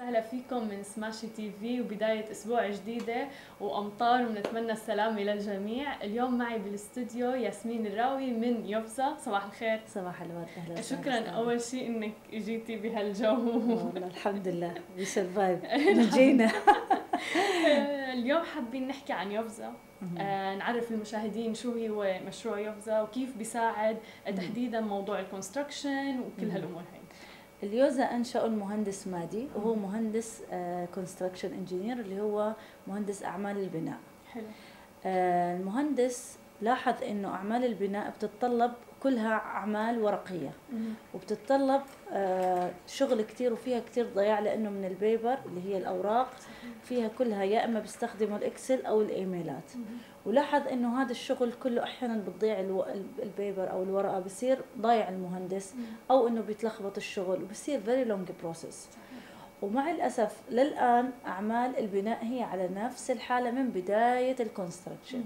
وسهلا فيكم من سماشي تي في وبداية أسبوع جديدة وأمطار ونتمنى السلامة للجميع. اليوم معي بالاستوديو ياسمين الراوي من يوفزا صباح الخير. صباح الورد. أهلا شكرا أول شيء إنك جيتي بهالجو. والله الحمد لله. we survive جينا. اليوم حابين نحكي عن يوفزا آه نعرف المشاهدين شو هو مشروع يوفزا وكيف بيساعد تحديدا موضوع ال construction وكل هالأمور هاي. اليوفزا انشأوا المهندس مادي وهو مهندس construction engineer اللي هو مهندس أعمال البناء. حلو. آه، المهندس لاحظ إنه أعمال البناء بتتطلب كلها أعمال ورقية. وبتتطلب آه، شغل كتير وفيها كتير ضياع لأنه من ال paper اللي هي الأوراق فيها كلها يا إما بيستخدموا ال Excel أو الإيميلات. ولاحظ إنه هذا الشغل كله أحيانا بتضيع ال paper أو الورقة بصير ضايع المهندس أو إنه بيتلخبط الشغل وبصير very long process ومع الأسف للآن أعمال البناء هي على نفس الحالة من بداية ال construction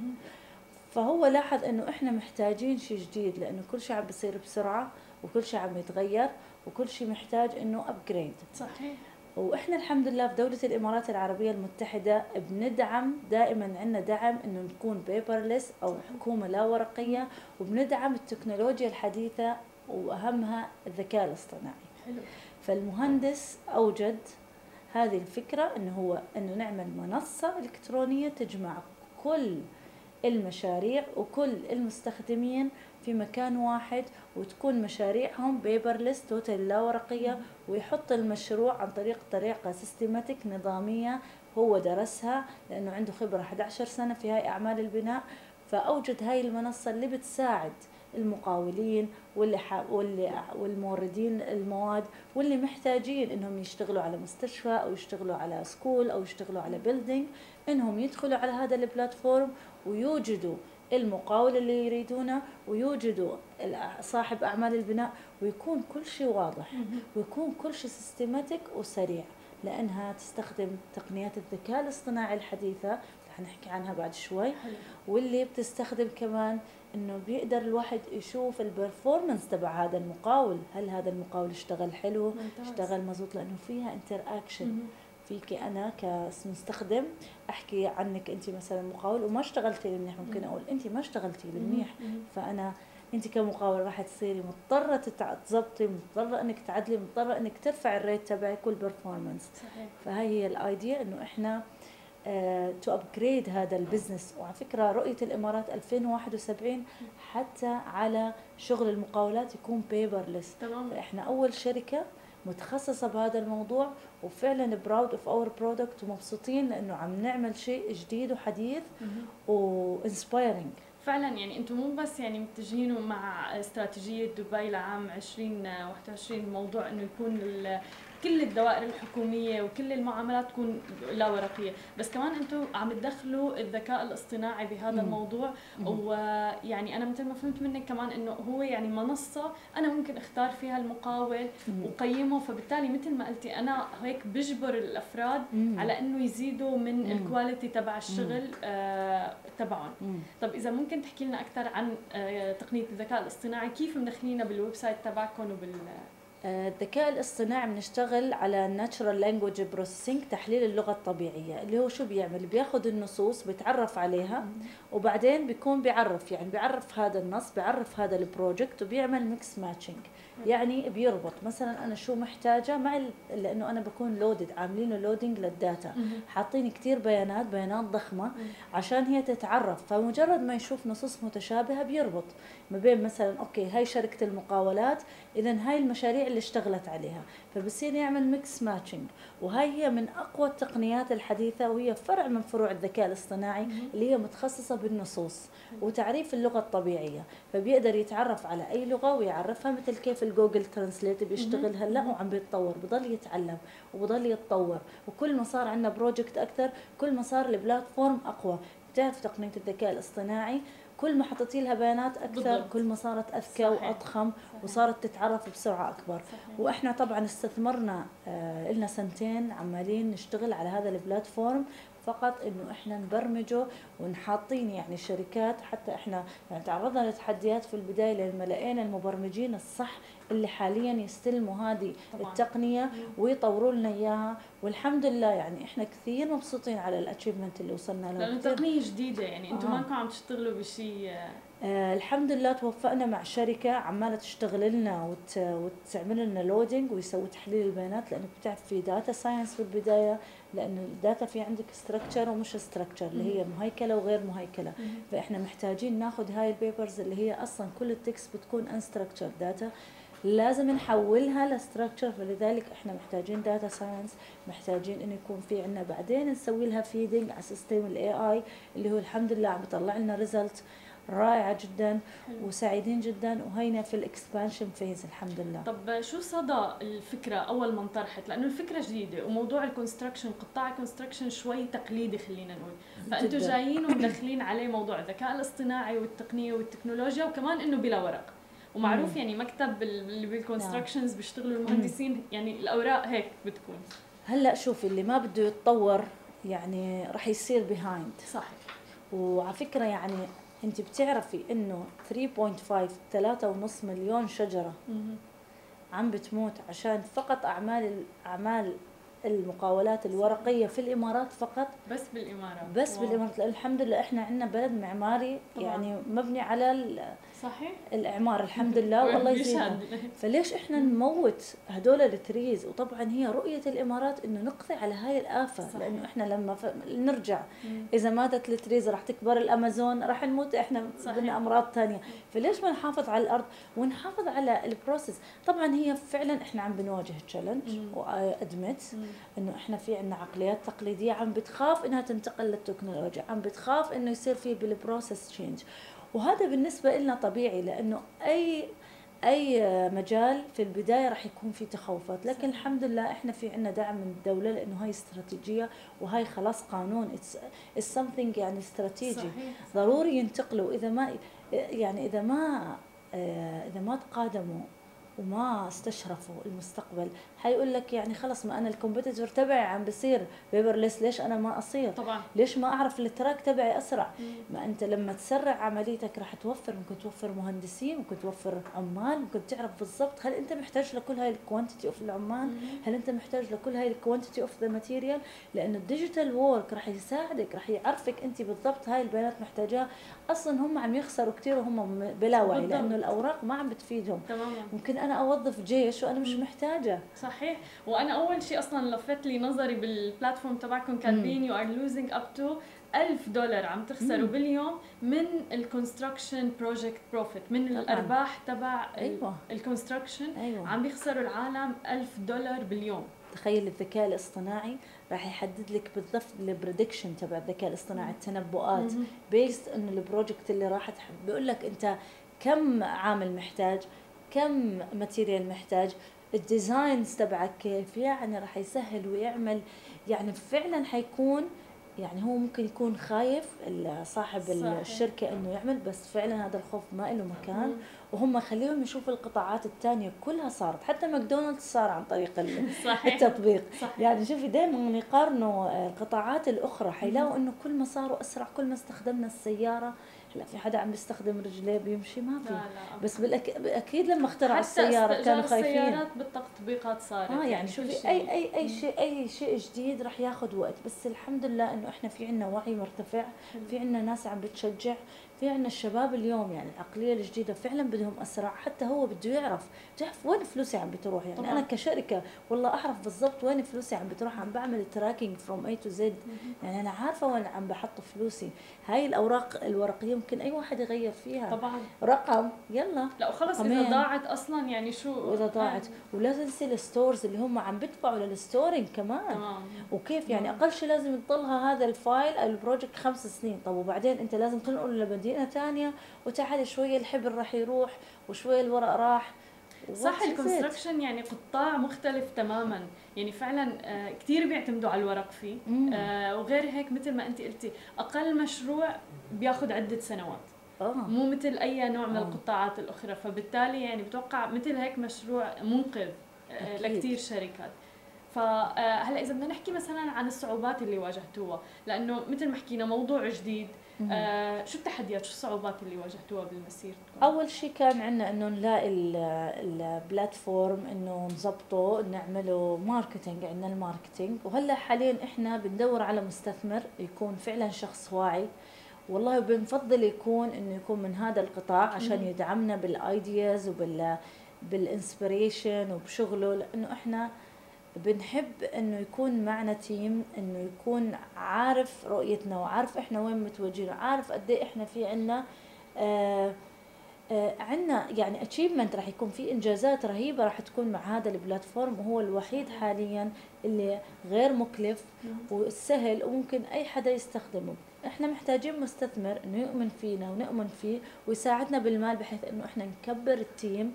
فهو لاحظ إنه إحنا محتاجين شيء جديد لأنه كل شيء عم بيصير بسرعة وكل شيء عم يتغير وكل شيء محتاج إنه upgrade صحيح. وإحنا الحمد لله في دولة الامارات العربية المتحدة بندعم دائما عندنا دعم إنه نكون paperless أو حكومة لا ورقية وبندعم التكنولوجيا الحديثة وأهمها الذكاء الاصطناعي. حلو. فالمهندس أوجد هذه الفكرة إنه هو إنه نعمل منصة إلكترونية تجمع كل المشاريع وكل المستخدمين في مكان واحد وتكون مشاريعهم paperless total لا ورقية ويحط المشروع عن طريق طريقة systematic نظامية هو درسها لأنه عنده خبرة 11 سنة في هاي أعمال البناء. فأوجد هاي المنصة اللي بتساعد المقاولين واللي ح... واللي والموردين المواد واللي محتاجين إنهم يشتغلوا على مستشفى أو يشتغلوا على school أو يشتغلوا على building إنهم يدخلوا على هذا ال platform ويوجدوا المقاول اللي يريدونه ويوجدوا صاحب أعمال البناء ويكون كل شيء واضح ويكون كل شيء systematic وسريع. لأنها تستخدم تقنيات الذكاء الاصطناعي الحديثة رح نحكي عنها بعد شوي. واللي بتستخدم كمان إنه بيقدر الواحد يشوف ال performance تبع هذا المقاول. هل هذا المقاول اشتغل حلو ممتاز. اشتغل مزبوط لأنه فيها interaction. فيكي أنا كمستخدم أحكي عنك أنت مثلا مقاول وما اشتغلتي لي منيح ممكن أقول أنت ما اشتغلتي لي منيح. فأنا أنت كمقاول راح تصيري مضطرة تظبطي مضطرة إنك تعدلي مضطرة إنك ترفع ال rate تبعك وال performance فهي هي ال idea إنه إحنا to upgrade هذا ال business وعلى فكرة رؤية الإمارات 2071 حتى على شغل المقاولات يكون paperless تمام. فاحنا أول شركة متخصصة بهذا الموضوع وفعلا proud of our product ومبسوطين لأنه عم نعمل شيء جديد وحديث. و inspiring فعلا يعني أنتم مو بس يعني متجهين مع استراتيجية دبي لعام 2021 موضوع إنه يكون كل الدوائر الحكومية وكل المعاملات تكون لا ورقية بس كمان أنتم عم تدخلوا الذكاء الاصطناعي بهذا مم. الموضوع ويعني أنا مثل ما فهمت منك كمان إنه هو يعني منصة أنا ممكن أختار فيها المقاول. وقيمه فبالتالي مثل ما قلتي أنا هيك بجبر الأفراد مم. على إنه يزيدوا من. ال quality تبع الشغل آه تبعهم. طب إذا ممكن تحكي لنا أكثر عن آه، تقنية الذكاء الاصطناعي كيف مدخلينها بال website تبعكم وبال الذكاء الاصطناعي بنشتغل على natural language processing تحليل اللغة الطبيعية اللي هو شو بيعمل؟ بياخد النصوص بيتعرف عليها وبعدين بيكون بيعرف يعني بيعرف هذا النص بيعرف هذا ال project وبيعمل mix matching يعني بيربط. مثلا أنا شو محتاجة؟ مع لأنه أنا بكون loaded عاملينه loading لل data. حاطين كتير بيانات بيانات ضخمة عشان هي تتعرف. فمجرد ما يشوف نصوص متشابهة بيربط. ما بين مثلا أوكي هاي شركة المقاولات اذا هاي المشاريع اللي اشتغلت عليها. فبصير يعمل mix matching وهاي هي من أقوى التقنيات الحديثة وهي فرع من فروع الذكاء الاصطناعي اللي هي متخصصة بالنصوص وتعريف اللغة الطبيعية. فبيقدر يتعرف على أي لغة ويعرفها مثل كيف ال Google Translate بيشتغل هلا وعم بيتطور بضل يتعلم وبضل يتطور. وكل ما صار عندنا project أكثر كل ما صار ال platform أقوى. بتعرف تقنية الذكاء الاصطناعي؟ كل ما حطيتي لها بيانات أكثر بالضبط. كل ما صارت أذكى صحيح. وأضخم صحيح. وصارت تتعرف بسرعة أكبر صحيح. وإحنا طبعا استثمرنا آه لنا سنتين عمالين نشتغل على هذا البلاتفورم فقط إنه إحنا نبرمجه ونحاطين يعني الشركات حتى إحنا يعني تعرضنا لتحديات في البداية لما لقينا المبرمجين الصح اللي حاليا يستلموا هذه طبعاً. التقنية ويطوروا لنا إياها والحمد لله يعني إحنا كثير مبسوطين على الاتشيفمنت اللي وصلنا له. لأنه. تقنية جديدة يعني أنتم آه. مانكم عم تشتغلوا بشيء. آه الحمد لله توفقنا مع شركة عمالة تشتغل لنا وت... وتعمل لنا loading ويسوي تحليل البيانات لأنك بتعرف في data science في البداية لأن ال data في عندك structured ومش structured اللي هي مهيكلة وغير مهيكلة. فإحنا محتاجين ناخذ هاي ال papers اللي هي أصلا كل ال text بتكون unstructured data لازم نحولها ل structured فلذلك إحنا محتاجين data science محتاجين إنه يكون في عندنا بعدين نسوي لها feeding على system ال AI اللي هو الحمد لله عم يطلع لنا result رائعه جدا وسعيدين جدا وهينا في ال expansion phase الحمد لله. طب شو صدى الفكرة أول ما انطرحت؟ لأنه الفكرة جديدة وموضوع ال construction قطاع ال construction شوي تقليدي خلينا نقول. فانتم. جايين ومدخلين عليه موضوع الذكاء الاصطناعي والتقنية والتكنولوجيا وكمان إنه بلا ورق. ومعروف مم. يعني مكتب ال- اللي بال constructions بيشتغلوا المهندسين يعني الأوراق هيك بتكون هلأ شوفي اللي ما بده يتطور يعني راح يصير behind صح وعلى فكرة يعني أنت بتعرفي إنه 3.5 3.5 مليون شجرة مهم. عم بتموت عشان فقط أعمال أعمال المقاولات الورقية في الإمارات فقط بس بالإمارات بس واو. بالإمارات لأن الحمد لله إحنا عندنا بلد معماري طبعاً. يعني مبني على صحيح الإعمار الحمد لله والله بيشهد. فليش إحنا نموت هدول ال trees وطبعا هي رؤية الإمارات إنه نقضي على هاي الآفة صحيح. لأنه إحنا لما ف... نرجع مم. إذا ماتت ال trees راح تكبر الأمازون راح نموت إحنا. بدنا أمراض ثانية فليش ما نحافظ على الأرض ونحافظ على ال process طبعا هي فعلا إحنا عم بنواجه challenge. و admit. إنه إحنا في عندنا عقليات تقليدية عم بتخاف إنها تنتقل للتكنولوجيا عم بتخاف إنه يصير في بال process change وهذا بالنسبة لنا طبيعي لأنه أي أي مجال في البداية راح يكون في تخوفات لكن الحمد لله إحنا في عندنا دعم من الدولة لأنه هاي استراتيجية وهاي خلاص قانون it's something يعني استراتيجي. صحيح ضروري ينتقلوا اذا ما يعني إذا ما آه، إذا ما تقادموا وما استشرفوا المستقبل. حيقول لك يعني خلص ما أنا ال competitor تبعي عم بصير paperless ليش أنا ما أصير؟ طبعا. ليش ما أعرف ال track تبعي أسرع؟ مم. ما أنت لما تسرع عمليتك راح توفر ممكن توفر مهندسين ممكن توفر عمال ممكن تعرف بالضبط هل أنت محتاج لكل هاي ال quantity of العمال؟ مم. هل أنت محتاج لكل هاي ال quantity of the material لأنه ال digital work راح يساعدك راح يعرفك أنت بالضبط هاي البيانات محتاجاها أصلا هم عم يخسروا كثير وهم بلا وعي. لأنه الأوراق ما عم بتفيدهم. تماما. ممكن أنا أوظف جيش وأنا مش محتاجة. صحيح. وأنا أول شيء أصلا لفت لي نظري بال platform تبعكم كاتبين you are losing up to 1000 دولار عم تخسروا. باليوم من ال construction project profit من طبعاً. الأرباح تبع ال construction أيوه. عم بيخسروا العالم 1000 دولار باليوم. تخيل الذكاء الاصطناعي راح يحدد لك بالضبط ال prediction تبع الذكاء الاصطناعي التنبؤات. based انه ال project اللي راح تح- بيقول لك أنت كم عامل محتاج كم material محتاج. ال designs تبعك كيف يعني راح يسهل ويعمل. يعني فعلا حيكون يعني هو ممكن يكون خايف صاحب صحيح. الشركة إنه يعمل بس فعلا هذا الخوف ما له مكان. مم. وهم خليهم يشوفوا القطاعات الثانية كلها صارت. حتى ماكدونالدز صار عن طريق صحيح. التطبيق. صحيح. يعني شوفي دائما يقارنوا القطاعات الأخرى. حيلاقوا إنه كل ما صاروا أسرع كل ما استخدمنا السيارة هلا في حدا عم بيستخدم رجليه بيمشي ما لا في لا بس بالأك... أكيد لما اخترعوا السيارة كانوا خايفين. السيارات بالتطبيقات صارت آه يعني كل شوفي. أي أي أي شيء أي شيء جديد راح ياخذ وقت. بس الحمد لله إنه إحنا في عنا وعي مرتفع في عنا ناس عم بتشجع في عنا الشباب اليوم يعني العقلية الجديدة فعلا بدهم أسرع. حتى هو بده يعرف بتعرف وين فلوسي عم بتروح. يعني طبعاً. أنا كشركة والله أعرف بالضبط وين فلوسي عم بتروح. عم بعمل tracking from A to Z. يعني أنا عارفة وين عم بحط فلوسي. هاي الأوراق الورقية ممكن أي واحد يغير فيها. طبعا. رقم يلا. لا وخلص إذا. ضاعت أصلا يعني شو؟ وإذا ضاعت. ولا تنسي ال stores اللي هم عم بدفعوا لل storing كمان. تمام. وكيف يعني. أقل شيء لازم يضلها هذا ال file ال project خمس سنين. طب وبعدين أنت لازم تنقله لمدينة ثانية وتعال شوية الحبر راح يروح وشويه الورق راح. صح? ال construction يعني قطاع مختلف تماما. يعني فعلا آه، كثير بيعتمدوا على الورق فيه. آه، وغير هيك مثل ما انت قلتي أقل مشروع بياخذ عدة سنوات آه مو مثل أي نوع من آه. القطاعات الأخرى فبالتالي يعني بتوقع مثل هيك مشروع منقذ آه،. لكثير شركات فهلا إذا بدنا نحكي مثلا عن الصعوبات اللي واجهتوها لأنه مثل ما حكينا موضوع جديد آه شو التحديات؟ شو الصعوبات اللي واجهتوها بالمسيرتكم أول شيء كان عندنا إنه نلاقي ال platform إنه نظبطه نعمله marketing عندنا ال marketing. وهلأ حاليا إحنا بندور على مستثمر يكون فعلا شخص واعي. والله بنفضل يكون إنه يكون من هذا القطاع عشان يدعمنا بال ideas وبال بال inspiration وبشغله. لأنه إحنا بنحب إنه يكون معنا team إنه يكون عارف رؤيتنا وعارف إحنا وين متوجهين وعارف قد إيه إحنا في عنا آه آه عندنا يعني achievement راح يكون في إنجازات رهيبة راح تكون مع هذا ال platform وهو الوحيد حاليا اللي غير مكلف وسهل وممكن أي حدا يستخدمه. إحنا محتاجين مستثمر إنه يؤمن فينا ونؤمن فيه ويساعدنا بالمال بحيث إنه إحنا نكبر ال team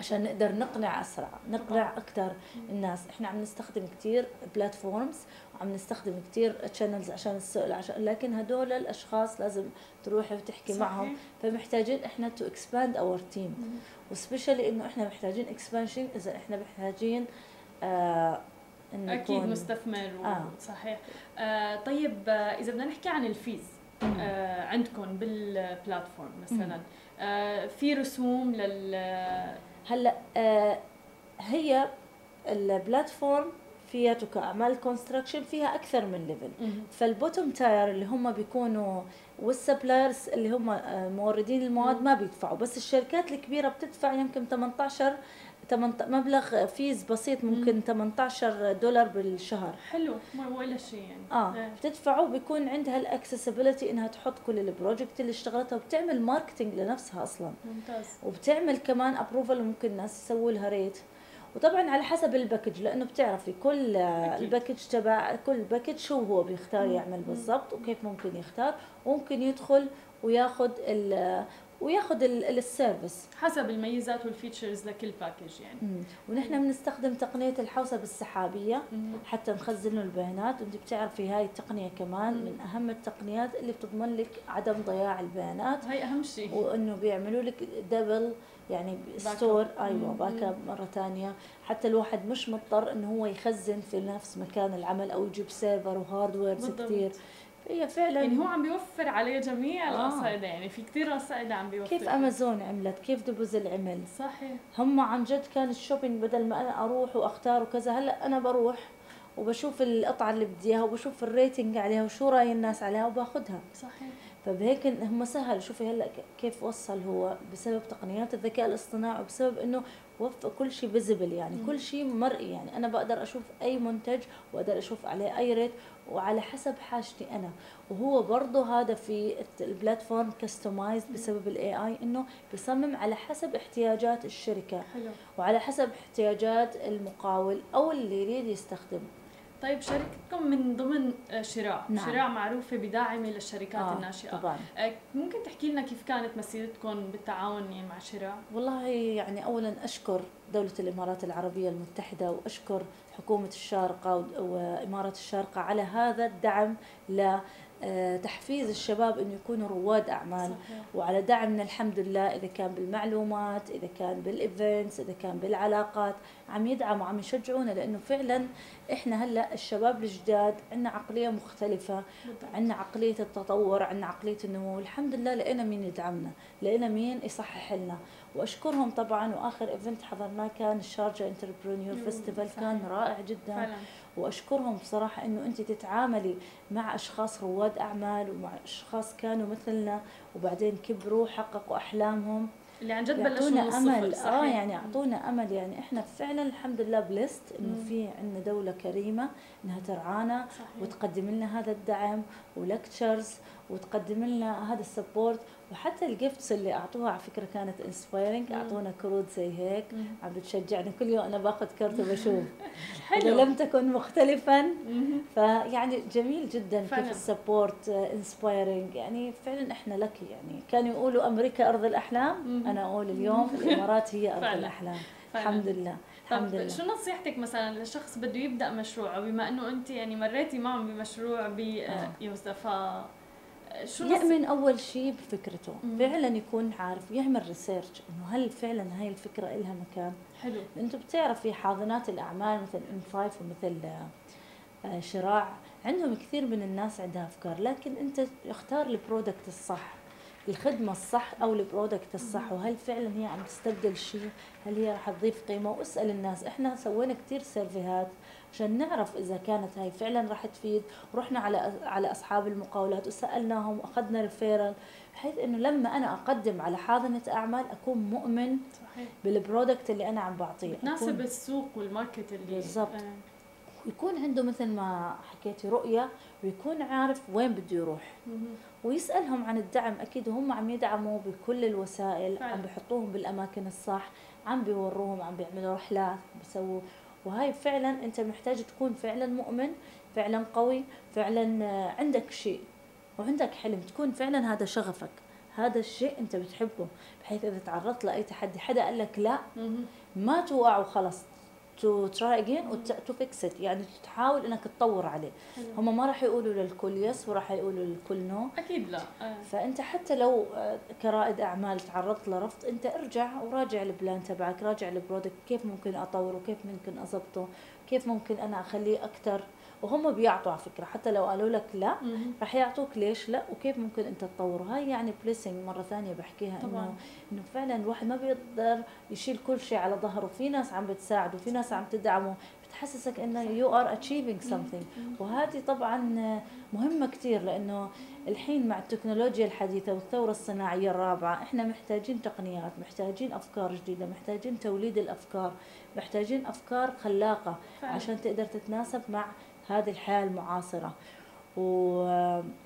عشان نقدر نقنع أسرع نقنع أكثر الناس. إحنا عم نستخدم كثير platforms وعم نستخدم كثير channels عشان السؤال عشان لكن هدول الأشخاص لازم تروحي وتحكي صحيح. معهم. فمحتاجين إحنا to expand our team و specially إنه إحنا محتاجين expansion إذا إحنا محتاجين آه أكيد مستثمر آه. صحيح. آه طيب آه إذا بدنا نحكي عن ال fees آه عندكم بال platform مثلا آه في رسوم لل هلا آه هي ال platform فيها كاعمال construction فيها أكثر من level فال bottom tier اللي هم بيكونوا وال suppliers اللي هم آه، موردين المواد ما بيدفعوا. بس الشركات الكبيرة بتدفع يمكن 18 مبلغ fees بسيط ممكن 18 دولار بالشهر. حلو ما ولا شيء يعني. آه إيه. بتدفعوا بيكون عندها ال accessibility إنها تحط كل ال project اللي اشتغلتها وبتعمل marketing لنفسها أصلا. ممتاز. وبتعمل كمان approval ممكن الناس يسووا لها rate وطبعا على حسب ال package لأنه بتعرفي كل ال package تبع كل package شو هو بيختار يعمل بالضبط وكيف ممكن يختار. وممكن يدخل وياخذ وياخذ ال service حسب الميزات وال features لكل package يعني. مم. ونحن بنستخدم تقنية الحوسبه السحابيه مم. حتى نخزن له البيانات وانت بتعرفي هاي التقنية كمان مم. من أهم التقنيات اللي بتضمن لك عدم ضياع البيانات. هاي أهم شيء وإنه بيعملوا لك double يعني store أيوه back up مرة ثانية حتى الواحد مش مضطر إنه هو يخزن في نفس مكان العمل أو يجيب server و hardwares كثير هي فعلا. يعني هو عم بيوفر عليه جميع آه. القصائد يعني في كثير قصائد عم بيوفر. كيف أمازون عملت؟ كيف دوبيزل عمل صحيح. هم عن جد كان ال shopping بدل ما أنا أروح وأختار وكذا هلأ أنا بروح وبشوف القطعة اللي بدي إياها وبشوف ال rating عليها وشو رأي الناس عليها وباخذها صحيح. فبهيك هم سهل. شوفي هلأ كيف وصل هو بسبب تقنيات الذكاء الاصطناعي وبسبب إنه وفق كل شيء visible يعني مم. كل شيء مرئي. يعني أنا بقدر أشوف أي منتج وأقدر أشوف عليه أي rate وعلى حسب حاجتي أنا وهو برضه هذا في ال platform customize بسبب ال AI إنه بيصمم على حسب احتياجات الشركة حلو. وعلى حسب احتياجات المقاول أو اللي يريد يستخدمه طيب شركتكم من ضمن آه، شراع نعم. شراع معروفة بداعمة للشركات آه الناشئة طبعا. آه، ممكن تحكي لنا كيف كانت مسيرتكم بالتعاون يعني مع شراع والله يعني أولا أشكر دولة الإمارات العربية المتحدة وأشكر حكومة الشارقة وإمارة الشارقة على هذا الدعم ل آه، تحفيز الشباب إنه يكونوا رواد أعمال. صحيح. وعلى دعمنا الحمد لله إذا كان بالمعلومات إذا كان بالايفنتس إذا كان بالعلاقات عم يدعموا عم يشجعونا لإنه فعلا إحنا هلأ الشباب الجداد عندنا عقلية مختلفة عندنا عقلية التطور عندنا عقلية النمو. الحمد لله لقينا مين يدعمنا لقينا مين يصحح لنا. وأشكرهم طبعا وآخر event حضرناه كان ال Sharjah Entrepreneur Festival كان رائع جدا. فعلا. وأشكرهم بصراحة إنه أنت تتعاملي مع أشخاص رواد أعمال ومع أشخاص كانوا مثلنا وبعدين كبروا حققوا أحلامهم. اللي عن جد بلشوا أمل. صحيح. آه يعني اعطونا أمل. يعني إحنا فعلا الحمد لله blessed إنه في عندنا دولة كريمة إنها ترعانا صحيح. وتقدم لنا هذا الدعم و lectures وتقدم لنا هذا ال support وحتى ال gifts اللي أعطوها على فكرة كانت inspiring أعطونا كروت زي هيك. عم بتشجعني كل يوم أنا باخذ كرت وبشوف. حلو. لم تكن مختلفا. فيعني جميل جدا فعلا. كيف ال support inspiring يعني فعلا إحنا لك يعني. كانوا يقولوا أمريكا أرض الأحلام. أنا أقول اليوم الإمارات هي أرض الأحلام. الحمد لله. الحمد لله. شو نصيحتك مثلا لشخص بده يبدأ مشروعه بما إنه أنت يعني مريتي معهم بمشروع بيوسف آه. شو يأمن أول شيء بفكرته مم. فعلا يكون عارف يعمل research إنه هل فعلا هاي الفكرة إلها مكان؟ حلو. أنتم بتعرفي حاضنات الأعمال مثل in5 ومثل آه، شراع عندهم كثير من الناس عندها أفكار لكن أنت اختار ال product الصح الخدمة الصح أو ال product الصح وهل فعلا هي عم تستبدل شيء هل هي رح تضيف قيمة؟ واسأل الناس. إحنا سوينا كثير سيرفيهات عشان نعرف إذا كانت هاي فعلا رح تفيد ورحنا على على أصحاب المقاولات وسألناهم وأخذنا referral بحيث إنه لما أنا أقدم على حاضنة أعمال أكون مؤمن صحيح. بال product اللي أنا عم بعطيه تناسب السوق وال market اللي بالضبط آه. ويكون عنده مثل ما حكيتي رؤية ويكون عارف وين بده يروح ويسألهم عن الدعم أكيد وهم عم يدعموا بكل الوسائل فعلا. عم بحطوهم بالأماكن الصح عم بيوروهم عم بيعملوا رحلات بيسووا وهاي فعلا أنت محتاج تكون فعلا مؤمن فعلا قوي فعلا عندك شيء. وعندك حلم. تكون فعلا هذا شغفك. هذا الشيء أنت بتحبه. بحيث إذا تعرضت لأي تحدي حدا قال لك لا ما توقع وخلص to try again و to fix it يعني تحاول إنك تطور عليه. هم ما راح يقولوا للكل yes وراح يقولوا للكل no أكيد لا. آه. فأنت حتى لو آه، كرائد أعمال تعرضت لرفض أنت ارجع وراجع ال plan تبعك راجع ال product كيف ممكن أطوره كيف ممكن اضبطه كيف ممكن أنا أخليه أكثر وهم بيعطوا على فكرة حتى لو قالوا لك لا رح يعطوك ليش لا وكيف ممكن أنت تطوره. هاي يعني blessing مرة ثانية بحكيها إنه إنه فعلا الواحد ما بيقدر يشيل كل شيء على ظهره. في ناس عم بتساعده في ناس عم تدعمه. بتحسسك إنه you are achieving something وهذه طبعا مهمة كثير لأنه الحين مع التكنولوجيا الحديثة والثورة الصناعية الرابعة إحنا محتاجين تقنيات محتاجين أفكار جديدة محتاجين توليد الأفكار محتاجين أفكار خلاقة. عشان تقدر تتناسب مع هذه الحياة المعاصرة. و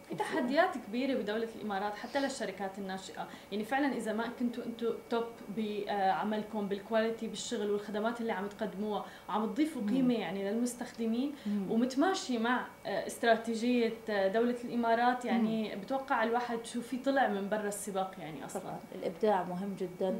في تحديات كبيرة بدولة الإمارات حتى للشركات الناشئة يعني فعلا إذا ما كنتوا أنتم توب بعملكم بالكواليتي بالشغل والخدمات اللي عم تقدموها وعم تضيفوا قيمة يعني للمستخدمين. ومتماشي مع آه، استراتيجية آه، دولة الإمارات. يعني بتوقع الواحد شو في طلع من برا السباق يعني أصلا. طبعا. الإبداع مهم جدا.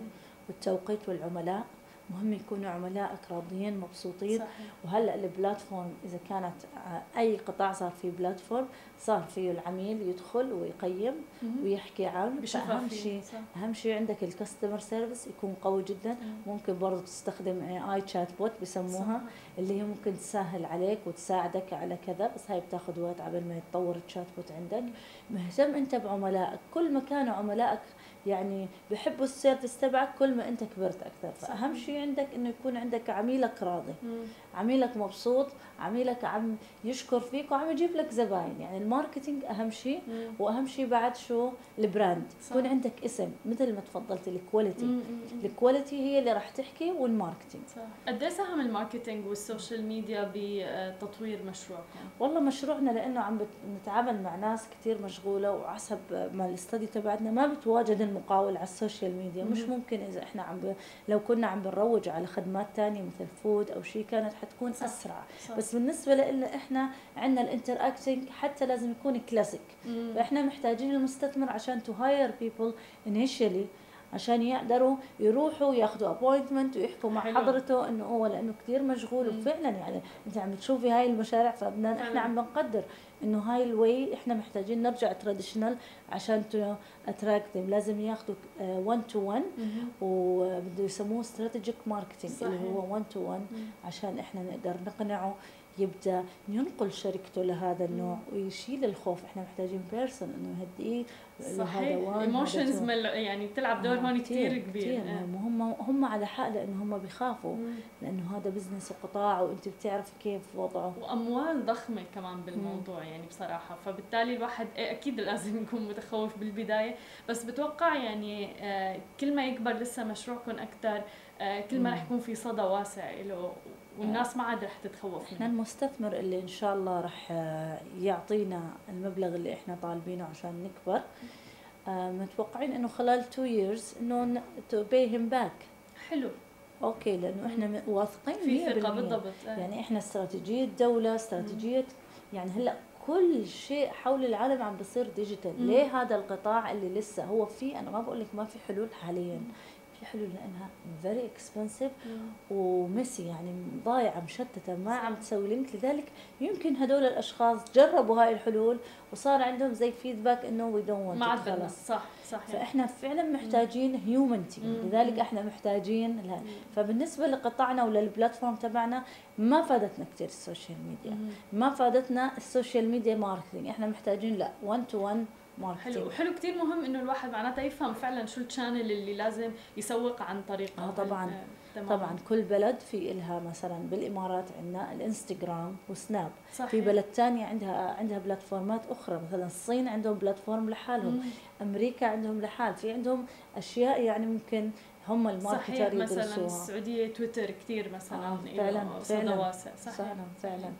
والتوقيت والعملاء. مهم يكونوا عملائك راضيين مبسوطين. صحيح. وهلأ ال platform إذا كانت آه، أي قطاع صار في platform صار فيه العميل يدخل ويقيم ويحكي عنه اهم شيء أهم شيء عندك ال customer service يكون قوي جدا. ممكن برضه تستخدم اي chat bot بسموها صح. اللي هي ممكن تسهل عليك وتساعدك على كذا بس هاي بتاخذ وقت عبال ما يتطور ال chat bot عندك مهتم أنت بعملائك. كل ما كانوا عملائك يعني بحبوا ال service تبعك كل ما انت كبرت أكثر. فأهم شيء عندك إنه يكون عندك عميلك راضي. عميلك مبسوط عميلك عم يشكر فيك وعم يجيب لك زباين. يعني ال marketing أهم شيء وأهم شيء بعد شو؟ ال brand. يكون عندك اسم مثل ما تفضلتي ال quality ال quality هي اللي راح تحكي وال marketing صح. قد إيه ساهم ال marketing وال social media بتطوير مشروعكم؟ والله مشروعنا لأنه عم نتعامل مع ناس كثير مشغولة وحسب ما ال study تبعتنا ما بتواجد المقاول على ال social media. مش ممكن إذا إحنا عم ب... لو كنا عم بنروج على خدمات ثانية مثل food أو شيء كانت حتكون صح. أسرع صح. بس بالنسبة لنا إحنا عندنا ال interacting حتى لازم يكون كلاسيك فإحنا محتاجين المستثمر عشان to hire people initially عشان يقدروا يروحوا ياخذوا appointment ويحكوا مع حلو. حضرته إنه هو لأنه كثير مشغول وفعلا يعني أنت عم تشوفي هاي المشاريع فبدنا إحنا عم بنقدر إنه هاي ال way إحنا محتاجين نرجع traditional عشان to attract لازم ياخذوا 1 to 1 وبده يسموه strategic marketing اللي هو 1 to 1 عشان إحنا نقدر نقنعه يبدأ ينقل شركته لهذا النوع ويشيل الخوف. إحنا محتاجين person إنه يهدئيه صحيح. emotions يعني بتلعب دور هون كثير كبير. كتير. آه. هم هم على حق لأنه هم بيخافوا. لأنه هذا بزنس وقطاع وأنت بتعرفي كيف وضعه. وأموال ضخمة كمان بالموضوع مم. يعني بصراحة. فبالتالي الواحد إيه، أكيد لازم يكون متخوف بالبداية. بس بتوقع يعني آه، كل ما يكبر لسه مشروعكم أكثر آه، كل ما رح يكون في صدى واسع له. والناس ما عاد رح تتخوف إحنا المستثمر اللي إن شاء الله رح آه، يعطينا المبلغ اللي إحنا طالبينه عشان نكبر آه، متوقعين إنه خلال 2 years إنه to buy him back حلو. okay لأنه إحنا واثقين في ثقة بالضبط يعني إحنا استراتيجية دولة استراتيجية يعني هلأ كل شيء حول العالم عم بصير digital ليه هذا القطاع اللي لسه هو في أنا ما بقول لك ما في حلول حاليا. في حلول لانها very expensive و messy يعني ضايعة مشتتة ما عم تسوي link لذلك يمكن هدول الأشخاص جربوا هاي الحلول وصار عندهم زي feedback إنه we don't ما عاد صح صح. فإحنا فعلا محتاجين humanity لذلك إحنا محتاجين لها. فبالنسبة لقطاعنا ولل platform تبعنا ما فادتنا كثير ال social media ما فادتنا ال social media marketing إحنا محتاجين لا 1 to 1 marketing حلو. حلو كثير مهم إنه الواحد معناتها يفهم فعلا شو ال channel اللي لازم يسوق عن طريقه آه طبعا. تمام. طبعا. كل بلد في إلها مثلا بالإمارات عندنا الإنستغرام وسناب. صحيح. في بلد ثانية عندها عندها platformات أخرى. مثلا الصين عندهم platform لحالهم. مم. أمريكا عندهم لحال. في عندهم أشياء يعني ممكن هم ال marketer صحيح مثلا السعودية تويتر كثير مثلا آه فعلا فعلا. واسع. صحيح. فعلا فعلا.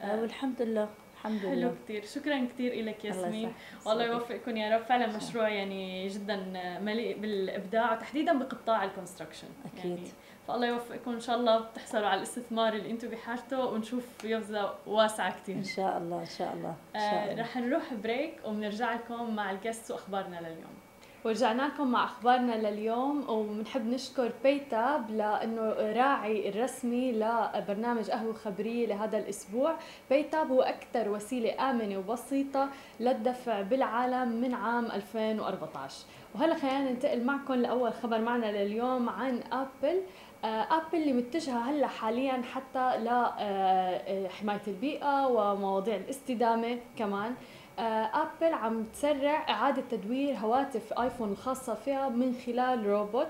آه. والحمد لله. الحمد لله. حلو كثير شكرا كثير لك ياسمين. والله يوفقكم يا رب. فعلا مشروع يعني جدا مليء بالإبداع وتحديدا بقطاع ال construction أكيد. يعني فالله يوفقكم إن شاء الله. بتحصلوا على الاستثمار اللي أنتم بحاجته ونشوف يوزة واسعة كثير إن شاء الله إن شاء الله, إن شاء الله. آه رح نروح break وبنرجع لكم مع ال guest وأخبارنا لليوم. ورجعنا لكم مع أخبارنا لليوم وبنحب نشكر بيتاب لأنه راعي الرسمي لبرنامج قهوة خبرية لهذا الأسبوع. بيتاب هو أكثر وسيلة آمنة وبسيطة للدفع بالعالم من عام 2014 وهلا خلينا ننتقل معكم لأول خبر معنا لليوم عن ابل ابل اللي متجهة هلا حاليا حتى لحمايه البيئة ومواضيع الاستدامة كمان. ابل آه، عم تسرع إعادة تدوير هواتف ايفون الخاصة فيها من خلال روبوت.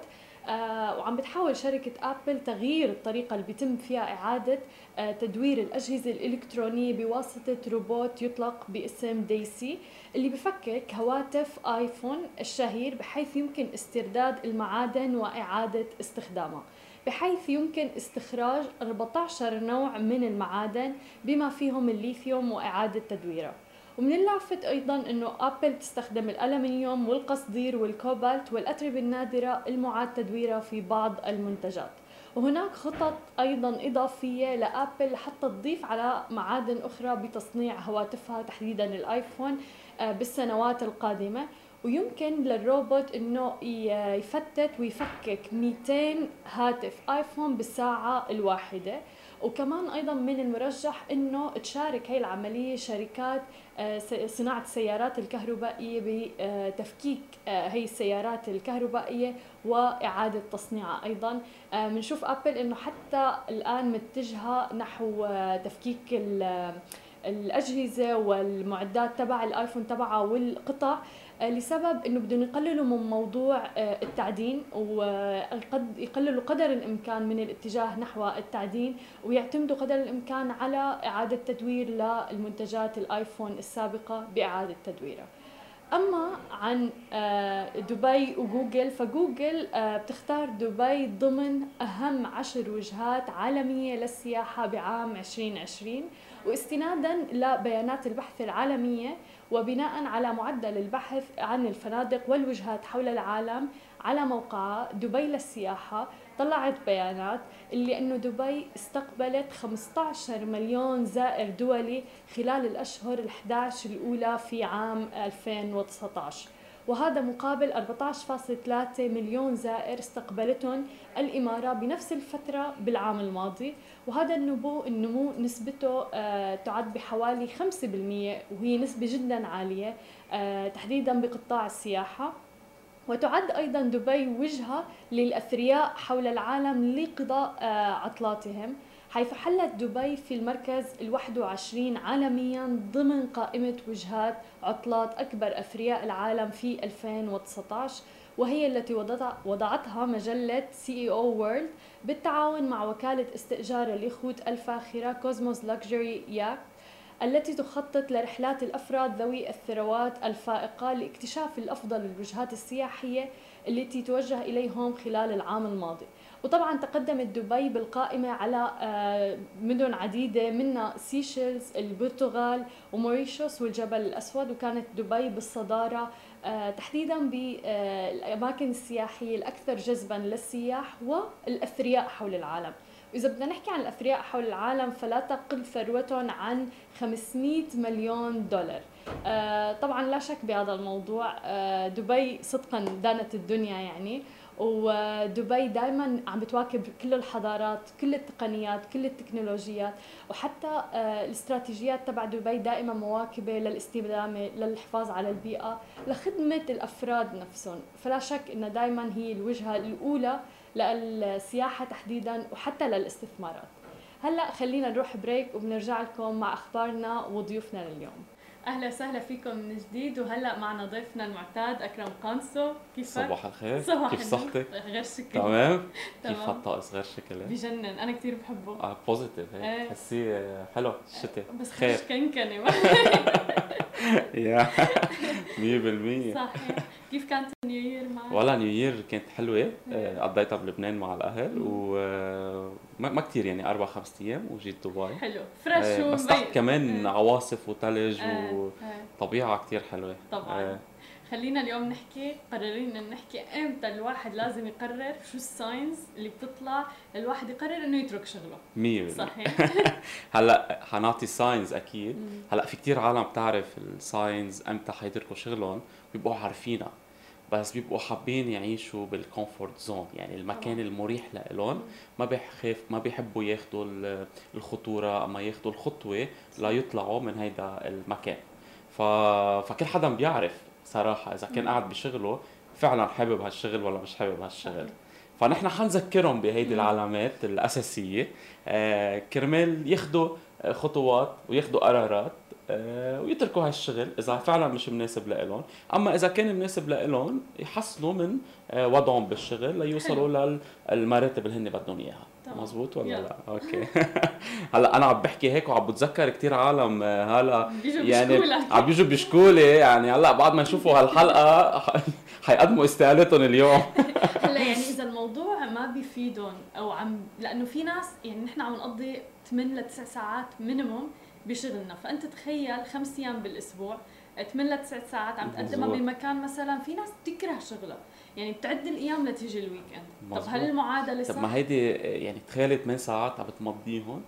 آه وعم بتحاول شركة أبل تغيير الطريقة اللي بيتم فيها إعادة آه تدوير الأجهزة الإلكترونية بواسطة روبوت يطلق باسم ديسي اللي بفكك هواتف آيفون الشهير بحيث يمكن استرداد المعادن وإعادة استخدامها. بحيث يمكن استخراج 14 نوع من المعادن بما فيهم الليثيوم وإعادة تدويرها ومن اللافت أيضا إنه آبل تستخدم الألمنيوم والقصدير والكوبالت والأتربة النادرة المعاد تدويرها في بعض المنتجات. وهناك خطط أيضا إضافية لآبل حتى تضيف على معادن أخرى بتصنيع هواتفها تحديدا الآيفون آه، بالسنوات القادمة. ويمكن للروبوت إنه يفتت ويفكك 200 هاتف آيفون بالساعة الواحدة. وكمان أيضا من المرجح إنه تشارك هي العملية شركات آه، صناعة السيارات الكهربائية بتفكيك آه، هي السيارات الكهربائية وإعادة تصنيعها أيضا. بنشوف آه، أبل إنه حتى الآن متجهة نحو تفكيك الأجهزة والمعدات تبع الآيفون تبعها والقطع. آه، لسبب إنه بدهم يقللوا من موضوع آه، التعدين وقد يقللوا قدر الإمكان من الاتجاه نحو التعدين ويعتمدوا قدر الإمكان على إعادة تدوير للمنتجات الآيفون السابقة بإعادة تدويرها. أما عن آه، دبي وجوجل فجوجل بتختار دبي ضمن أهم عشر وجهات عالمية للسياحة بعام 2020 واستنادا لبيانات البحث العالمية وبناء على معدل البحث عن الفنادق والوجهات حول العالم على موقعها دبي للسياحة طلعت بيانات اللي انه دبي استقبلت 15 مليون زائر دولي خلال الأشهر ال11 الأولى في عام 2019 وهذا مقابل 14.3 مليون زائر استقبلتهم الإمارة بنفس الفترة بالعام الماضي. وهذا النمو النمو نسبته آه، تعد بحوالي 5% وهي نسبة جدا عالية آه، تحديدا بقطاع السياحة. وتعد أيضا دبي وجهة للأثرياء حول العالم لقضاء آه، عطلاتهم حيث حلت دبي في المركز ال21 عالميا ضمن قائمة وجهات عطلات أكبر أثرياء العالم في 2019 وهي التي وضعتها مجلة CEOWORLD بالتعاون مع وكالة استئجار اليخوت الفاخرة كوزموس Luxury Yacht التي تخطط لرحلات الأفراد ذوي الثروات الفائقة لاكتشاف الأفضل الوجهات السياحية التي توجه إليهم خلال العام الماضي. وطبعا تقدمت دبي بالقائمة على آه، مدن عديدة منها سيشيلز البرتغال وموريشيوس والجبل الأسود وكانت دبي بالصدارة تحديدا بالأماكن السياحية الأكثر جذبا للسياح والأثرياء حول العالم. إذا بدنا نحكي عن الأثرياء حول العالم فلا تقل ثروتهم عن 500 مليون دولار. آه، طبعا لا شك بهذا الموضوع. دبي صدقا دانت الدنيا يعني. ودبي دائما عم بتواكب كل الحضارات كل التقنيات كل التكنولوجيات وحتى آه، الاستراتيجيات تبع دبي دائما مواكبة للاستدامه للحفاظ على البيئة لخدمة الأفراد نفسهم. فلا شك انها دائما هي الوجهة الأولى للسياحة تحديدا وحتى للاستثمارات. هلأ خلينا نروح بريك وبنرجع لكم مع أخبارنا وضيوفنا لليوم. أهلا وسهلا فيكم من جديد وهلأ معنا ضيفنا المعتاد أكرم قانسو كيفك؟ صباح الخير. صباح كيف صحتك؟ غير شكل. تمام. كيف هالطقس غير شكل. بجنن. أنا كثير بحبه. آه positive هيك إيه. تحسيه حلو الشتاء بس خير. كنكنة. يا. 100% صحيح. كيف كانت New Year معك؟ والله New Year كانت حلوة آه، قضيتها بلبنان مع الأهل و ما كثير يعني أربع خمس أيام وجيت دبي. حلو. fresh آه بس تحت كمان عواصف وثلج وطبيعه كثير حلوة. طبعا. آه. خلينا اليوم نحكي قررين إن نحكي إمتى الواحد لازم يقرر شو ال signs اللي بتطلع للواحد يقرر إنه يترك شغله. 100% صحيح. هلأ حنعطي signs أكيد. هلأ في كثير عالم بتعرف ال signs إمتى حيتركوا شغلهم. بيبقوا عارفينها بس بيبقوا حابين يعيشوا بال comfort zone يعني المكان المريح لهم ما بيخاف ما بيحبوا ياخذوا الخطورة أما ياخذوا الخطوة ليطلعوا من هيدا المكان. ف... فكل حدا بيعرف صراحة إذا كان قاعد بشغله فعلا حابب هالشغل ولا مش حابب هالشغل. فنحن حنذكرهم بهيدي العلامات الأساسية. آه كرمال ياخذوا خطوات وياخذوا قرارات آه، ويتركوا هالشغل إذا فعلا مش مناسب لهم أما إذا كان مناسب لهم يحسنوا من آه، وضعهم بالشغل ليوصلوا للمراتب اللي هن بدهم إياها. مزبوط ولا لا؟ okay. هلأ أنا عم بحكي هيك وعم بتذكر كثير عالم آه، هلأ يعني عم بيجوا بيشكوا لي يعني هلأ بعد ما يشوفوا هالحلقة حيقدموا استقالتهم اليوم. هلأ يعني إذا الموضوع ما بيفيدهم أو عم لأنه في ناس يعني نحن عم نقضي 8 ل 9 ساعات minimum بشغلنا. فأنت تخيل خمس أيام بالأسبوع 8 ل 9 ساعات عم تقدمها بمكان مثلا في ناس بتكره شغلها. يعني بتعد الأيام لتيجي ال weekend طب هل المعادلة صح؟ طب ما هيدي يعني تخيلي 8 ساعات عم تمضيهم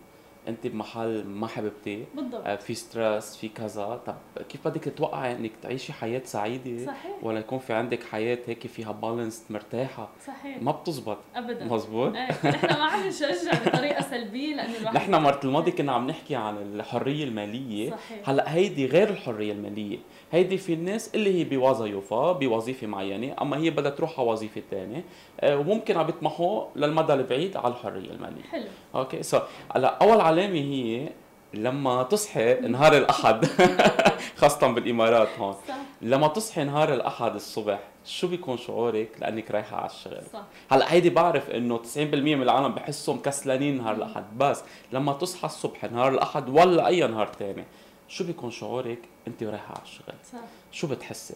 أنت بمحل ما حبيبتيه بالضبط. آه في stress في كذا. طب كيف بدك تتوقعي إنك تعيشي حياة سعيدة؟ صحيح. ولا يكون في عندك حياة هيك فيها balance مرتاحة؟ صحيح. ما بتزبط. ابدا. مزبوط إيه نحن ما عم نشجع بطريقة سلبية لأنه الواحد نحن مرت الماضي كنا عم نحكي عن الحرية المالية. صحيح. هلأ هيدي غير الحرية المالية. هيدي في الناس اللي هي بوظيفة بوظيفة معينة أما هي بدها تروح على وظيفة ثانية آه، وممكن عم يطمحوا للمدى البعيد على الحرية المالية حلو okay so هلأ أول علامة هي لما تصحي نهار الأحد خاصة بالإمارات هون صح. لما تصحي نهار الأحد الصبح شو بيكون شعورك لأنك رايحة على الشغل صح. هلأ هيدي بعرف إنه 90% من العالم بحسهم كسلانين نهار الأحد بس لما تصحى الصبح نهار الأحد ولا أي نهار ثاني شو بيكون شعورك انت رايحه على الشغل؟ صح. شو بتحسي؟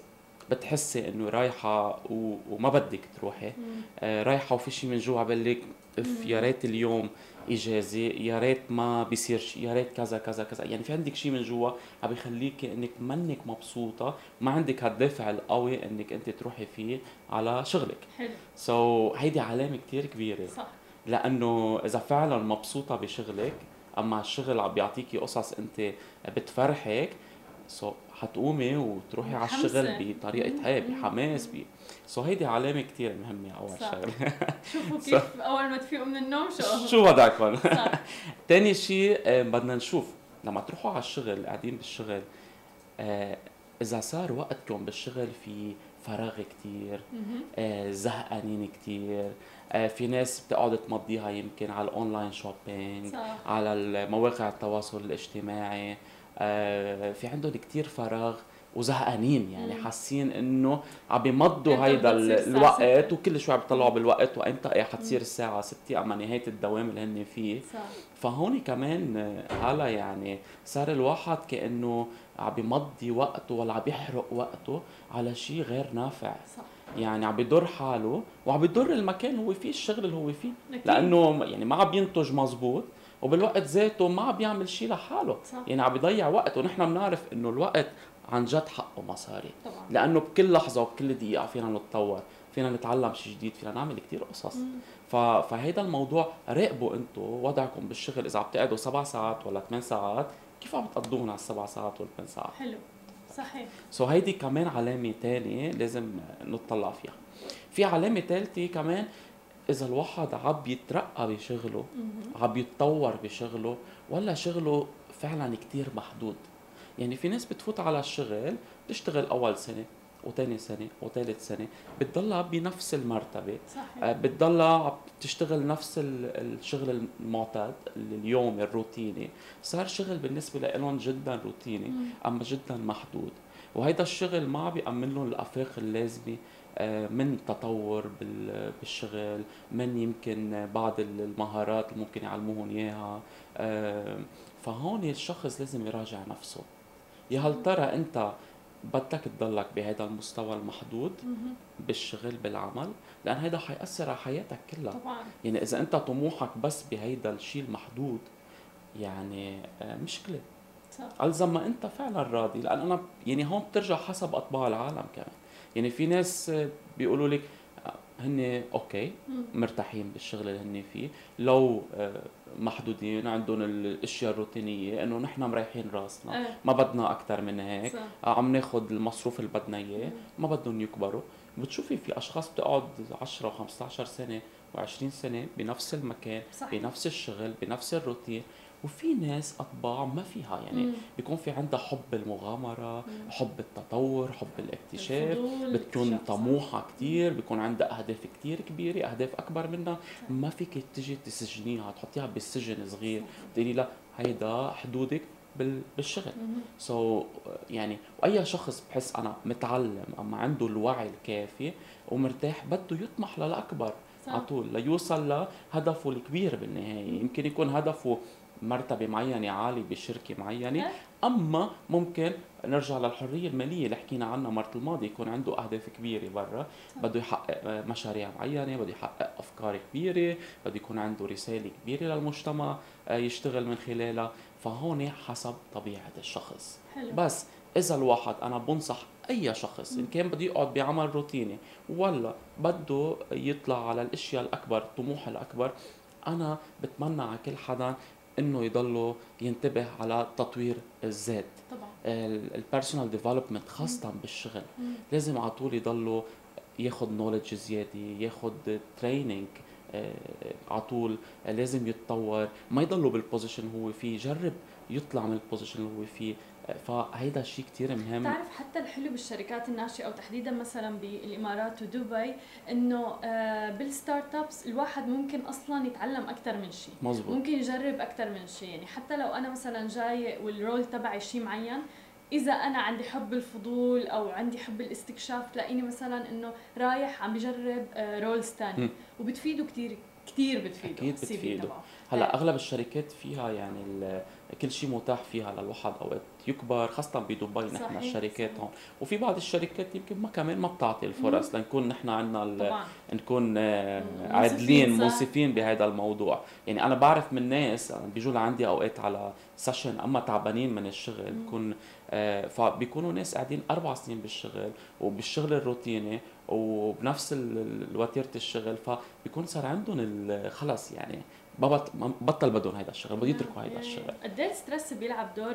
بتحسي انه رايحة و... وما بدك تروحي؟ آه رايحة وفي شيء من جوا بقول إف يا ريت اليوم إجازة يا ريت ما بيصير شيء يا ريت كذا كذا كذا. يعني في عندك شيء من جوا عم بيخليك إنك منك مبسوطة ما عندك هالدافع القوي إنك أنت تروحي فيه على شغلك. حلو. so, هيدي علامة كثير كبيرة. صح. لأنه إذا فعلا مبسوطة بشغلك أما الشغل عم بيعطيكي قصص أنت بتفرحك so, حتقومي وتروحي على الشغل بطريقة هي بحماس بي. so هيدي علامة كثير مهمة أول شغلة. شوفوا كيف أول ما تفيقوا من النوم شو. شو بدكم ثاني شيء آه، بدنا نشوف لما تروحوا على الشغل قاعدين بالشغل آه إذا صار وقتكم بالشغل في فراغ كثير آه زهقانين كثير في ناس بتقعد تمضيها يمكن على ال online shopping على مواقع التواصل الاجتماعي. آه في عندهم كثير فراغ وزهقانين يعني حاسين إنه عم بيمضوا هيدا الوقت وكل شوي عم بيطلعوا بالوقت وإمتى؟ إيه حتصير الساعة 6 أما نهاية الدوام اللي هن فيه. صح. فهون كمان هلا يعني صار الواحد كأنه عم بيمضي وقته ولا عم يحرق وقته على شيء غير نافع. صح. يعني عم بيضر حاله وعم بيضر المكان هو فيه الشغل اللي هو فيه. لأنه يعني ما عم ينتج مزبوط وبالوقت ذاته ما عم بيعمل شيء لحاله. صح. يعني عم بيضيع وقت ونحن بنعرف إنه الوقت عن جد حقه مصاري. طبعا. لأنه بكل لحظة وبكل دقيقة فينا نتطور فينا نتعلم شيء جديد فينا نعمل كثير قصص. ف... فهيدا الموضوع راقبوا أنتم وضعكم بالشغل. إذا عم تقعدوا سبع ساعات ولا ثمان ساعات كيف عم تقضوهم على السبع ساعات والثمان ساعات؟ حلو. صحيح. سو so هيدي كمان علامة ثانية لازم نطلع فيها. في علامة ثالثه كمان إذا الواحد عم يترقى بشغله عم يتطور بشغله ولا شغله فعلا كتير محدود. يعني في ناس بتفوت على الشغل بتشتغل أول سنة. وثاني سنة وثالث سنة بتضلها بنفس المرتبة. صحيح. آه، بتضلها تشتغل نفس الشغل المعتاد اليومي الروتيني. صار شغل بالنسبة لهم جدا روتيني أما جدا محدود. وهيدا الشغل ما بيأمن لهم الأفاق اللازمة آه، من تطور بالشغل من يمكن بعض المهارات اللي ممكن يعلموهم إياها. آه، فهون الشخص لازم يراجع نفسه. يا هل ترى أنت بدك تضلك بهذا المستوى المحدود بالشغل بالعمل لأن هيدا حيأثر على حياتك كلها. طبعا. يعني إذا أنت طموحك بس بهيدا الشيء المحدود يعني آه، مشكلة. صح. ألزم ما أنت فعلا راضي لأن أنا يعني هون بترجع حسب اطباع العالم كمان. يعني في ناس بيقولوا لك هن أوكي مرتاحين بالشغل اللي هن فيه. لو آه، محدودين عندهم الأشياء الروتينية إنه نحن مريحين راسنا. إيه. ما بدنا أكثر من هيك. صح. عم ناخذ المصروف اللي بدنا إياه. ما بدهم يكبروا. بتشوفي في أشخاص بتقعد 10 و15 سنة و20 سنة بنفس المكان صح. بنفس الشغل بنفس الروتين. وفي ناس أطباع ما فيها يعني مم. بيكون في عندها حب المغامرة مم. حب التطور حب الاكتشاف بتكون طموحة كثير بيكون عندها أهداف كثير كبيرة أهداف أكبر منها. ما فيك تجي تسجنيها تحطيها بالسجن صغير تقولي لا هيدا حدودك بالشغل. سو so, يعني وأي شخص بحس أنا متعلم أما عنده الوعي الكافي ومرتاح بده يطمح للأكبر على طول ليوصل لهدفه الكبير بالنهاية. يمكن يكون هدفه مرتبة معينة عالية بشركة معينة. أما ممكن نرجع للحرية المالية اللي حكينا عنها مرة الماضي يكون عنده أهداف كبيرة برا بده يحقق مشاريع معينة بده يحقق أفكار كبيرة بده يكون عنده رسالة كبيرة للمجتمع آه، يشتغل من خلالها. فهون حسب طبيعة الشخص. حلو. بس إذا الواحد أنا بنصح أي شخص إن كان بده يقعد بعمل روتيني ولا بده يطلع على الأشياء الأكبر الطموح الأكبر أنا بتمنى على كل حدا إنه يضلوا ينتبه على تطوير الذات. طبعا. ال personal development خاصة بالشغل. مم. لازم على طول يضلوا ياخذ knowledge زيادة ياخذ training آه على طول لازم يتطور. ما يضلوا بال position هو فيه يجرب يطلع من ال position اللي هو فيه. فهيدا شيء كثير مهم. بتعرف حتى الحلو بالشركات الناشئة وتحديدا مثلا بالإمارات ودبي إنه آه، بال startups الواحد ممكن أصلا يتعلم أكثر من شيء مزبوط. ممكن يجرب أكثر من شيء يعني حتى لو أنا مثلا جاي وال role تبعي شيء معين إذا أنا عندي حب الفضول أو عندي حب الاستكشاف تلاقيني مثلا إنه رايح عم بجرب roles آه، ثانية وبتفيده كثير كثير بتفيده. أكيد بتفيده. هلا أغلب الشركات فيها يعني كل شيء متاح فيها للواحد أوقات. يكبر خاصة بدبي نحن الشركات هون. وفي بعض الشركات يمكن ما كمان ما بتعطي الفرص لنكون نحن عندنا نكون عادلين منصفين بهذا الموضوع. يعني أنا بعرف من ناس بيجوا لعندي أوقات على session أما تعبانين من الشغل بكون آه فبيكونوا ناس قاعدين أربع سنين بالشغل وبالشغل الروتيني وبنفس وتيرة الشغل فبيكون صار عندهم خلص يعني بطل بدهم هيدا الشغل بده يتركوا هيدا الشغل. قد إيه ال stress بيلعب دور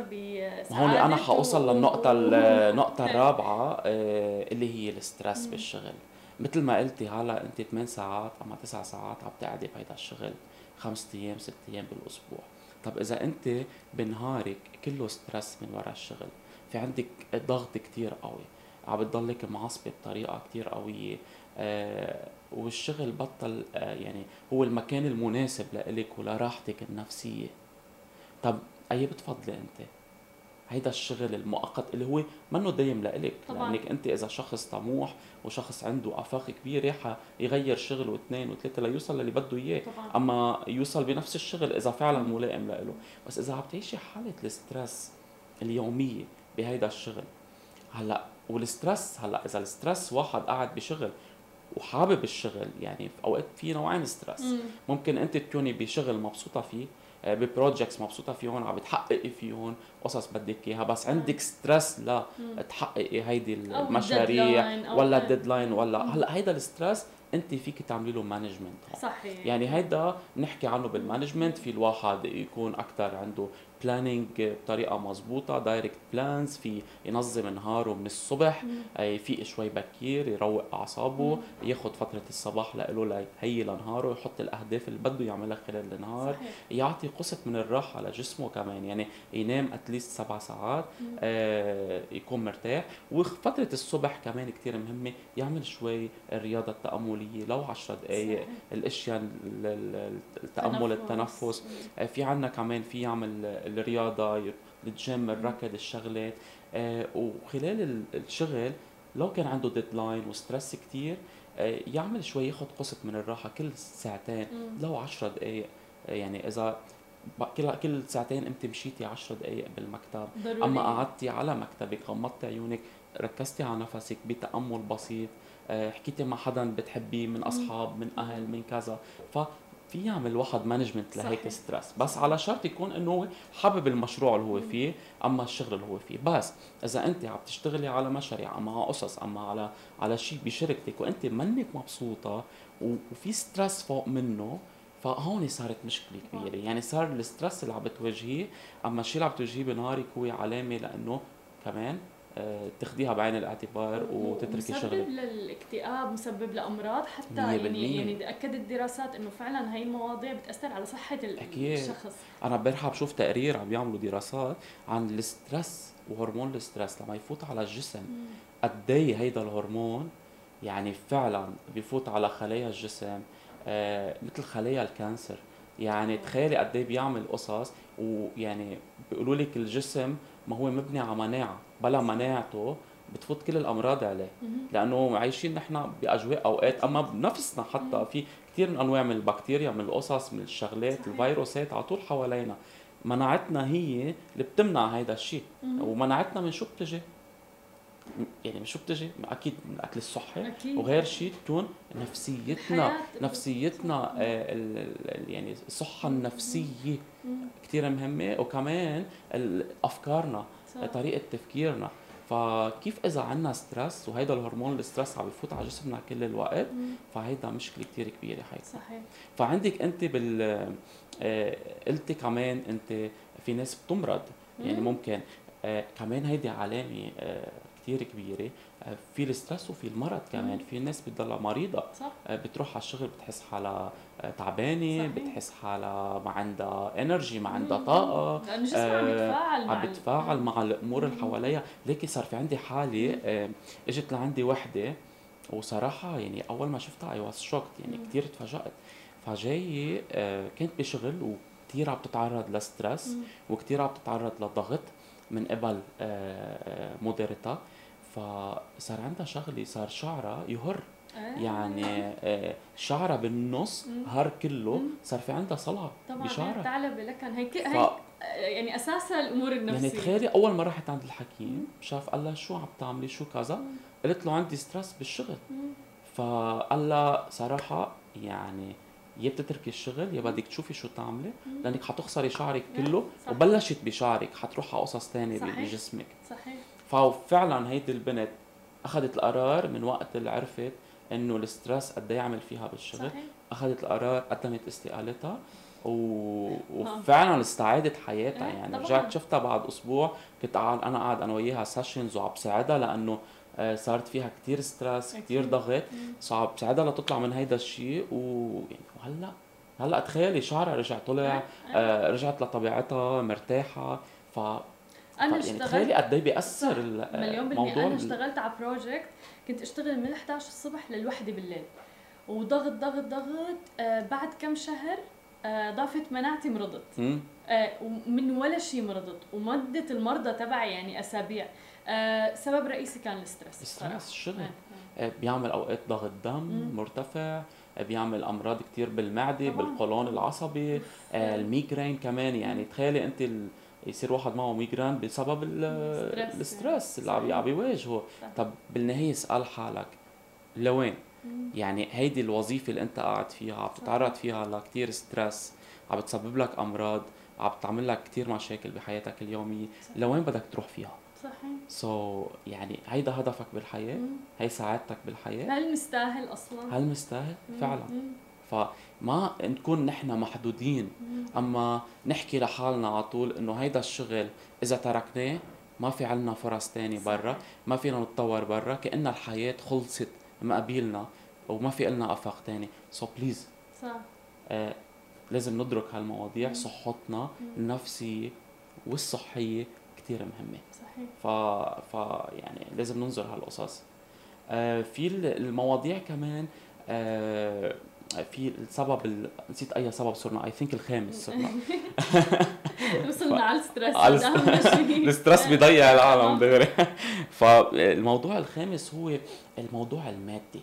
هون أنا حوصل للنقطة النقطة الرابعة آه، اللي هي ال stress بالشغل. مثل ما قلتي هلا أنت 8 ساعات أما 9 ساعات عم تقعدي بهيدا الشغل خمس أيام ست أيام بالأسبوع. طب إذا أنت بنهارك كله ستريس من وراء الشغل في عندك ضغط كتير قوي عم بتضلك معصبة بطريقة كتير قوية. والشغل بطل آه يعني هو المكان المناسب لإلك ولراحتك النفسية. طب أي بتفضلي أنت؟ هيدا الشغل المؤقت اللي هو منه دايم لإلك. طبعا. لأنك أنت إذا شخص طموح وشخص عنده آفاق كبيرة حيغير شغله واثنين وثلاثة ليوصل للي بده إياه. أما يوصل بنفس الشغل إذا فعلا ملائم لإله. بس إذا عم تعيشي حالة ال stress اليومية بهيدا الشغل هلأ وال stress هلأ إذا ال stress واحد قاعد بشغل وحابب الشغل يعني في أوقات في نوعين stress ممكن أنت تكوني بشغل مبسوطة فيه آه، ب projects مبسوطة فيهم عم بتحققي فيهم قصص بدك إياها بس عندك stress لا تحققي هيدي المشاريع ولا ال deadline ولا هلأ هيدا ال stress أنت فيك تعملي له management صحيح. يعني هيدا بنحكي عنه بال management في الواحد يكون أكثر عنده planning بطريقة مزبوطه direct plans في ينظم نهاره من الصبح يفيق شوي بكير يروق أعصابه ياخذ فترة الصباح له ليهيئ لنهاره يحط الأهداف اللي بده يعملها خلال النهار صحيح. يعطي قسط من الراحة لجسمه كمان يعني ينام at least سبع ساعات آه يكون مرتاح. وفترة الصبح كمان كتير مهمة يعمل شوي الرياضة التأملية لو 10 دقائق الأشياء التأمل التنفس. آه في عنا كمان في يعمل الرياضة الجيم الركض الشغلات. آه وخلال الشغل لو كان عنده deadline و stress كتير آه يعمل شوي ياخذ قسط من الراحة كل ساعتين. لو 10 دقائق آه يعني إذا كل كل ساعتين أنت مشيتي 10 دقائق بالمكتب. ضروري. أما قعدتي على مكتبك غمضتي عيونك ركزتي على نفسك بتأمل بسيط. حكيتي مع حدا بتحبيه من أصحاب من أهل من كذا. ف في يعمل واحد management لهيك stress بس على شرط يكون إنه هو حابب المشروع اللي هو فيه أما الشغل اللي هو فيه. بس إذا أنت عم تشتغلي على مشاريع أما على قصص أما على على شيء بشركتك وأنت منك مبسوطة وفي stress فوق منه فهون صارت مشكلة كبيرة. يعني صار ال stress اللي عم بتواجهيه أما الشيء اللي عم بتواجهيه بنهارك هو علامة لأنه كمان تاخديها بعين الاعتبار وتتركي شغلك مسبب للاكتئاب مسبب لأمراض حتى يعني يعني أكدت الدراسات إنه فعلا هي المواضيع بتأثر على صحة أكيد. الشخص. أنا امبارح بشوف تقرير عم بيعملوا دراسات عن ال stress وهرمون ال stress. لما يفوت على الجسم قد إيه هيدا الهرمون يعني فعلا بيفوت على خلايا الجسم آه مثل خلايا ال cancer. يعني تخيلي قد إيه بيعمل قصص ويعني بيقولوا لك الجسم ما هو مبني على مناعة. بلا مناعته بتفوت كل الأمراض عليه. لأنه عايشين نحن بأجواء أوقات أما بنفسنا حتى في كثير من أنواع من البكتيريا من القصص من الشغلات صحيح. الفيروسات على طول حوالينا. مناعتنا هي اللي بتمنع هذا الشيء. ومناعتنا من شو بتجي؟ يعني من شو بتجي؟ أكيد من الأكل الصحي. أكيد. وغير شيء تكون نفسيتنا نفسيتنا آه يعني الصحه النفسية كثير مهمة. وكمان أفكارنا. صح. طريقة تفكيرنا. فكيف إذا عندنا stress وهيدا الهرمون ال stress عم يفوت على جسمنا كل الوقت فهيدا مشكلة كثير كبيرة هيدا. صحيح. فعندك أنت بال آه قلتي كمان أنت في ناس بتمرض. يعني ممكن آه كمان هيدي علامة آه كثير كبيرة. آه، في ال stress وفي المرض كمان. في ناس بتضلها مريضة. صح. آه، بتروح على الشغل بتحس حالها آه، تعبانة بتحس حالها ما عندها energy ما عندها طاقة. لأنه جسمها عم بيتفاعل عم بتفاعل مع الأمور اللي حواليها. ليكي صار في عندي حالة إجت لعندي وحدة وصراحة يعني أول ما شفتها I was shocked يعني كثير تفاجات فجايه كنت بشغل وكثير عم تتعرض ل stress وكثير عم تتعرض لضغط من قبل مديرتها. فصار عندها شغلة صار شعرها يهر. آه. يعني آه شعرها بالنص هر كله. صار في عندها صلع طبعا بشعرها. ثعلبه لكن هي ف... هي يعني اساسها الأمور النفسية. يعني تخيلي أول ما رحت عند الحكيم شاف قال لها شو عم تعملي شو كذا قلت له عندي ستريس بالشغل. فقال لها صراحة يعني يا بتتركي الشغل يا بدك تشوفي شو تعملي لأنك حتخسري شعرك كله صحيح. وبلشت بشعرك حتروح على قصص ثانية بجسمك. صحيح. ففعلا هيدي البنت أخذت القرار من وقت اللي عرفت إنه ال stress قد إيه يعمل فيها بالشغل. صحيح. أخذت القرار قدمت استقالتها و... وفعلا استعادت حياتها. إيه، يعني رجعت شفتها بعد أسبوع. كنت قاعد أنا قاعد أنا وياها sessions وعم بساعدها لأنه آه، صارت فيها كثير stress كثير ضغط. صعب بساعدها لتطلع من هيدا الشيء ويعني وهلأ هلأ تخيلي شعرها رجع طلع إيه، إيه. آه رجعت لطبيعتها مرتاحة. ف أنا يعني اشتغلت تخيلي قد إيه بيأثر مليون بالمية أنا اشتغلت على بروجكت كنت أشتغل من 11 الصبح للوحدة بالليل وضغط ضغط ضغط آه بعد كم شهر آه ضافت مناعتي مرضت آه ومن ولا شيء مرضت ومدة المرضى تبعي يعني أسابيع آه سبب رئيسي كان ال stress ال stress الشغل آه. آه. بيعمل أوقات ضغط دم مم. مرتفع آه، بيعمل أمراض كثير بالمعدة طبعا. بالقولون العصبي آه ال migraine كمان يعني تخيلي أنت. يصير واحد معه fr: migraine بسبب ال stress. اللي عم بيواجهه طب بالنهاية اسأل حالك لوين؟ يعني هيدي الوظيفة اللي انت قاعد فيها عم تتعرض فيها لكثير stress عم بتسبب لك أمراض عم تعمل لك كثير مشاكل بحياتك اليومية. لوين بدك تروح فيها؟ صحيح. so, يعني هيدا هدفك بالحياة؟ مم. هي سعادتك بالحياة؟ هل مستاهل أصلا؟ هل مستاهل؟ فعلا. مم. فما نكون نحن محدودين. أما نحكي لحالنا على طول إنه هيدا الشغل إذا تركناه ما في عنا فرص تانية برا ما فينا نتطور برا كأن الحياة خلصت مقابلنا وما في لنا أفاق تاني. so please صح. آه لازم ندرك هالمواضيع مم. صحتنا النفسية والصحية كتير مهمة. صحيح. ف... ف يعني لازم ننظر هالقصص. آه في المواضيع كمان آه في السبب ال... نسيت أي سبب صرنا. I think الخامس صرنا. وصلنا على ال stress. ال stress بيضيع العالم آه. دغري. فالموضوع الخامس هو الموضوع المادي.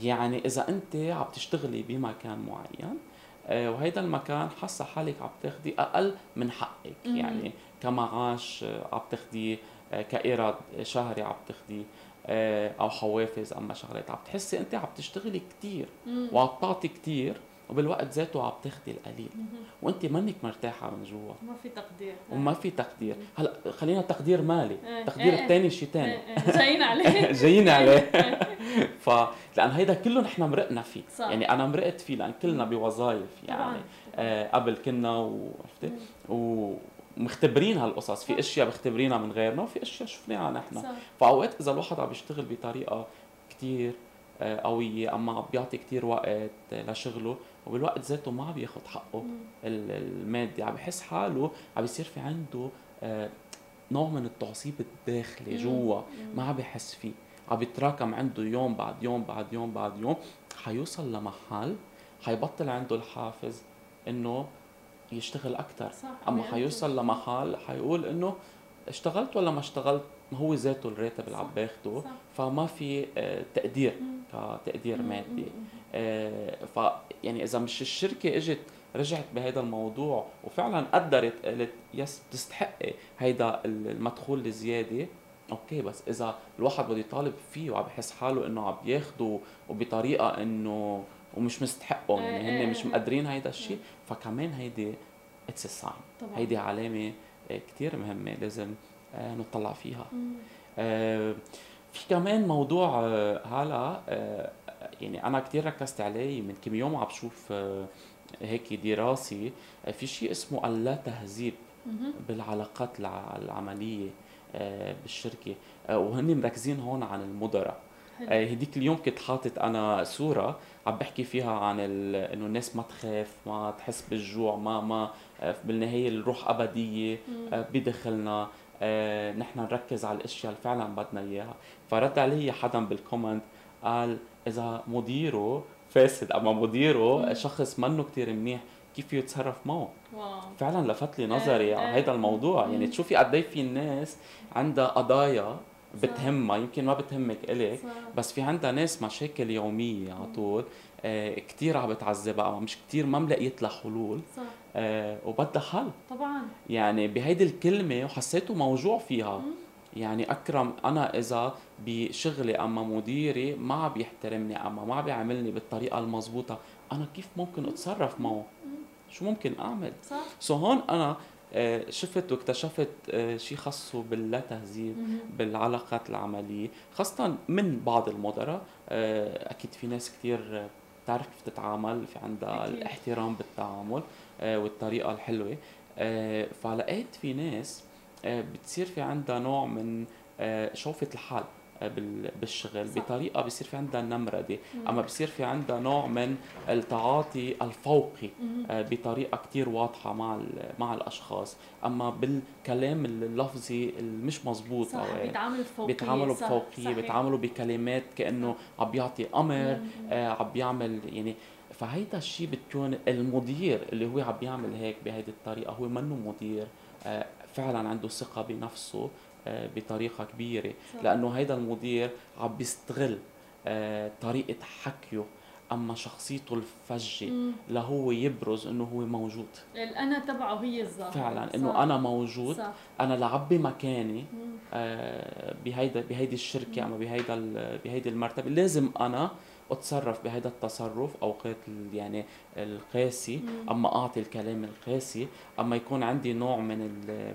يعني إذا أنت عم تشتغلي بمكان معين آه، وهيدا المكان حاسة حالك عم تاخدي أقل من حقك. يعني كمعاش آه، عم تاخديه كإيراد شهري عم تاخديه آه، أو حوافز أما شغلات عم تحسي أنت عم تشتغلي كثير وعم تعطي كثير وبالوقت ذاته عم تاخذي القليل. وأنت منك مرتاحة من جوا. ما في تقدير. وما في تقدير. هلأ خلينا تقدير مالي. التقدير إيه، الثاني شيء ثاني إيه، إيه، جايين عليه. جايين عليه. ف لأن هيدا كله نحن مرقنا فيه. صح. يعني أنا مرقت فيه لأن كلنا بوظائف يعني. آه قبل كنا وعرفتي و مختبرين هالقصص. في أشياء مختبرينها من غيرنا وفي أشياء شفناها نحن. فأوقات إذا الواحد عم يشتغل بطريقة كثير آه، قوية أما عم بيعطي كثير وقت لشغله وبالوقت ذاته ما عم ياخذ حقه المادي عم بحس حاله عم بيصير في عنده آه، نوع من التعصيب الداخلي جوا ما عم بحس فيه. عم بيتراكم عنده يوم بعد يوم بعد يوم بعد يوم. حيوصل لمحل حيبطل عنده الحافز إنه يشتغل أكثر أما حيوصل لمحل حيقول إنه اشتغلت ولا ما اشتغلت؟ ما هو ذاته الراتب اللي عم باخده فما في آه، تقدير كتقدير مادي. آه، ف يعني إذا مش الشركة إجت رجعت بهذا الموضوع وفعلا قدرت قالت yes بتستحقي هيدا المدخول الزيادة okay بس إذا الواحد بده يطالب فيه وعم بحس حاله إنه عم ياخده وبطريقة إنه ومش مستحقهم يعني هن مش مقدرين هيدا الشيء فكمان هيدي it's a sign هيدي علامة كثير مهمة لازم نطلع فيها. في كمان موضوع هلا يعني أنا كثير ركزت عليه من كم يوم عم بشوف هيك دراسي في شيء اسمه اللا تهذيب بالعلاقات العملية بالشركة. وهن مركزين هون عن المدراء. هديك اليوم كنت حاطط أنا صورة عم بحكي فيها عن إنه الناس ما تخاف ما تحس بالجوع ما ما آه، بالنهاية الروح أبدية آه، بدخلنا آه، نحن نركز على الأشياء اللي فعلا بدنا إياها. فرد علي حدا بال comment قال إذا مديره فاسد أما مديره شخص منه كتير منيح كيف يتصرف معه؟ wow. فعلا لفت لي نظري على هذا الموضوع. يعني تشوفي قد في الناس عندها قضايا بتهمها يمكن ما بتهمك الك بس في عندها ناس مشاكل يومية على طول آه كثير عم بتعذبها مش كثير ما ملاقيت لها حلول. صح. آه وبدها حل. طبعا. يعني بهيدي الكلمة وحسيته موجوع فيها. مم. يعني أكرم أنا إذا بشغلي أما مديري ما عم بيحترمني أما ما عم بيعاملني بالطريقة المضبوطة أنا كيف ممكن أتصرف معه؟ شو ممكن أعمل؟ صح. سو هون أنا شفت واكتشفت آه، شيء خاصه باللا تهذيب بالعلاقات العملية خاصة من بعض المدراء. آه، أكيد في ناس كثير بتعرف كيف تتعامل في عندها أكيد. الاحترام بالتعامل والطريقة الحلوة. فلقيت في ناس بتصير في عندها نوع من شوفة الحال بالشغل صح. بطريقة بصير في عندها نمرده أما بصير في عندها نوع من التعاطي الفوقي آه، بطريقة كتير واضحة مع مع الأشخاص. أما بالكلام اللفظي المش مزبوط صح بيتعاملوا بفوقية بيتعاملوا بفوقية بيتعاملوا بكلمات كأنه عم بيعطي أمر آه عم بيعمل يعني. فهيدا الشيء بتكون المدير اللي هو عم بيعمل هيك بهيدي الطريقة هو منه مدير آه فعلا عنده ثقة بنفسه. آه، بطريقة كبيرة. لأنه هيدا المدير عم بيستغل آه، طريقة حكيه أما شخصيته الفجة لهو يبرز إنه هو موجود. الأنا تبعه هي الظاهرة. فعلا إنه أنا موجود صح. أنا لعبي مكاني آه بهيدا بهيدي الشركة أما بهيدا بهيدي المرتبة. لازم أنا أتصرف بهذا التصرف اوقات ال- يعني القاسي أما أعطي الكلام القاسي أما يكون عندي نوع من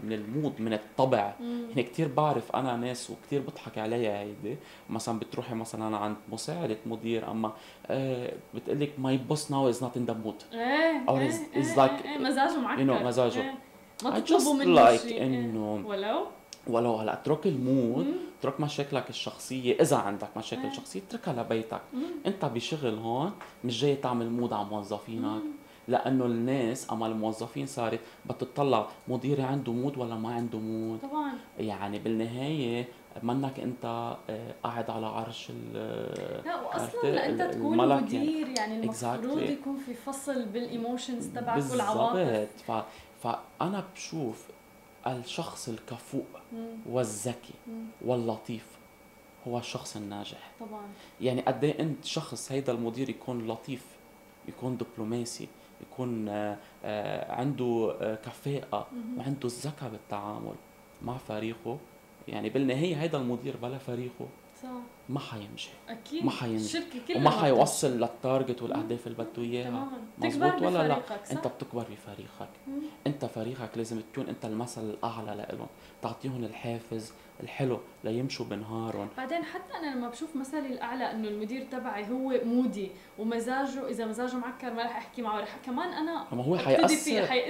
من ال mood من الطبع. يعني كثير بعرف أنا ناس وكثير بضحك عليها هيدي مثلا بتروحي مثلا عند مساعدة مدير أما آه بتقلك my boss now is not in the mood Or إيه، is- إيه، إيه، مزاجه معكر you know، مزاجه. إيه. just منه like شيء. إنه ولو؟ ولو هلا اترك ال mood مم. اترك مشاكلك الشخصية إذا عندك مشاكل إيه. شخصية اتركها لبيتك مم. أنت بشغل هون مش جاي تعمل mood على موظفينك لأنه الناس أما الموظفين صارت بتطلع مديري عنده mood ولا ما عنده mood طبعا يعني بالنهاية منك أنت آه، قاعد على عرش ال لا عرفت؟ واصلا لأنت تكون الملك يعني. مدير يعني المفروض Exactly. يكون في فصل بال emotions تبعك والعواطف بالضبط ف... فأنا بشوف الشخص الكفؤ مم. والذكي. واللطيف هو الشخص الناجح طبعا يعني قد إيه أنت شخص هيدا المدير يكون لطيف يكون دبلوماسي يكون آه، آه، عنده آه، كفاءة. وعنده الذكاء بالتعامل مع فريقه يعني بالنهاية هيدا المدير بلا فريقه صح ما حيمشي. أكيد. ما كلها وما ما حيوصل للتارجت والأهداف اللي بده إياها. مزبوط ولا لا؟ صح أنت بتكبر بفريقك. مم. أنت فريقك لازم تكون أنت المثل الأعلى لهم تعطيهم الحافز الحلو ليمشوا بنهارهم. بعدين حتى أنا لما بشوف مثلي الأعلى إنه المدير تبعي هو مودي ومزاجه إذا مزاجه معكر ما رح أحكي معه. رح كمان أنا اما هو حيأثر. حي...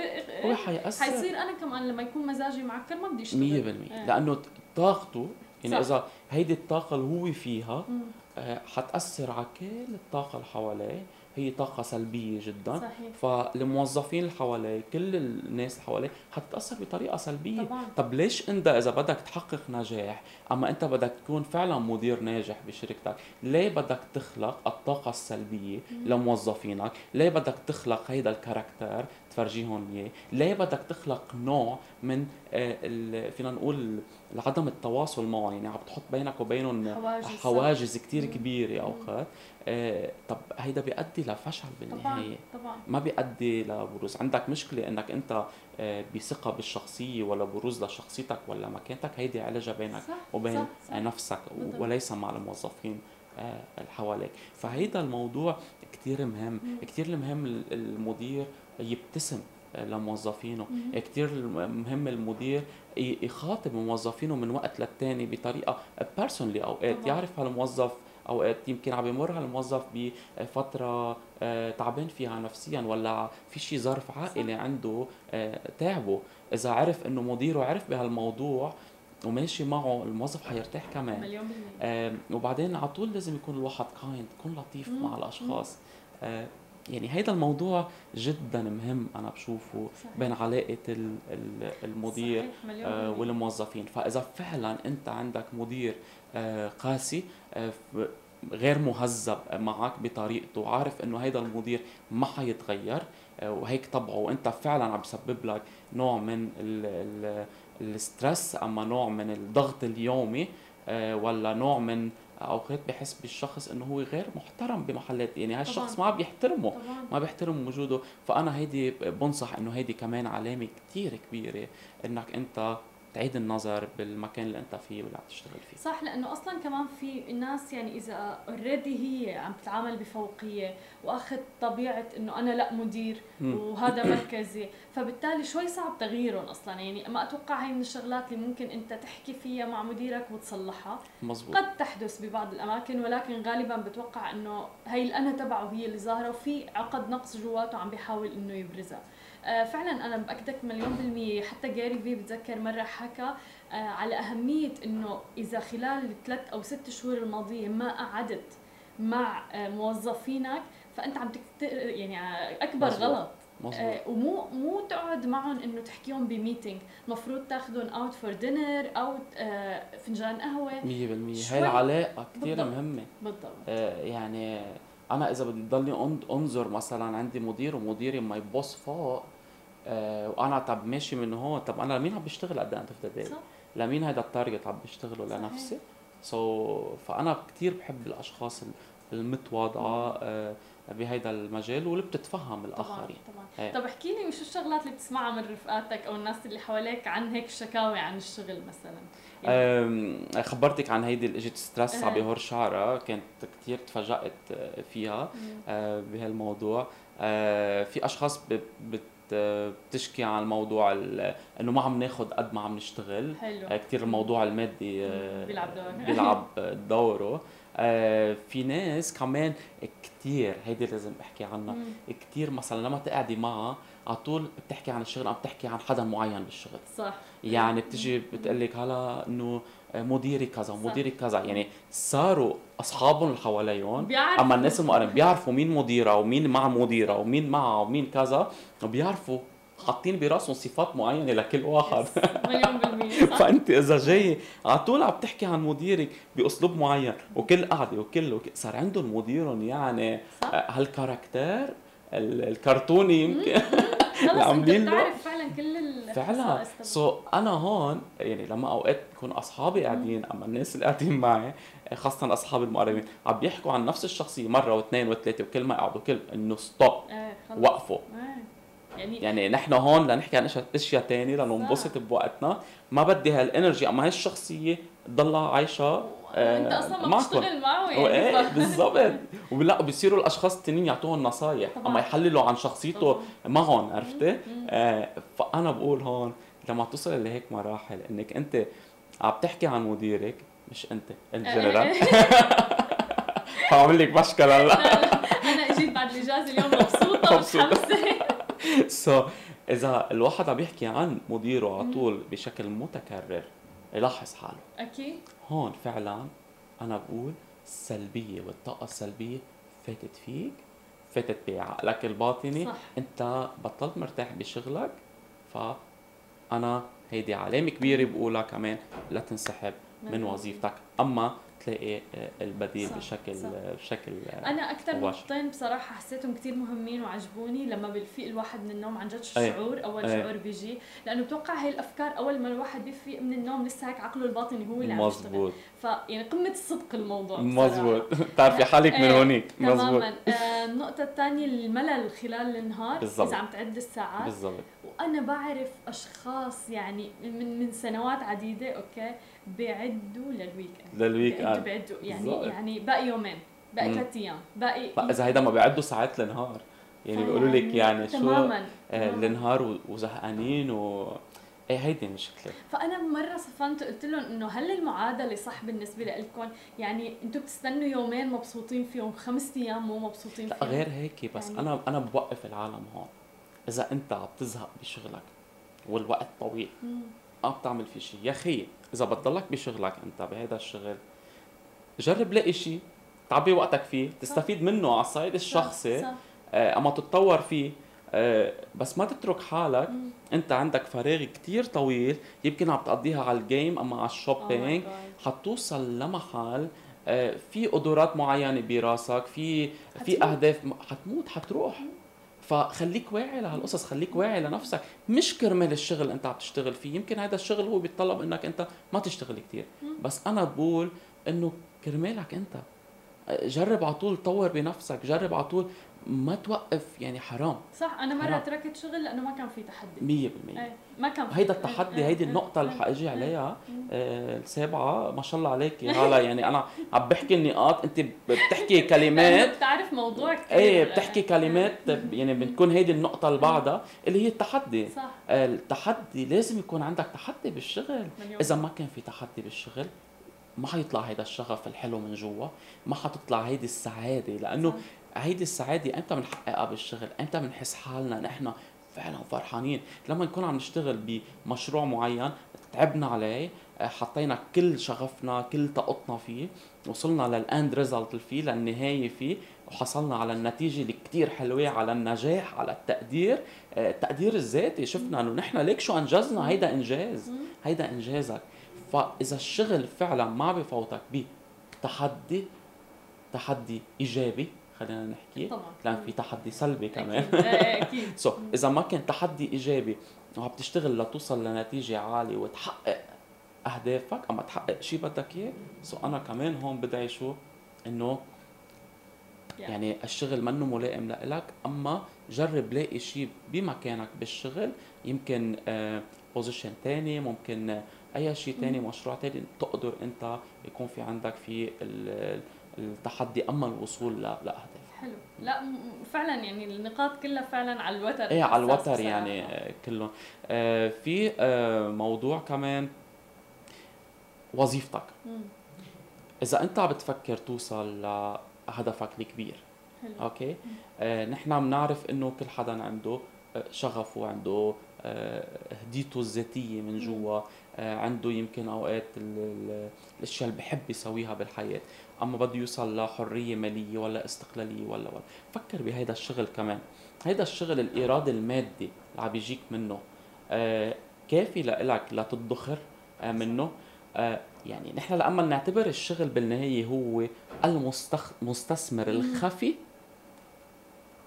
هو حيأثر. حيصير أنا كمان لما يكون مزاجي معكر ما بدي اشتغل 100% إيه. لأنه طاقته يعني صح. إذا هيدي الطاقة اللي هو فيها مم. آه، حتأثر على كل الطاقة اللي حواليه. هي طاقة سلبية جدا. صحيح. فالموظفين اللي حواليه كل الناس اللي حواليه حتتأثر بطريقة سلبية. طبعا. طب ليش أنت إذا بدك تحقق نجاح أما أنت بدك تكون فعلا مدير ناجح بشركتك ليه بدك تخلق الطاقة السلبية لموظفينك؟ ليه بدك تخلق هيدا الكاركتر تفرجيهم اياه ليه بدك تخلق نوع من آه، فينا نقول عدم التواصل معهم يعني عم بتحط بينك وبينهم حواجز صح. حواجز كتير مم. كبيرة أوقات آه، طب هيدا بيؤدي لفشل بالنهاية طبعا طبعا ما بيؤدي لبروز عندك مشكلة إنك أنت آه، بثقة بالشخصية ولا بروز لشخصيتك ولا مكانتك هيدي علاجها بينك صح وبين صح صح. نفسك بالضبط. وليس مع الموظفين اللي حواليك فهيدا الموضوع كتير مهم. كتير مهم ال- المدير يبتسم لموظفينه. مم. كتير مهم المدير يخاطب موظفينه من وقت للتاني بطريقة personally اوقات طبعاً. يعرف هالموظف اوقات يمكن عم يمر هالموظف بفترة آه، تعبان فيها نفسيا ولا في شي ظرف عائلي عنده آه، تعبه. إذا عرف إنه مديره عرف بهالموضوع وماشي معه الموظف حيرتاح كمان. مليون بالمية. وبعدين على طول لازم يكون الواحد kind يكون لطيف مم. مع الأشخاص. آه، يعني هيدا الموضوع جدا مهم أنا بشوفه صحيح. بين علاقة ال- ال- المدير صحيح، آه،. والموظفين فإذا فعلا أنت عندك مدير آه، قاسي آه، غير مهذب معك بطريقته عارف إنه هيدا المدير ما حيتغير وهيك طبعه وأنت فعلا عم يسبب لك نوع من ال ال الستريس أما نوع من الضغط اليومي ولا نوع من أوقات بحس بالشخص إنه هو غير محترم بمحلات يعني هالشخص ما بيحترمه طبعا. ما بيحترم وجوده. فأنا هيدي بنصح إنه هيدي كمان علامة كتير كبيرة إنك أنت تعيد النظر بالمكان اللي انت فيه واللي عم تشتغل فيه. صح لأنه أصلا كمان في ناس يعني إذا اوريدي هي عم تتعامل بفوقيه وأخذ طبيعة إنه أنا لأ مدير. وهذا مركزي. فبالتالي شوي صعب تغييرهم أصلا. يعني ما أتوقع هي من الشغلات اللي ممكن أنت تحكي فيها مع مديرك وتصلحها. مزبوط قد تحدث ببعض الأماكن ولكن غالبا بتوقع إنه هي الأنا تبعه هي اللي ظاهرة وفي عقد نقص جواته عم بيحاول إنه يبرزها. فعلا أنا بأكدك مليون بالمية. حتى جاري في بتذكر مرة حكى آه، على أهمية إنه إذا خلال الثلاث أو ست شهور الماضية ما قعدت مع آه، موظفينك فأنت عم تكت... يعني آه، أكبر مزبوط. غلط. مزبوط آه، ومو مو تقعد معهم إنه تحكيهم ب meeting. المفروض تاخذهم out for dinner أو آه، فنجان قهوة. 100% هاي. العلاقة كثير. مهمة. بالضبط. آه، يعني أنا إذا بدي ضلني أنظر مثلا عندي مدير ومديري ما يبص فوق آه، وأنا طب ماشي من هون. طب أنا لمين عم بشتغل at the end of the لمين هيدا ال target عم بشتغله. لنفسي؟ so, فأنا كثير بحب الأشخاص ال- المتواضعة آه، بهيدا المجال واللي بتتفهم الاخرين طبعا إيه. طب احكي لي وشو الشغلات اللي بتسمعها من رفقاتك أو الناس اللي حواليك عن هيك شكاوي عن الشغل مثلا؟ أم، خبرتك عن هيدي اللي اجت stress على. بهور شعرها كانت كثير تفاجأت فيها آه، بهالموضوع. آه، في أشخاص بتشكي عن الموضوع ال- إنه ما عم ناخذ قد ما عم نشتغل. حلو. آه، كثير الموضوع المادي آه، بيلعب دور. بيلعب دوره. آه، في ناس كمان كثير هيدي لازم أحكي عنها. كثير مثلا لما تقعدي معها على طول بتحكي عن الشغل عم تحكي عن حدا معين بالشغل. صح. يعني بتجي بتقول لك هلا إنه مديري كذا. مديري كذا يعني صاروا أصحابهم اللي حواليهم بيعرفوا. أما الناس المقربين بيعرفوا مين مديرها ومين مع مديرها ومين معها ومين كذا وبيعرفوا حاطين براسهم صفات معينة لكل واحد مليون بالمية؟ فأنت إذا جاي على طول عم تحكي عن مديرك بأسلوب معين وكل قعده وكل, وكل صار عندهم مديرهم يعني. آه، هالكاركتير ال- الكرتوني يمكن خلص أنت عاملين له- بتعرف فعلا كل فعلا. سو أنا هون يعني لما أوقات يكون أصحابي قاعدين أما الناس اللي قاعدين معي خاصه أصحابي المقربين عم بيحكوا عن نفس الشخصيه مرة واثنين وثلاثة وكل ما يقعدوا كل إنه stop خلص. وقفوا. إيه يعني يعني نحن هون لنحكي عن أشياء- إشياء ثانية لننبسط بوقتنا. ما بدي هال energy أما هاي تضلها عايشة أنت أصلا ما. بتشتغل معه إيه يعني ف- بالضبط ولا بيصيروا الأشخاص التانيين يعطوهم نصايح. أما يحللوا عن شخصيته. معهم عرفتي؟ آه فأنا بقول هون لما توصل لهيك مراحل إنك أنت عم تحكي عن مديرك مش أنت الجنرال هعمل لك مشكل هلا لا، لا، أنا إجيت بعد الإجازة اليوم مبسوطة. ومتحمسه سو إذا الواحد عم يحكي عن مديره على طول بشكل متكرر يلاحظ حاله أكيد هون فعلا أنا بقول السلبيه والطاقة السلبية فاتت فيك فاتت بعقلك الباطني صح. أنت بطلت مرتاح بشغلك فانا هيدي علامة كبيرة بقولها كمان لا تنسحب من. وظيفتك أما تلاقي البديل صح، بشكل صح. بشكل أنا أكثر. نقطتين بصراحة حسيتهم كثير مهمين وعجبوني لما بيفيق الواحد من النوم عن جد شو أي. الشعور أول أي. شعور بيجي لأنه بتوقع هاي الأفكار أول ما الواحد بيفيق من النوم لسه هيك عقله الباطني هو اللي عم يشتغل فيعني قمة الصدق الموضوع. مزبوط بتعرفي حالك من إيه، هونيك مزبوط تماما آه، النقطة الثانية الملل خلال النهار بالضبط. إذا عم تعد الساعات بالضبط وأنا بعرف أشخاص يعني من من سنوات عديدة okay بيعدوا لل weekend لل weekend بيعدوا يعني بالضبط. يعني باقي يومين باقي. ثلاث أيام باقي لا اذا هيدا ما بيعدوا ساعات النهار يعني بيقولوا لك يعني شو تماما آه، تماماً. النهار وزهقانين و إيه هيدي مشكله فأنا مرة صفنت قلت لهم إنه هل المعادلة صح بالنسبة لكم يعني أنتم بتستنوا يومين مبسوطين فيهم خمس أيام مو مبسوطين لا فيهم. غير هيك بس يعني- أنا أنا بوقف العالم هون. إذا أنت عم تزهق بشغلك والوقت طويل. ما بتعمل في شيء يا أخي إذا بتضلك بشغلك أنت بهذا الشغل جرب لاقي شيء تعبي وقتك فيه تستفيد منه على الصعيد الشخصي صح. آه، أما تتطور فيه آه، بس ما تترك حالك مم. أنت عندك فراغ كتير طويل يمكن عم تقضيها على الجيم أما على Oh ال shopping God. حتوصل لمحل آه، في قدرات معينة براسك في في. أهداف حتموت حتروح فخليك واعي لهالقصص خليك واعي لنفسك. مش كرمال الشغل انت عم تشتغل فيه. يمكن هذا الشغل هو بيتطلب انك انت ما تشتغل كتير. مم. بس أنا بقول إنه كرمالك انت. جرب على طول طور بنفسك. جرب على طول ما توقف يعني حرام صح أنا مرة حرام. تركت شغل لأنه ما كان في تحدي. 100% إيه ما كان في هيدا التحدي إيه، هيدي إيه، النقطة اللي إيه، حأجي إيه. عليها. آه، السابعة ما شاء الله عليك هلا يعني أنا عم بحكي النقاط أنت بتحكي كلمات. بتعرف موضوع كثير إيه بتحكي كلمات يعني بتكون هيدي النقطة اللي بعدها اللي هي التحدي. صح. آه، التحدي لازم يكون عندك تحدي بالشغل. إذا ما كان في تحدي بالشغل ما حيطلع هيدا الشغف الحلو من جوا. ما حتطلع هيدي السعادة لأنه صح. هيدي السعادة إمتى بنحققها بالشغل إمتى بنحس حالنا نحن فعلا فرحانين. لما نكون عم نشتغل بمشروع معين تعبنا عليه آه، حطينا كل شغفنا كل طاقتنا فيه وصلنا للأند ريزلت فيه للنهاية فيه وحصلنا على النتيجة اللي كتير حلوة على النجاح على التقدير. آه، التقدير الذاتي شفنا إنه نحن ليك شو أنجزنا هيدا إنجاز. هيدا إنجازك. فإذا الشغل فعلا ما بفوتك بتحدي تحدي إيجابي خلينا نحكي. طبعا. لأن في تحدي سلبي كمان. إيه، أكيد. so, إذا ما كان تحدي إيجابي وعم تشتغل لتوصل لنتيجة عالية وتحقق أهدافك أما تحقق شيء بدك إياه so أنا كمان هون بدعي شو؟ إنه يعني الشغل منه ملائم لإلك أما جرب لاقي شيء بمكانك بالشغل يمكن بوزيشن ثاني ممكن أي شيء ثاني مشروع ثاني تقدر أنت يكون في عندك في التحدي أما الوصول لاهداف حلو. لا فعلا يعني النقاط كلها فعلا على الوتر. إيه على الوتر يعني آه، كلهم. آه في آه موضوع كمان وظيفتك. مم. إذا أنت عم بتفكر توصل لهدفك الكبير حلو. okay؟ آه نحن بنعرف إنه كل حدا عنده آه، شغفه عنده آه، هديته الذاتية من جوا. عنده يمكن أوقات الأشياء اللي بحب يسويها بالحياة. أما بده يوصل لحريه مالية ولا استقلالية ولا ولا. فكر بهيدا الشغل كمان. هيدا الشغل الإيراد المادي اللي عم بيجيك منه آه كافي لإلك لتدخر آه منه. آه يعني نحن لما نعتبر الشغل بالنهاية هو المستثمر الخفي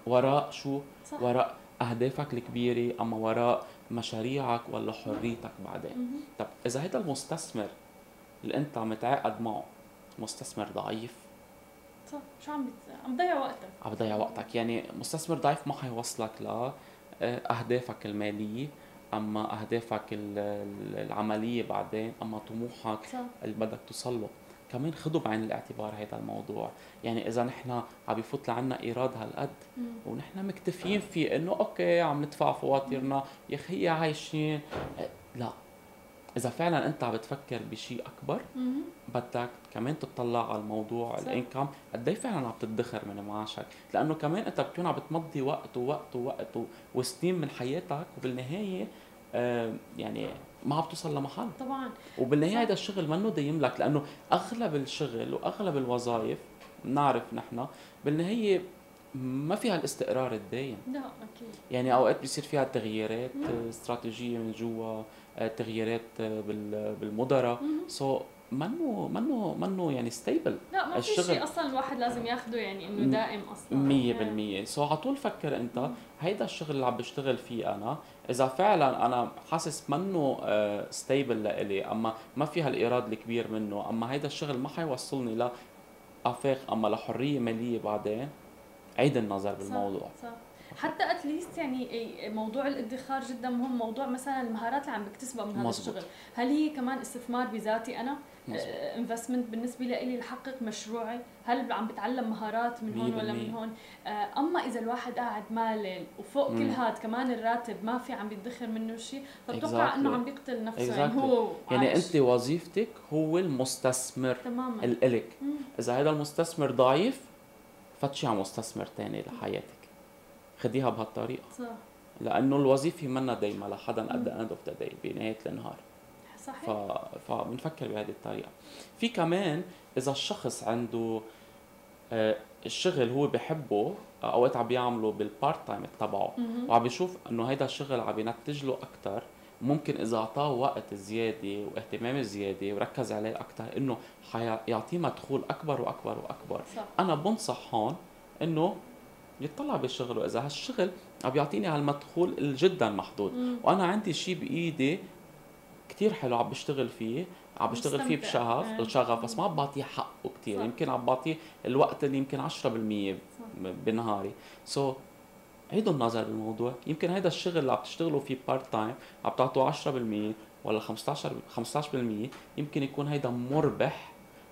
وراء شو؟ صح. وراء أهدافك الكبيرة. أما وراء مشاريعك ولا حريتك بعدين. طب إذا هذا المستثمر اللي أنت متعاقد معه مستثمر ضعيف؟ صح شو عم عم تضيع وقتك. عم تضيع وقتك. يعني مستثمر ضعيف ما حيوصلك لاهدافك المالية أما أهدافك العملية بعدين أما طموحك صح. اللي بدك توصل له. كمان خذوا بعين الاعتبار هذا الموضوع. يعني إذا نحن عم بفوت لعنا إيراد هالقد ونحن مكتفيين فيه إنه أوكي عم ندفع فواتيرنا. يا أخي عايشين. لا. إذا فعلا أنت عم بتفكر بشيء أكبر بدك كمان تطلع على الموضوع الإنكم. قد إيه فعلا عم تدخر من معاشك؟ لأنه كمان أنت بتكون عم بتمضي وقت ووقت ووقت وسنين من حياتك وبالنهاية آه يعني ما عم توصل لمحل. طبعا. وبالنهاية هذا الشغل منه دايم لك لأنه أغلب الشغل وأغلب الوظائف بنعرف نحن بالنهاية ما فيها الاستقرار الدايم. لا أكيد. يعني أوقات بيصير فيها تغييرات استراتيجية من جوا آه، تغييرات آه، بالمدراء. so منه منه منه يعني stable لا ما في شيء أصلا الواحد لازم ياخده يعني إنه دائم أصلا. 100% so على طول فكر أنت هيدا الشغل اللي عم بشتغل فيه أنا إذا فعلا أنا حاسس منه stable آه، لإلي أما ما في هالإيراد الكبير منه أما هيدا الشغل ما حيوصلني لافاق أما لحرية مالية بعدين عيد النظر بالموضوع صح. صح. حتى at least يعني موضوع الادخار جدا مهم موضوع مثلا المهارات اللي عم بكتسبها من هذا الشغل. هل هي كمان استثمار بذاتي أنا؟ investment آه، بالنسبة لي لحقق مشروعي. هل عم بتعلم مهارات من هون ولا من هون؟ آه، أما إذا الواحد قاعد مالل وفوق مم. كل هذا كمان الراتب ما في عم بيدخر منه شيء فبتوقع exactly. انه عم بيقتل نفسه. exactly. يعني هو يعني عايش. أنت وظيفتك هو المستثمر تماما. إلك. إذا هذا المستثمر ضعيف فتشي على مستثمر ثاني لحياتك. خديها بهالطريقة. صح. لأنه الوظيفة منا دايما لحدا قد end of the day بنهاية النهار. صحيح. ف... فبنفكر بهذه الطريقة. في كمان إذا الشخص عنده آه، الشغل هو بحبه أوقات عم بيعمله بال part time تبعه وعم بيشوف إنه هيدا الشغل عم ينتج له أكثر ممكن إذا أعطاه وقت زيادة واهتمام زيادة وركز عليه أكثر إنه حيعطيه مدخول أكبر وأكبر وأكبر. صح. أنا بنصح هون إنه يطلع بالشغل واذا هالشغل عم بيعطيني هالمدخول جدا محدود مم. وأنا عندي شيء بإيدي كتير حلو عم بشتغل فيه عم بشتغل فيه بشغف آه. شغف بس ما عم بعطيه حقه كثير يمكن عم بعطيه الوقت اللي يمكن 10% بنهاري. so, عيدوا النظر بالموضوع. يمكن هذا الشغل اللي عم تشتغلوا فيه part time عم تعطوا 10% ولا 15 15% يمكن يكون هيدا مربح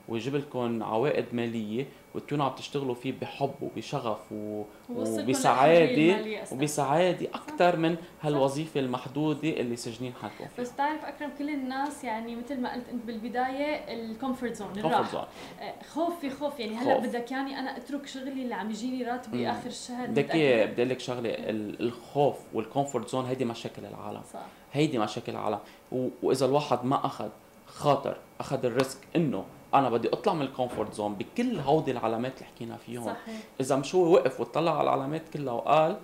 ويجيب لكم عوائد مالية وتكونوا عم تشتغلوا فيه بحب وبشغف و... وبسعادة وبسعادة أكثر من هالوظيفة المحدودة اللي سجنين حالكم فيها. بس بتعرف أكرم كل الناس يعني مثل ما قلت أنت بالبداية ال comfort zone الراحة. آه، خوف في خوف. يعني هلأ بدك يعني أنا أترك شغلي اللي عم يجيني راتبي آخر الشهر بدك بدي أقول لك شغلة الخوف وال comfort zone هيدي مشاكل العالم. صح. هيدي مشاكل العالم. و... وإذا الواحد ما أخذ خاطر أخذ ال risk إنه أنا بدي أطلع من ال comfort zone بكل هودي العلامات اللي حكينا فيهم صحيح. إذا مش هو وقف وطلع على العلامات كلها وقال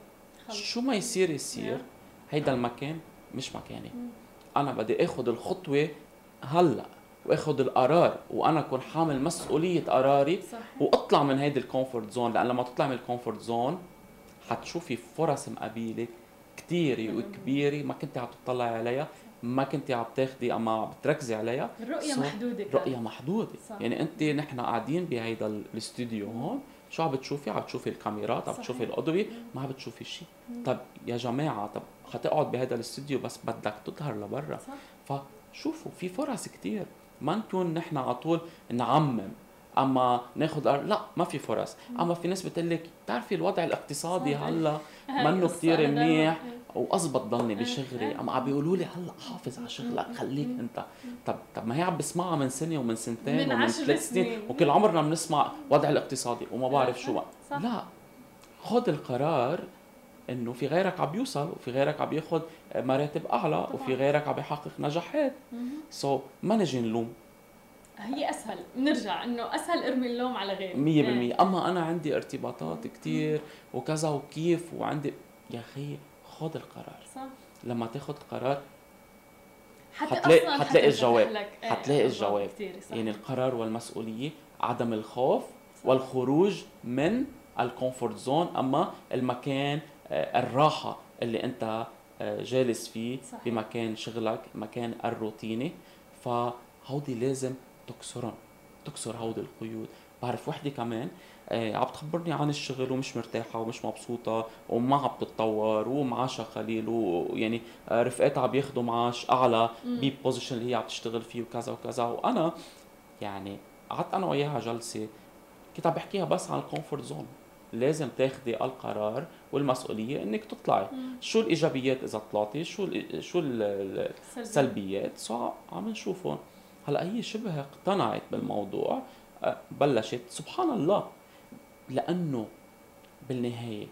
خلص. شو ما يصير يصير هيدا المكان مش مكاني مم. أنا بدي آخذ الخطوة هلأ وآخذ القرار وأنا أكون حامل مسؤولية قراري صحيح. وأطلع من هيدي ال comfort zone لأن لما تطلع من ال comfort zone حتشوفي فرص مقابلك كثيره وكبيرة ما كنت عم تطلعي عليها ما كنت عم تاخدي أما بتركزي عليها الرؤية محدودة رؤية محدودة. صح. يعني انت نحن قاعدين بهيدا الاستوديو هون شو عم بتشوفي؟ عم بتشوفي الكاميرات عم بتشوفي. الاضويه ما عم بتشوفي شيء طب يا جماعة طب حتقعد بهذا الاستوديو بس بدك تظهر لبرا. فشوفوا في فرص كتير. ما نكون نحن على طول نعمم. أما ناخذ أر... لا ما في فرص. أما في ناس بتقول لك بتعرفي الوضع الاقتصادي. هلأ منه دايماً- منيح. واصبط ضلني. بشغلي. اما عم بيقولوا لي هلأ حافظ على شغلك خليك أنت طب طب ما هي عم بسمعها من سنة ومن سنتين من ومن ثلاث سنين. وكل عمرنا بنسمع وضع الاقتصادي وما بعرف شو. صح. لا خذ القرار إنه في غيرك عم يوصل وفي غيرك عم ياخذ مراتب أعلى طبعاً. وفي غيرك عم يحقق نجاحات سو so, ما نجي نلوم هي أسهل نرجع إنه أسهل ارمي اللوم على غيري 100% أما أنا عندي ارتباطات كتير وكذا وكيف وعندي يا أخي خذ القرار صح لما تاخذ قرار حتلاقي- حتلاقي الجواب. إيه، حتلاقي الجواب. يعني القرار والمسؤولية عدم الخوف. والخروج من ال comfort zone أما المكان آه، الراحة اللي أنت آه، جالس فيه صحيح. بمكان شغلك مكان الروتيني فهودي لازم تكسرهم تكسر هودي القيود بعرف وحدة كمان عم تخبرني عن الشغل ومش مرتاحة ومش مبسوطة وما عم تتطور ومعاشها قليل ويعني آه، رفقاتها عم ياخذوا معاش أعلى ب position اللي هي عم تشتغل فيه وكذا وكذا. وأنا يعني قعدت أنا وياها جلسة كنت عم بحكيها بس عن ال comfort zone لازم تاخذي القرار والمسؤولية إنك تطلعي. شو الإيجابيات إذا طلعتي؟ شو ال شو ال- ال- سلبي. السلبيات so عم نشوفهم. هلأ هي شبه اقتنعت بالموضوع أه، بلشت. سبحان الله. لأنه بالنهاية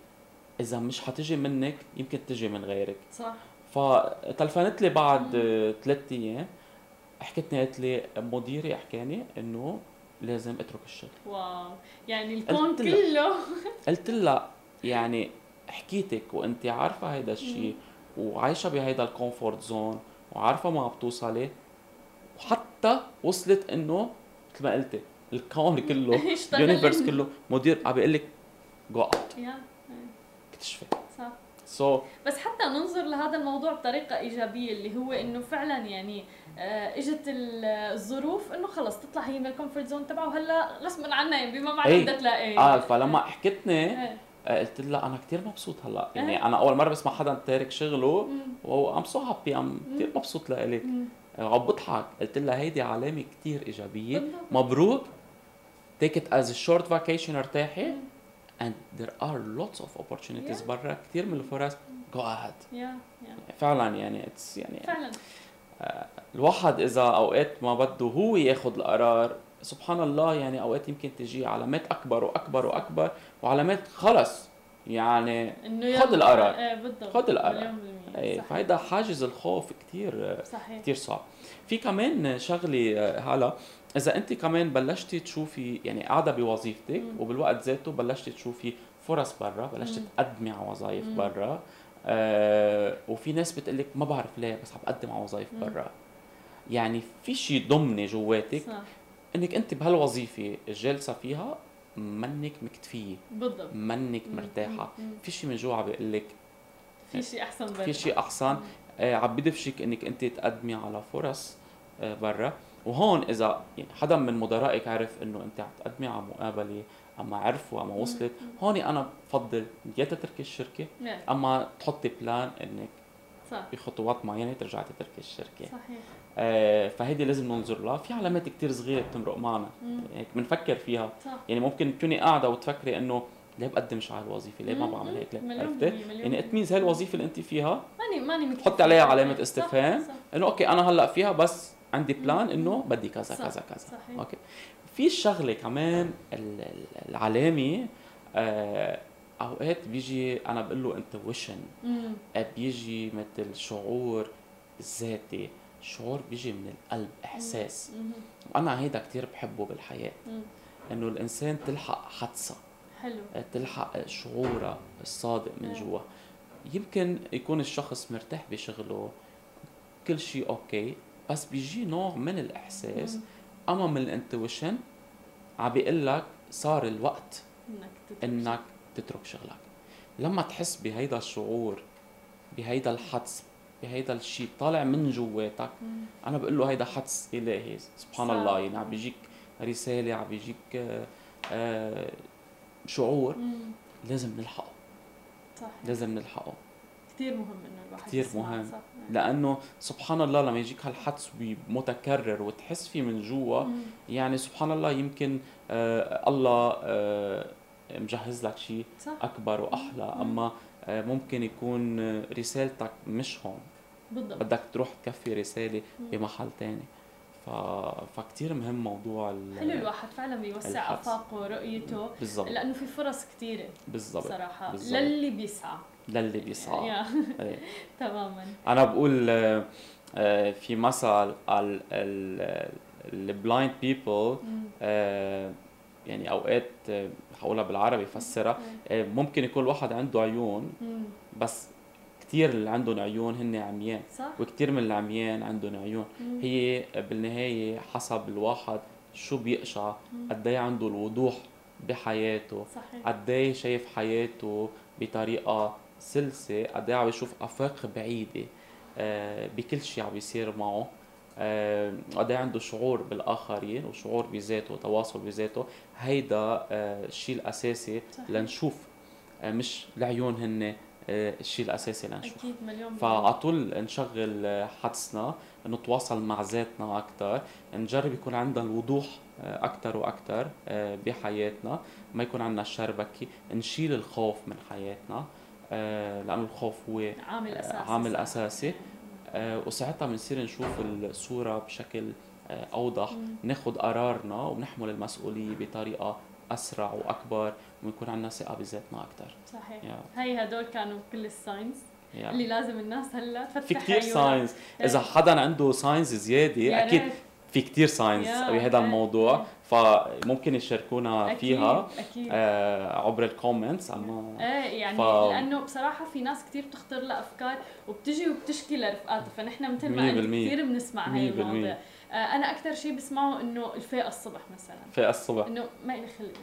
إذا مش حتجي منك يمكن تجي من غيرك. صح. فتلفنت لي بعد ثلاث أيام حكتني قالت لي مديري حكاني إنه لازم أترك الشغل. wow. يعني الكون قلت. كله. قلت لها يعني حكيتك وأنت عارفة هيدا الشيء وعايشة بهيدا ال comfort zone وعارفة ما عم توصلي وحتى وصلت إنه مثل ما قلتي الكون كله. ال universe كله مدير عم بيقول لك go out اكتشفي صح so, بس حتى ننظر لهذا الموضوع بطريقة إيجابية اللي هو إنه فعلا يعني آه، إجت ال- الظروف إنه خلص تطلع هي من ال comfort zone تبعه وهلأ غصبا عنها يعني بما معنى إيه. بدها تلاقي آه فلما حكتني إيه. آه، قلت لها أنا كثير مبسوط هلأ يعني إيه. أنا أول مرة بسمع حدا تارك شغله. و I'm so happy I'm كثير مبسوط لإلك عم بضحك قلت لها هيدي علامة كثير إيجابية. مبروك take it as a short vacation ارتاحي and there are lots of opportunities Yeah. برا كثير من الفرص go ahead يا يا فعلا يعني it's يعني فعلا الواحد إذا أوقات ما بده هو ياخذ القرار سبحان الله يعني أوقات يمكن تجي علامات أكبر وأكبر وأكبر وعلامات خلص يعني يلا. القرار. إيه خد القرار. بالمية إيه،. فهيدا حاجز الخوف كثير صحيح كثير صعب في كمان شغلة آه، هلا إذا أنت كمان بلشتي تشوفي يعني قاعدة بوظيفتك مم. وبالوقت ذاته بلشتي تشوفي فرص برا بلشتي مم. تقدمي على وظائف مم. برا آه وفي ناس بتقول لك ما بعرف ليه بس عم بقدم على وظائف مم. برا يعني في شيء ضمني جواتك صح إنك أنت بهالوظيفة الجالسه فيها منك مكتفية بالضبط منك مم. مرتاحة مم. في شيء من جوا عم بيقول لك في شيء أحسن برا في شيء احسن آه، عم بدفشك إنك أنت تقدمي على فرص آه، برا وهون إذا يعني حدا من مدرائك عرف إنه أنت عم تقدمي على مقابلة اما عرفوا اما وصلت هون أنا بفضل يا تتركي الشركة إيه، أما تحطي بلان إنك صح. بخطوات معينة ترجعي تتركي الشركة. صحيح. آه فهيدي لازم ننظر لها. في علامات كتير صغيرة بتمرق معنا. هيك بنفكر فيها. صح. يعني ممكن تكوني قاعدة وتفكري إنه ليه بقدمش على الوظيفة؟ ليه ما. بعمل هيك؟ ليه؟ عرفتي؟ يعني. اتميز هاي الوظيفة اللي أنت فيها ماني ماني. حطي عليها علامة صح، استفهام. إنه okay أنا هلأ فيها بس عندي plan إنه بدي كذا صح، كذا كذا. صحيح. okay. في الشغله كمان ال- ال- العلامة آه أوقات بيجي أنا بقول له intuition مم. بيجي مثل شعور ذاتي. شعور بيجي من القلب إحساس. مم. وأنا هيدا كتير بحبه بالحياة. مم. إنه الإنسان تلحق حدسه حلو. تلحق شعوره الصادق من. جوا. يمكن يكون الشخص مرتاح بشغله. كل شيء أوكي. بس بيجي نوع من الإحساس. أما من ال intuition عم بيقول لك صار الوقت إنك تترك إنك تترك شغلك لما تحس بهيدا الشعور بهيدا الحدس بهيدا الشيء طالع من جواتك. أنا بقول له هيدا حدس إلهي سبحان صح. الله يعني عم بيجيك رسالة عم بيجيك آه، آه، شعور مم. لازم نلحقه صح لازم نلحقه كثير مهم إنه الواحد يسمع، مهم. صح لأنه سبحان الله لما يجيك هالحدس متكرر وتحس فيه من جوا. يعني سبحان الله يمكن آه الله آه مجهز لك شيء أكبر وأحلى مم. أما آه ممكن يكون رسالتك مش هون بالضبط بدك تروح تكفي رسالة مم. بمحل تاني ف... فكتير مهم موضوع ال... حلو الواحد فعلا بيوسع. آفاقه ورؤيته بالضبط لأنه في فرص كثيره بالضبط صراحة. للي بيسعى للي يا إيه. تماما أنا بقول آه، آه، في مثل ال blind people مم. يعني أوقات آه، حقولها بالعربي فسرها آه، ممكن يكون الواحد عنده عيون. بس كثير اللي عندهم عيون هن عميان صح وكثير من العميان عندهم عيون مم. هي بالنهاية حسب الواحد شو بيقشع. قد إيه عنده الوضوح بحياته صحيح قد إيه شايف حياته بطريقة سلسة قد إيه عم يشوف أفاق بعيدة آه، بكل شيء عم بيصير معه. آه، قد إيه عنده شعور بالآخرين وشعور بذاته وتواصل بذاته. هيدا آه، الشيء الأساسي صحيح. لنشوف. مش العيون هن الشيء الأساسي لنشوف. أكيد مليون. فعلى طول نشغل حدسنا نتواصل مع ذاتنا أكثر نجرب يكون عندنا الوضوح أكثر وأكثر بحياتنا. ما يكون عندنا الشربكه نشيل الخوف من حياتنا. لأنه الخوف هو عامل آه، اساسي عامل صح. اساسي آه، وساعتها بنصير نشوف الصورة بشكل آه، أوضح. ناخذ قرارنا وبنحمل المسؤولية بطريقة أسرع وأكبر ونكون عندنا ثقة بذاتنا أكثر صحيح يا. هي هدول كانوا كل ال signs اللي لازم الناس هلأ تفتح في عيونها. signs إذا حدا عنده signs زيادة يا أكيد. في كتير signs بهذا. الموضوع فممكن يشاركونا أكيد، فيها أكيد. آه، عبر ال comments أما إيه يعني ف- لأنه بصراحة في ناس كثير بتخطر لها افكار وبتجي وبتشكي لرفقاتها فنحن مثل ما قلت. كثير بنسمع هاي المواضيع. أنا أكثر شيء بسمعه إنه الفاقه الصبح مثلا. في الصبح. إنه ما لي خلق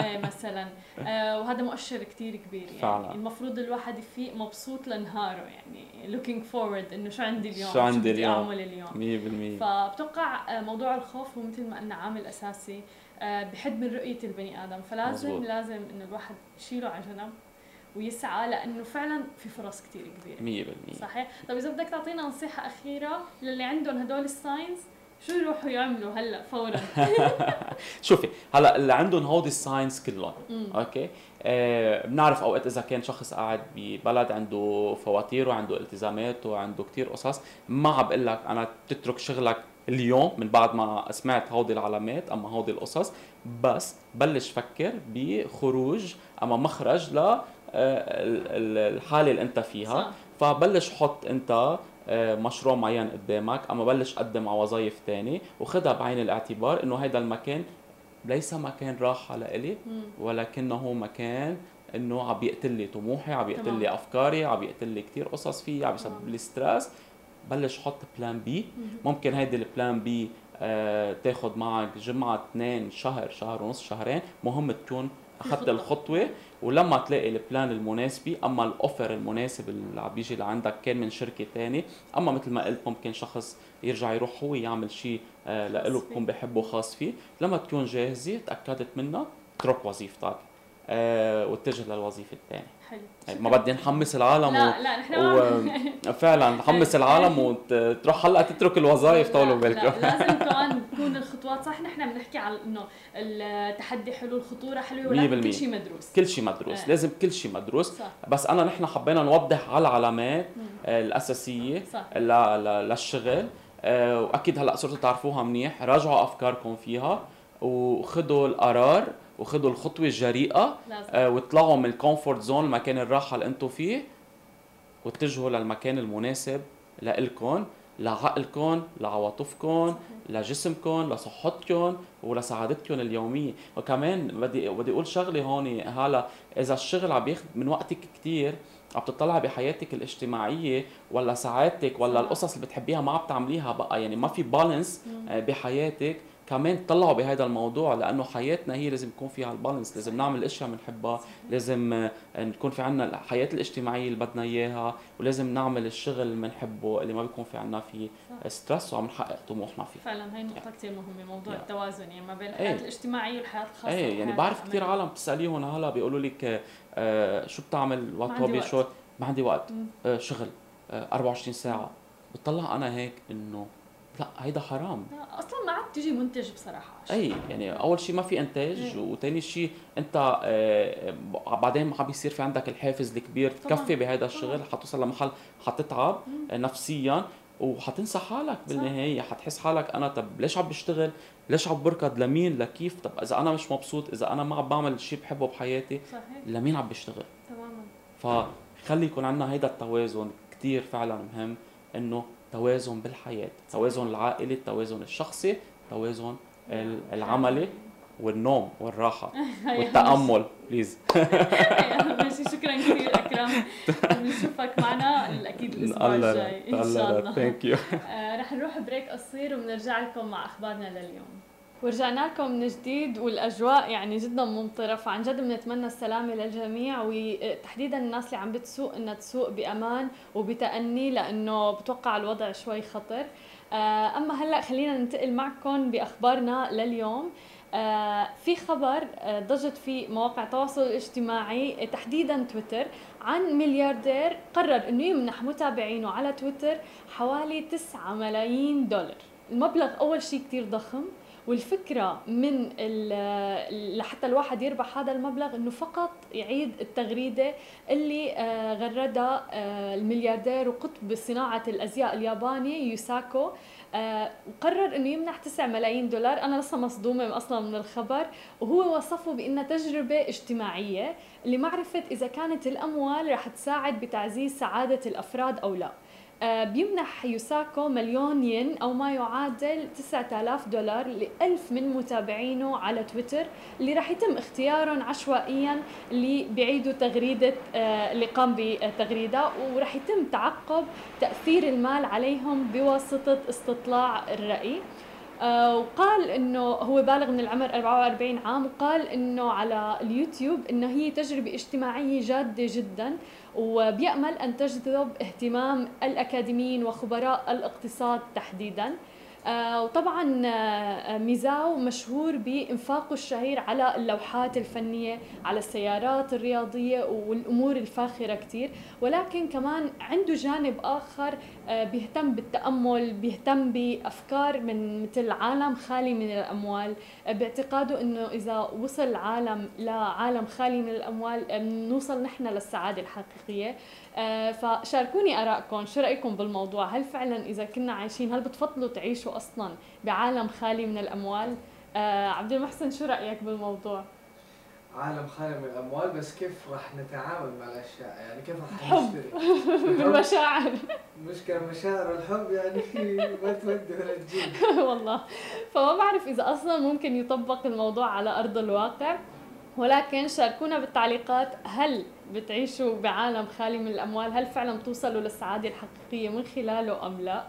آه مثلا. آه وهذا مؤشر كثير كبير يعني. فعلا. المفروض الواحد يفيق مبسوط لنهاره يعني. Looking forward إنه شو عندي اليوم؟ شو عندي اليوم؟ أعمل اليوم؟ 100% فبتوقع آه، موضوع الخوف هو مثل ما قلنا عامل أساسي. آه، بحد من رؤية البني آدم. فلازم مزبوط. لازم إنه الواحد يشيله على جنب ويسعى لأنه فعلا في فرص كثير كبيرة. 100% صحيح؟ طيب إذا بدك تعطينا نصيحة أخيرة للي عندهم هدول الساينز شو يروحوا يعملوا هلا فورا شوفي هلا اللي عندهم هودي ال signs كلهم. أوكي آه بنعرف أوقات إذا كان شخص قاعد ببلد عنده فواتير وعنده التزامات وعنده كتير قصص ما عم بقول لك أنا تترك شغلك اليوم من بعد ما سمعت هودي العلامات أما هودي القصص بس بلش فكر بخروج أما مخرج ل آه، الحالة اللي أنت فيها صح. فبلش حط أنت مشروع معين قدامك أما بلش قدم على وظائف تاني وخدها بعين الاعتبار إنه هيدا المكان ليس مكان راحة لإلي. ولكنه مكان إنه عم يقتل لي طموحي عم يقتل تمام. لي أفكاري عم يقتل لي كثير قصص فيي عم يسبب تمام. لي stress بلش حط plan B مم. ممكن هيدي ال plan B آه تاخذ معك جمعة اثنين شهر شهر ونص شهرين مهم تكون أخذت خطة. ولما تلاقي ال plan المناسبة أما ال offer المناسب اللي عم بيجي لعندك كان من شركة تانية أما مثل ما قلت ممكن شخص يرجع يروح هو يعمل شيء آه لإله. بكون بحبه خاص فيه لما تكون جاهزة تأكدت منها اترك وظيفتك آه واتجه للوظيفة الثانية حلو. ما بدي نحمس العالم لا لا نحن و... فعلا نحمس العالم وتروح هلأ تترك الوظائف طولوا لا، بالكم. لازم كمان تكون الخطوات صح. نحن بنحكي على إنه التحدي حلو الخطورة حلوة ولكن 100%. كل شيء مدروس. كل شيء مدروس. آه. لازم كل شيء مدروس. صح. بس أنا نحن حبينا نوضح على العلامات. آه، الأساسية صح. ل... ل... للشغل آه، وأكيد هلأ صرتوا تعرفوها منيح. راجعوا أفكاركم فيها وخذوا القرار. وخذوا الخطوة الجريئة لازم آه، واطلعوا من ال comfort zone المكان الراحة اللي أنتم فيه واتجهوا للمكان المناسب لإلكم لعقلكم لعواطفكم لجسمكم لصحتكم ولسعادتكم اليومية وكمان بدي بدي أقول شغلة هون هلا إذا الشغل عم ياخذ من وقتك كثير عم تطلعي بحياتك الاجتماعية ولا سعادتك ولا. القصص اللي بتحبيها ما عم تعمليها بقى يعني ما في بالانس مم. بحياتك كمان طلعوا بهذا الموضوع لأنه حياتنا هي لازم يكون فيها البالانس لازم نعمل الاشياء بنحبها لازم آه، نكون في عنا الحياة الاجتماعية اللي بدنا إياها ولازم نعمل الشغل اللي بنحبه اللي ما بيكون في عنا فيه ستريس وعم نحقق طموحنا فيه فعلا هي نقطة كثير مهمة موضوع Yeah. التوازن يعني ما بين إيه. الحياة الاجتماعية والحياة الخاصة إيه يعني بعرف كثير. عالم بتسأليهم هلا بيقولوا لك آه شو بتعمل وقت عندي هوبي وقت. شو ما عندي وقت. آه شغل آه 24 ساعة بتطلع أنا هيك إنه لا هيدا حرام. لا، أصلا ما عاد تجي منتج بصراحة. أي يعني أول شيء ما في إنتاج. وثاني شيء أنت آه، بعدين ما عم بيصير في عندك الحافز الكبير. تكفي بهذا الشغل حتوصل لمحل حتتعب آه، نفسيا وحتنسى حالك بالنهاية. حتحس حالك أنا طب ليش عم بشتغل؟ ليش عم بركض؟ لمين؟ لكيف؟ طب إذا أنا مش مبسوط إذا أنا ما عم بعمل شيء بحبه بحياتي صحيح. لمين عم بشتغل؟ تماما. فخلي يكون عندنا هيدا التوازن كتير فعلا مهم إنه توازن بالحياة توازن العائلي التوازن الشخصي توازن ال- العملي والنوم والراحة هي والتأمل please ماشي. شكرا كثير أكرم. بنشوفك معنا أكيد الأسبوع الجاي إن شاء الله thank you آه، رح نروح break قصير وبنرجع لكم مع أخبارنا لليوم. ورجعنا لكم من جديد والأجواء يعني جدا ممطرة فعن جد بنتمنى السلامة للجميع وتحديدا الناس اللي عم بتسوق إنها تسوق بأمان وبتأني لأنه بتوقع الوضع شوي خطر. آه، أما هلأ خلينا ننتقل معكم بأخبارنا لليوم. آه، في خبر آه، ضجت فيه مواقع التواصل الاجتماعي تحديدا تويتر عن ملياردير قرر إنه يمنح متابعينه على تويتر حوالي 9 ملايين دولار. المبلغ أول شيء كتير ضخم. والفكرة من لحتى الواحد يربح هذا المبلغ إنه فقط يعيد التغريدة اللي آه، غردها آه، الملياردير وقطب صناعة الأزياء الياباني يوساكو آه، وقرر إنه يمنح 9 ملايين دولار. أنا لسه مصدومة أصلا من الخبر. وهو وصفه بانها تجربة اجتماعية لمعرفة إذا كانت الأموال رح تساعد بتعزيز سعادة الأفراد أو لا. بيمنح يوساكو مليون ين أو ما يعادل 9000 دولار لألف من متابعينه على تويتر اللي راح يتم اختيارهم عشوائيا اللي بيعيدوا تغريدة آه، اللي قام بتغريدها وراح يتم تعقب تأثير المال عليهم بواسطة استطلاع الرأي. آه، وقال إنه هو بالغ من العمر 44 عام وقال إنه على اليوتيوب إنه هي تجربة اجتماعية جادة جدا. وبيأمل أن تجذب اهتمام الأكاديميين وخبراء الاقتصاد تحديدا. آه، وطبعا آه، ميزاو مشهور بانفاقه الشهير على اللوحات الفنية على السيارات الرياضية والأمور الفاخرة كثير ولكن كمان عنده جانب آه، بيهتم بالتأمل بيهتم بأفكار من مثل عالم خالي من الأموال. آه، باعتقاده إنه إذا وصل العالم لعالم خالي من الأموال آه، نوصل نحن للسعادة الحقيقية. آه، فشاركوني آرائكم شو رأيكم بالموضوع؟ هل فعلا إذا كنا عايشين هل بتفضلوا تعيشوا أصلا بعالم خالي من الأموال؟ آه، عبد المحسن شو رأيك بالموضوع؟ عالم خالي من الأموال بس كيف راح نتعامل مع الأشياء؟ يعني كيف راح. نشتري؟ بالمشاعر مشكلة مشاعر الحب يعني في ما تودي ولا تجيب. والله. فما بعرف إذا أصلا ممكن يطبق الموضوع على أرض الواقع. ولكن شاركونا بالتعليقات. هل بتعيشوا بعالم خالي من الأموال؟ هل فعلا بتوصلوا للسعادة الحقيقية من خلاله أم لا؟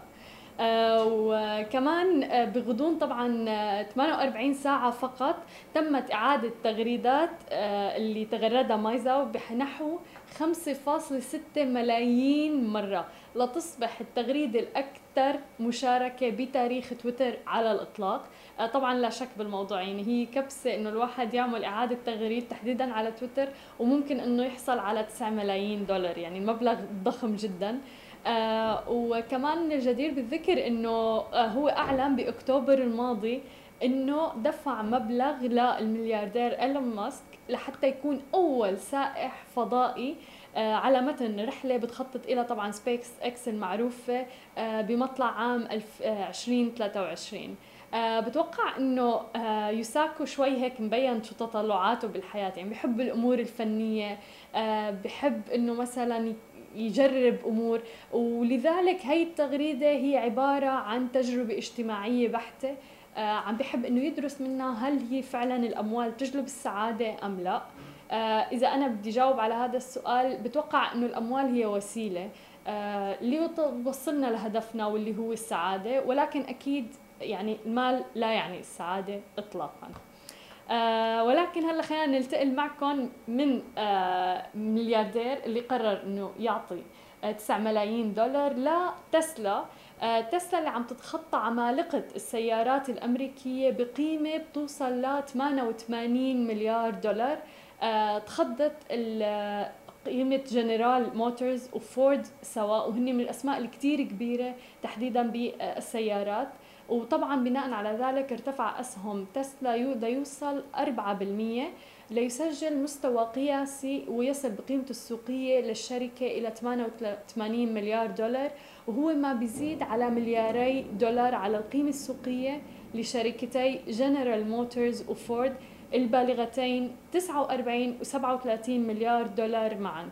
وكمان آه بغضون طبعا آه 48 ساعة فقط تمت إعادة تغريدات آه اللي تغردها مايزاو بنحو 5.6 ملايين مرة. لتصبح التغريدة الأكثر مشاركة بتاريخ تويتر على الإطلاق. آه، طبعا لا شك بالموضوع. يعني هي كبسة إنه الواحد يعمل إعادة تغريد تحديدا على تويتر وممكن إنه يحصل على 9 ملايين دولار. يعني المبلغ ضخم جدا. آه وكمان الجدير بالذكر إنه آه هو أعلن بأكتوبر الماضي إنه دفع مبلغ للملياردير إيلون ماسك لحتى يكون أول سائح فضائي آه، على متن رحلة بتخطط إلى طبعا سبيس إكس المعروفة آه، بمطلع عام الف- آه، 2023 آه، بتوقع إنه يوساكو شوي هيك مبين شو تطلعاته بالحياة يعني بحب الأمور الفنية بحب إنه مثلا يجرب أمور. ولذلك هي التغريدة هي عبارة عن تجربة اجتماعية بحتة. آه، عم بحب إنه يدرس منها هل هي فعلا الأموال تجلب السعادة أم لا. آه، إذا أنا بدي جاوب على هذا السؤال بتوقع إنه الأموال هي وسيلة. آه، يوصلنا لهدفنا واللي هو السعادة ولكن أكيد يعني المال لا يعني السعادة اطلاقا. آه ولكن هلا خلينا ننتقل معكم من آه ملياردير اللي قرر إنه يعطي آه 9 ملايين دولار لتسلا. آه تسلا اللي عم تتخطى عمالقة السيارات الأمريكية بقيمة بتوصل ل 88 مليار دولار. آه ال- قيمة جنرال موتورز وفورد سوا وهن من الأسماء الكتير كبيرة تحديدا بالسيارات. وطبعا بناء على ذلك ارتفع أسهم تسلا يو- ليوصل 4% ليسجل مستوى قياسي ويصل بقيمته السوقية للشركة إلى 88 مليار دولار وهو ما بيزيد على ملياري دولار على القيمة السوقية لشركتي جنرال موتورز وفورد البالغتين 49 و 37 مليار دولار معا.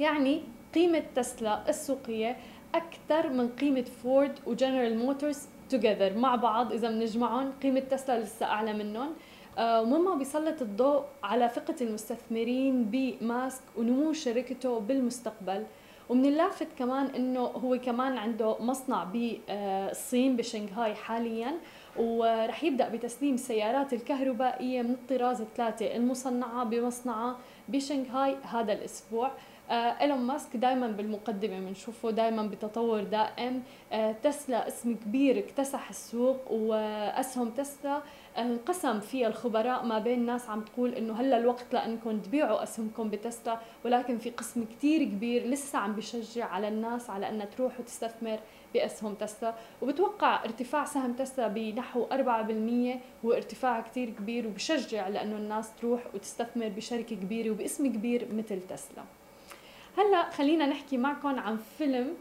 يعني قيمة تسلا السوقية أكثر من قيمة فورد وجنرال موتورز together مع بعض. إذا بنجمعهم قيمة تسلا لسه أعلى منهم. آه، ومما بيسلط الضوء على ثقة المستثمرين بماسك ونمو شركته بالمستقبل. ومن اللافت كمان إنه هو كمان عنده مصنع بالصين بشنغهاي حاليا. ورح يبدأ بتسليم السيارات الكهربائية من الطراز الثلاثة المصنعة بمصنعه بشنغهاي هذا الأسبوع. آه، إيلون ماسك دائما بالمقدمة بنشوفه دائما بتطور دائم. آه، تسلا اسم كبير اكتسح السوق وأسهم تسلا انقسم فيها الخبراء. ما بين ناس عم تقول إنه هلأ الوقت لأنكم تبيعوا أسهمكم بتسلا ولكن في قسم كتير كبير لسه عم بشجع على الناس على إنها تروح وتستثمر بأسهم تسلا. وبتوقع ارتفاع سهم تسلا بنحو 4% هو ارتفاع كتير كبير وبشجع لأنه الناس تروح وتستثمر بشركة كبيرة وباسم كبير مثل تسلا. هلا خلينا نحكي معكم عن فيلم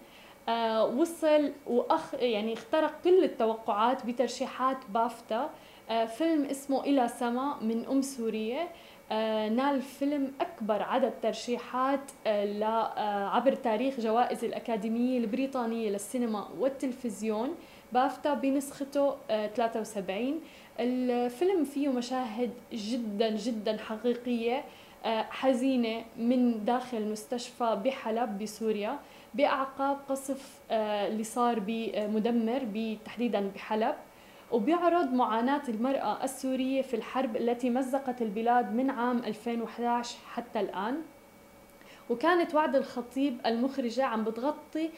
آه وصل واخ يعني اخترق كل التوقعات بترشيحات بافتا آه فيلم اسمه إلى سما من أم سورية. آه نال الفيلم أكبر عدد ترشيحات آه آه عبر تاريخ جوائز الأكاديمية البريطانية للسينما والتلفزيون. بافتا بنسخته آه 73 الفيلم فيه مشاهد جدا جدا حقيقية. آه، حزينة من داخل مستشفى بحلب بسوريا بأعقاب قصف آه، اللي صار بمدمر تحديدا بحلب وبيعرض معاناة المرأة السورية في الحرب التي مزقت البلاد من عام 2011 حتى الآن. وكانت وعد الخطيب المخرجة عم بتغطي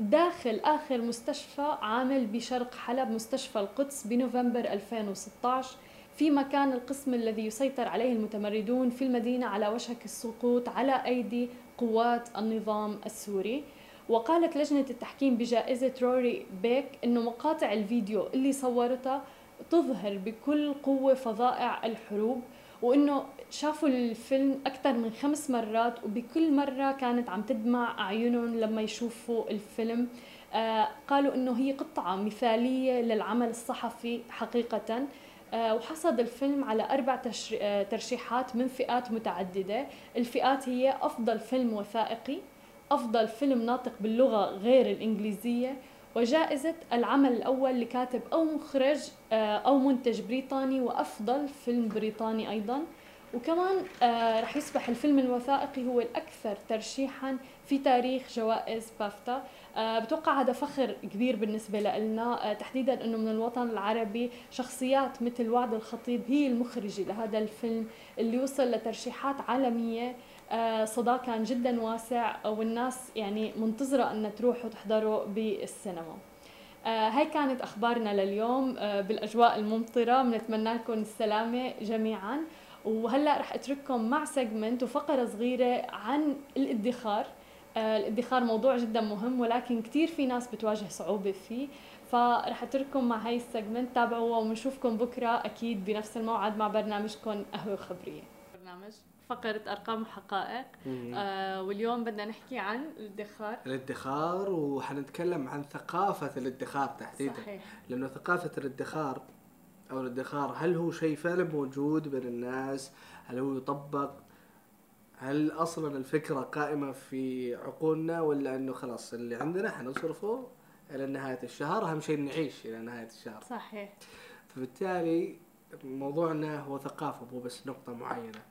داخل آخر مستشفى عامل بشرق حلب مستشفى القدس بنوفمبر 2016 في مكان القسم الذي يسيطر عليه المتمردون في المدينة على وشك السقوط على أيدي قوات النظام السوري. وقالت لجنة التحكيم بجائزة روري بيك أنه مقاطع الفيديو اللي صورتها تظهر بكل قوة فظائع الحروب وإنه شافوا الفيلم أكثر من خمس مرات وبكل مرة كانت عم تدمع أعينهم لما يشوفوا الفيلم. آه قالوا إنه هي قطعة مثالية للعمل الصحفي حقيقة. آه وحصد الفيلم على تشر- آه ترشيحات من فئات متعددة. الفئات هي أفضل فيلم وثائقي أفضل فيلم ناطق باللغة غير الإنجليزية وجائزة العمل الأول لكاتب أو مخرج آه، أو منتج بريطاني وأفضل فيلم بريطاني أيضا. وكمان آه، رح يصبح الفيلم الوثائقي هو الأكثر ترشيحا في تاريخ جوائز بافتا. آه، بتوقع هذا فخر كبير بالنسبة لنا تحديدا أنه من الوطن العربي شخصيات مثل وعد الخطيب هي المخرجة لهذا الفيلم اللي وصل لترشيحات عالمية آه، صدى كان جدا واسع والناس يعني منتظرة أن تروح وتحضره بالسينما. آه، هاي كانت أخبارنا لليوم آه، بالأجواء الممطرة. بنتمنى لكم السلامة جميعا. وهلأ رح أترككم مع segment وفقرة صغيرة عن الادخار. آه، الادخار موضوع جدا مهم ولكن كثير في ناس بتواجه صعوبة فيه. فرح أترككم مع هاي ال segment تابعوها وبنشوفكم بكرة أكيد بنفس الموعد مع برنامجكم قهوة خبرية. برنامج فقرة أرقام وحقائق. آه واليوم بدنا نحكي عن الادخار. الادخار وحنتكلم عن ثقافة الادخار تحديدا. صحيح. لأنه ثقافة الادخار أو الادخار هل هو شيء فعلا موجود بين الناس؟ هل هو يطبق؟ هل أصلا الفكرة قائمة في عقولنا ولا إنه خلاص اللي عندنا حنصرفه إلى نهاية الشهر؟ أهم شيء نعيش إلى نهاية الشهر. صحيح. فبالتالي موضوعنا هو ثقافة مو بس نقطة معينة.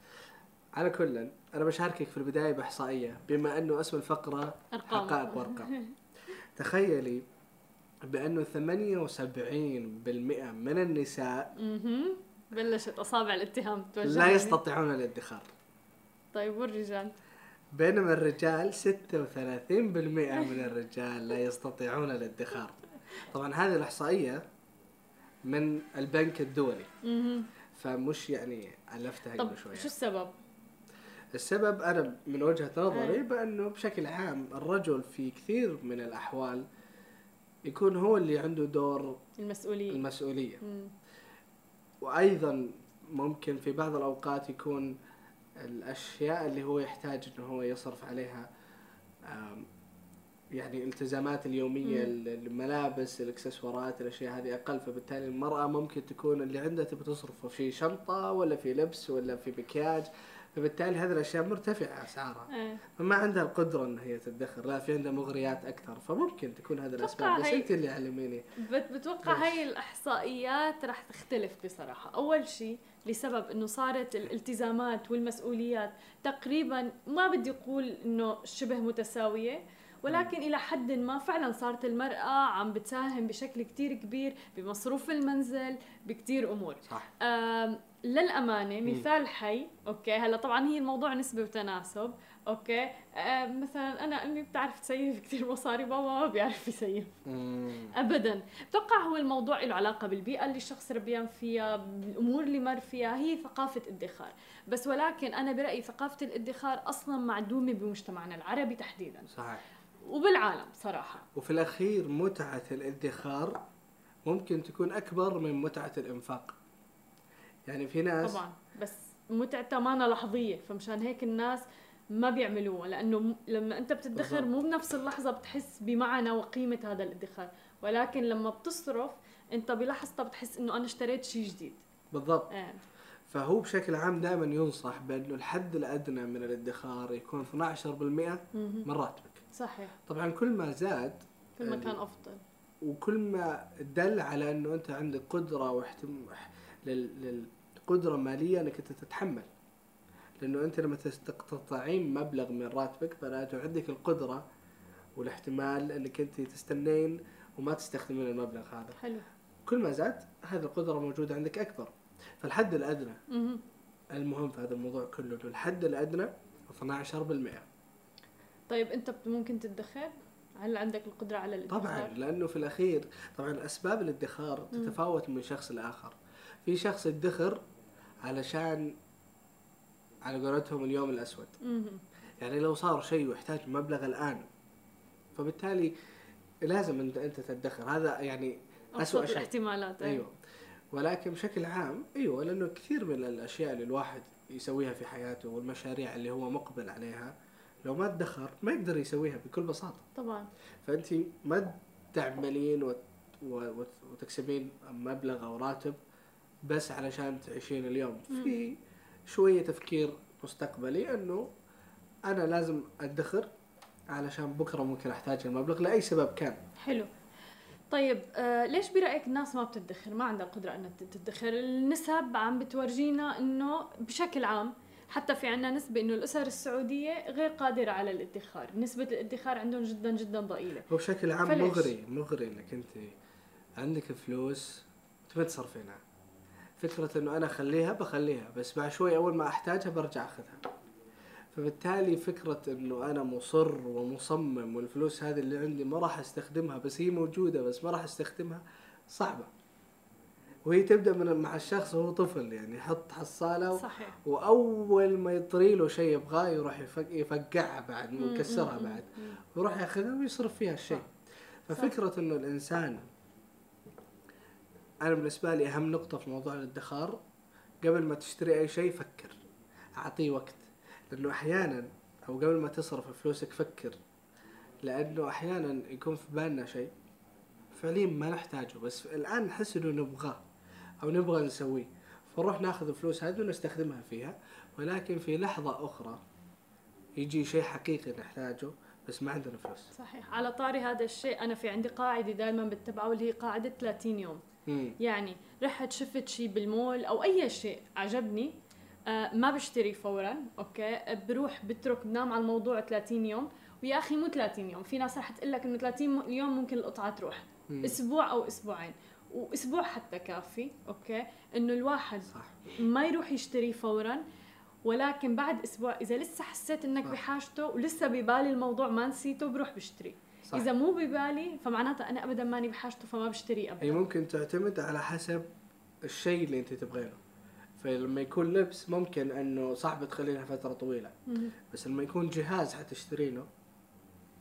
على كل أنا بشاركك في البداية بإحصائية بما أنه اسم الفقرة أرقام. حقائق وأرقام. تخيلي بأنه 78% من النساء أها بلشت أصابع الاتهام لا يستطيعون الادخار. طيب والرجال؟ بينما الرجال 36% من الرجال لا يستطيعون الادخار. طبعا هذه الإحصائية من البنك الدولي. فمش يعني ألفتها طب قبل شوية. شو السبب؟ السبب أنا من وجهة نظري أي. بأنه بشكل عام الرجل في كثير من الأحوال يكون هو اللي عنده دور المسؤولية. المسؤولية. مم. وأيضا ممكن في بعض الأوقات يكون الأشياء اللي هو يحتاج إنه هو يصرف عليها يعني التزامات اليومية مم. الملابس الإكسسوارات الأشياء هذه أقل فبالتالي المرأة ممكن تكون اللي عندها تبي تصرفه في شنطة ولا في لبس ولا في مكياج فبالتالي هذه الأشياء مرتفعة أسعارها. إيه. فما عندها القدرة إن هي تدخر لا في عندها مغريات أكثر. فممكن تكون هذه الأسباب بس أنت اللي علميني. بت- بتوقع؟ هاي الإحصائيات رح تختلف بصراحة. أول شيء لسبب إنه صارت الالتزامات والمسؤوليات تقريبا ما بدي أقول إنه شبه متساوية ولكن إلى حد ما فعلا صارت المرأة عم بتساهم بشكل كتير كبير بمصروف المنزل بكتير أمور. صح. آم، للأمانة مثال حي أوكي؟ هلأ طبعا هي الموضوع نسبة وتناسب أوكي؟ آم، مثلا أنا أمي بتعرف ت save كثير مصاري بابا ما بيعرف ي save. ابدا. بتوقع هو الموضوع له علاقة بالبيئة اللي الشخص ربيان فيها بالأمور اللي مر فيها هي ثقافة ادخار. بس ولكن أنا برأيي ثقافة الادخار أصلا معدومة بمجتمعنا العربي تحديدا. صحيح. وبالعالم صراحة. وفي الأخير متعة الادخار ممكن تكون أكبر من متعة الإنفاق. يعني في ناس طبعا. بس متعتها مانا لحظية فمشان هيك الناس ما بيعملوها لأنه لما أنت بتدخر. مو بنفس اللحظة بتحس بمعنى وقيمة هذا الادخار. ولكن لما بتصرف أنت بلحظتها بتحس إنه أنا اشتريت شيء جديد. بالضبط. آه. فهو بشكل عام دائما ينصح بأنه الحد الأدنى من الادخار يكون 12% مهم. من راتبك. صحيح. طبعا كل ما زاد كل ما كان أفضل. وكل ما دل على أنه أنت عندك قدرة واحتم... لل... للقدرة مالية أنك أنت تتحمل. لأنه أنت لما تستقطعين مبلغ من راتبك فلا عندك القدرة والاحتمال أنك أنت تستنين وما تستخدمين المبلغ هذا. حلو. كل ما زاد هذه القدرة موجودة عندك أكبر. فالحد الأدنى مهم. المهم في هذا الموضوع كله الحد الأدنى 12% طيب أنت ممكن تدخر؟ هل عندك القدرة على الادخار؟ طبعا لأنه في الأخير طبعا أسباب الادخار. تتفاوت من شخص لآخر. في شخص يدخر علشان على قولتهم اليوم الأسود. مهم. يعني لو صار شيء ويحتاج مبلغ الآن فبالتالي لازم أنت أنت تدخر. هذا يعني ابسط شيء. الاحتمالات أيوة. أيوه. ولكن بشكل عام أيوه لأنه كثير من الأشياء اللي الواحد يسويها في حياته والمشاريع اللي هو مقبل عليها لو ما ادخر ما يقدر يسويها بكل بساطة. طبعا. فانت ما تعملين وت- و- وت- وتكسبين مبلغ أو راتب بس علشان تعيشين اليوم. في شوية تفكير مستقبلي إنه أنا لازم أدخر علشان بكرة ممكن أحتاج المبلغ لأي سبب كان. حلو. طيب آه ليش برأيك الناس ما بتدخر؟ ما عندها القدرة إنها تدخر. النسب عم بتورجينا إنه بشكل عام حتى في عنا نسبة إنه الأسر السعودية غير قادرة على الادخار، نسبة الادخار عندهم جدا جدا ضئيلة. هو بشكل عام؟ مغري مغري إنك أنت عندك فلوس تبي تصرفينها. فكرة إنه أنا أخليها بخليها بس بعد شوي أول ما أحتاجها برجع أخذها فبالتالي فكرة إنه أنا مصر ومصمم والفلوس هذه اللي عندي ما راح أستخدمها بس هي موجودة بس ما راح أستخدمها صعبة وهي تبدأ من مع الشخص وهو طفل يعني يحط حصالة و... صحيح. وأول ما يطري له شيء يبغاه يروح يفك... يفقعها بعد ويكسرها بعد. ويروح ياخذها ويصرف فيها الشيء صح. ففكرة إنه الإنسان أنا بالنسبة لي أهم نقطة في موضوع الادخار قبل ما تشتري أي شيء فكر أعطيه وقت. لأنه أحيانا أو قبل ما تصرف فلوسك فكر لأنه أحيانا يكون في بالنا شيء فعليا ما نحتاجه. بس الآن نحس إنه نبغاه أو نبغى نسويه. فنروح ناخذ الفلوس هذه ونستخدمها فيها. ولكن في لحظة أخرى يجي شيء حقيقي نحتاجه بس ما عندنا فلوس. صحيح، على طاري هذا الشيء أنا في عندي قاعدة دائما بتبعها واللي هي قاعدة 30 يوم. مم. يعني رحت شفت شيء بالمول أو أي شيء عجبني. آه ما بشتري فورا أوكي؟ بروح بترك بنام على الموضوع 30 يوم. ويا أخي مو 30 يوم في ناس رح تقول لك إنه 30 يوم ممكن القطعة تروح. مم. أسبوع أو أسبوعين. وأسبوع حتى كافي أوكي؟ إنه الواحد صح ما يروح يشتري فورا. ولكن بعد أسبوع إذا لسه حسيت إنك صح. بحاجته ولسه ببالي الموضوع ما نسيته بروح بشتري. صح. إذا مو ببالي فمعناتها أنا ابدا ماني بحاجته فما بشتري هي ابدا ممكن تعتمد على حسب الشيء اللي أنت تبغينه. فلما يكون لبس ممكن إنه صح بتخلينها فتره طويلة. بس لما يكون جهاز حتشترينه